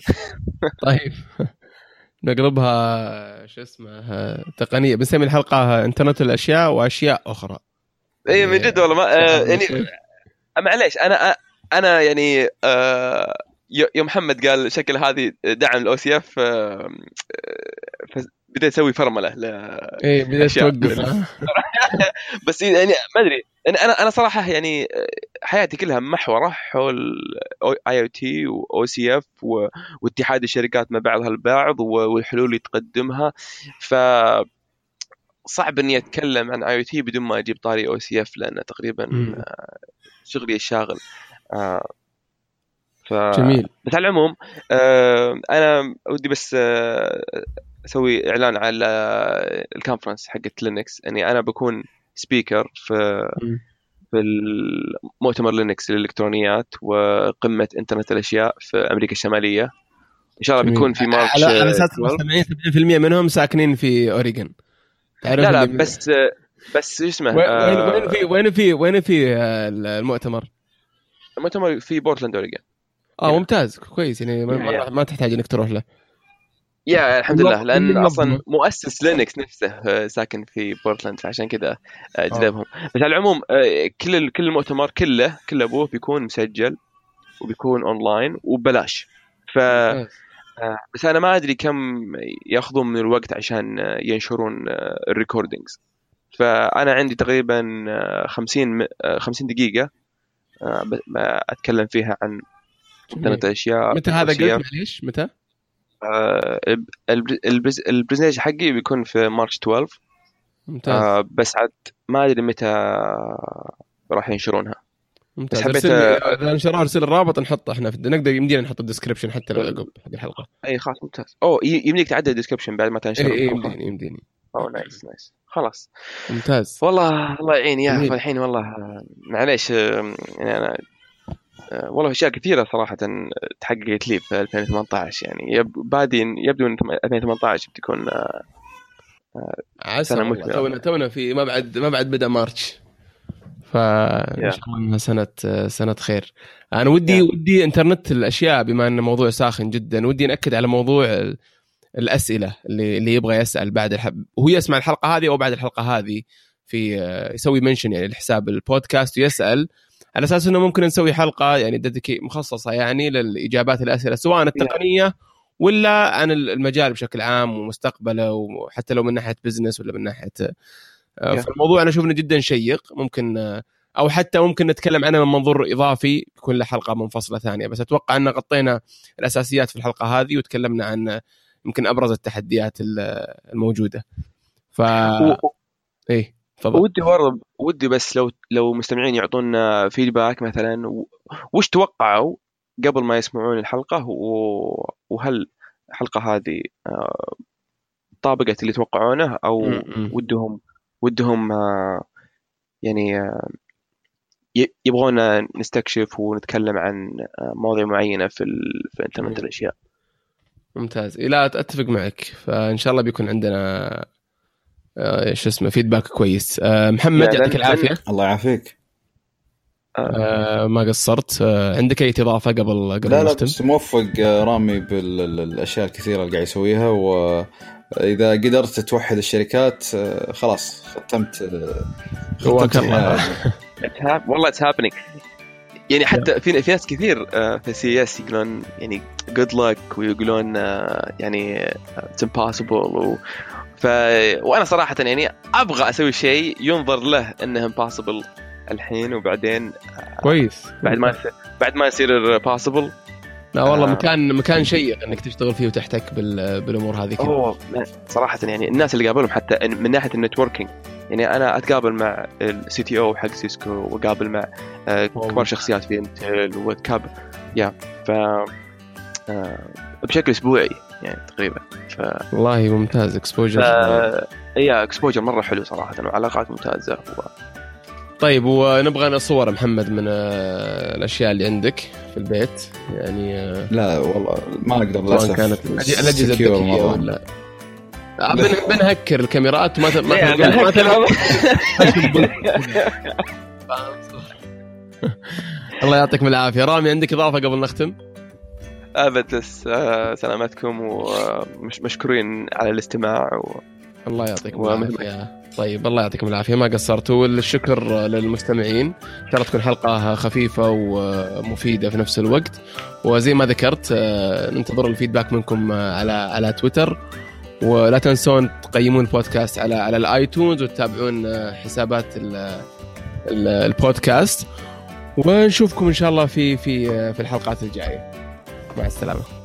Speaker 1: طيب. نقلبها شو اسمه تقنية. بنسمي الحلقة انترنت الأشياء وأشياء أخرى.
Speaker 3: اي إيه، من جد والله ما آه، يعني. معليش أنا أنا يعني آه، يوم محمد قال شكل هذه دعم ال OCF بديت أسوي فرملة ل-
Speaker 1: بديت
Speaker 3: أشياء.
Speaker 1: توقف
Speaker 3: بس يعني ما أدري يعني أنا أنا صراحة يعني حياتي كلها محورة حول IoT و OCF واتحاد الشركات مع بعضها البعض والحلول اللي تقدمها ف صعب إني أتكلم عن IoT بدون ما أجيب طاري OCF لأنه تقريبا
Speaker 1: مم.
Speaker 3: آه، شغلي الشاغل آه، ف
Speaker 1: جميل
Speaker 3: بس على العموم آه، أنا ودي بس أسوي إعلان على ال conference حقت Linux اني أنا بكون speaker في
Speaker 1: مم.
Speaker 3: في المؤتمر Linux للإلكترونيات وقمة إنترنت الأشياء في أمريكا الشمالية إن شاء الله. بيكون في March
Speaker 1: على أساس
Speaker 3: آه، 12.
Speaker 1: المستمعين 70% منهم ساكنين في اوريجن تعرف
Speaker 3: لا لا بس بس شو اسمه
Speaker 1: وين
Speaker 3: آه،
Speaker 1: وين في وين في وين في آه، المؤتمر؟
Speaker 3: المؤتمر في بورتلاند اوريجن آه.
Speaker 1: ممتاز كويس يعني ما, ما- ما تحتاج إنك تروح له.
Speaker 3: yeah الحمد لله لأن
Speaker 1: أصلا.
Speaker 3: مؤسس Linux نفسه آه، ساكن في بورتلاند فعشان كذا جذبهم. بس على العموم كل كل المؤتمر كله كل أبوه بيكون مسجل وبيكون اونلاين وببلاش. ف بس أنا ما أدري كم يأخذون من الوقت عشان آه، ينشرون ال recordings فأنا عندي تقريبا آه، 50 م- آه، 50 دقيقة آه، أتكلم فيها عن. انترنت الأشياء
Speaker 1: متى هذا. قلت معليش متى؟
Speaker 3: آه، الب- ال pres- ال presentation حقي بيكون في مارش 12
Speaker 1: ممتاز
Speaker 3: آه بس عاد ما أدري متى راح ينشرونها
Speaker 1: ممتاز.
Speaker 3: بس حبيت-
Speaker 1: لي- إذا نشرها أرسل الرابط نحطه إحنا في نقدر يمدينا نحط ال description حتى لو عقب حق الحلقة.
Speaker 3: إي خلاص ممتاز. أوه يمديك تعدل ال description بعد ما تنشر إي.
Speaker 1: يمديني يمديني.
Speaker 3: أوه nice nice. خلاص.
Speaker 1: ممتاز.
Speaker 3: والله الله يعين. yeah
Speaker 1: جميل.
Speaker 3: الحين والله آه، معليش آه، يعني أنا آه، والله أشياء كثيرة صراحة تحققت لي في 2018 يعني. بادي يبدو إن 2018 بتكون آه،
Speaker 1: عسى. تونا تونا في ما بعد ما بعد بدأ March.
Speaker 3: فإن.
Speaker 1: شاء الله إنها سنة سنة خير أنا ودي
Speaker 3: Yeah.
Speaker 1: ودي إنترنت الأشياء بما انه موضوع ساخن جدا ودي نأكد على موضوع ال- الأسئلة اللي اللي يبغى يسأل بعد الحب وهو يسمع الحلقة هذه أو بعد الحلقة هذه في يسوي mention يعني لحساب البودكاست ويسأل على أساس إنه ممكن نسوي حلقة يعني dedicated مخصصة يعني للإجابات الأسئلة سواء التقنية ولا عن المجال بشكل عام ومستقبله وحتى لو من ناحية business ولا من
Speaker 3: ناحية.
Speaker 1: فالموضوع أنا أشوف إنه جدا شيق. ممكن آه، أو حتى ممكن نتكلم عنه من منظور إضافي يكون له حلقة منفصله ثانية. بس أتوقع أن غطينا الأساسيات في الحلقة هذه وتكلمنا عن آه، يمكن أبرز التحديات ال- الموجودة. ف
Speaker 3: و-
Speaker 1: إيه تفضل.
Speaker 3: ودي برضه ودي بس لو لو مستمعين يعطونا فيدباك مثلا وش توقعوا قبل ما يسمعون الحلقة؟ و- وهل الحلقة هذه آه، طابقت اللي يتوقعونه
Speaker 1: أو.
Speaker 3: ودهم ودهم آه، يعني آه، يبغونا نستكشف ونتكلم عن مواضيع معينة في في انترنت الأشياء.
Speaker 1: ممتاز. لا أتفق معك. فإن شاء الله بيكون عندنا إيش اسمه فيدباك كويس. محمد يعطيك العافية.
Speaker 2: الله يعافيك.
Speaker 1: آه. ما قصرت. آه عندك أي إضافة قبل قبل
Speaker 2: لا لا بس موفق رامي بالاشياء الكثيرة اللي قاعد يسويها واذا قدرت توحد الشركات خلاص ختمت
Speaker 1: ختمت
Speaker 3: والله it's happening يعني حتى في في ناس كثير في CES يقولون يعني good luck ويقولون يعني it's impossible ف وأنا صراحة يعني أبغى أسوي شيء ينظر له إنه impossible الحين وبعدين
Speaker 1: كويس.
Speaker 3: بعد ما بعد ما يصير possible
Speaker 1: لا والله آه. مكان مكان شيق إنك تشتغل فيه وتحتك بالأمور هذه
Speaker 3: كلها. صراحة يعني الناس اللي قابلهم حتى من ناحية ال networking. يعني أنا أتقابل مع ال CTO حق Cisco وأقابل مع كبار شخصيات في Intel واتقابل yeah ف بشكل أسبوعي يعني تقريبا. ف
Speaker 1: والله ممتاز exposure ف...
Speaker 3: yeah exposure مرة حلو صراحة وعلاقات ممتازة و...
Speaker 1: طيب ونبغى صور محمد من الأشياء اللي عندك في البيت. يعني
Speaker 2: لا والله ما أقدر للأسف.
Speaker 1: كانت الأجهزة الذكية ولا بن بنهكر الكاميرات ما ما ما الله يعطيكم العافية. رامي عندك إضافة قبل نختم؟
Speaker 3: أبد سلامتكم ومشكورين على الاستماع و...
Speaker 1: الله يعطيكم العافية. طيب الله يعطيكم العافية. ما قصرتوا. والشكر للمستمعين. ان شاء الله تكون حلقة خفيفة ومفيدة في نفس الوقت. وزي ما ذكرت ننتظر الفيدباك منكم على على تويتر. ولا تنسون تقيمون البودكاست على على الآيتونز وتتابعون حسابات البودكاست. ونشوفكم إن شاء الله في في في الحلقات الجاية. مع السلامة.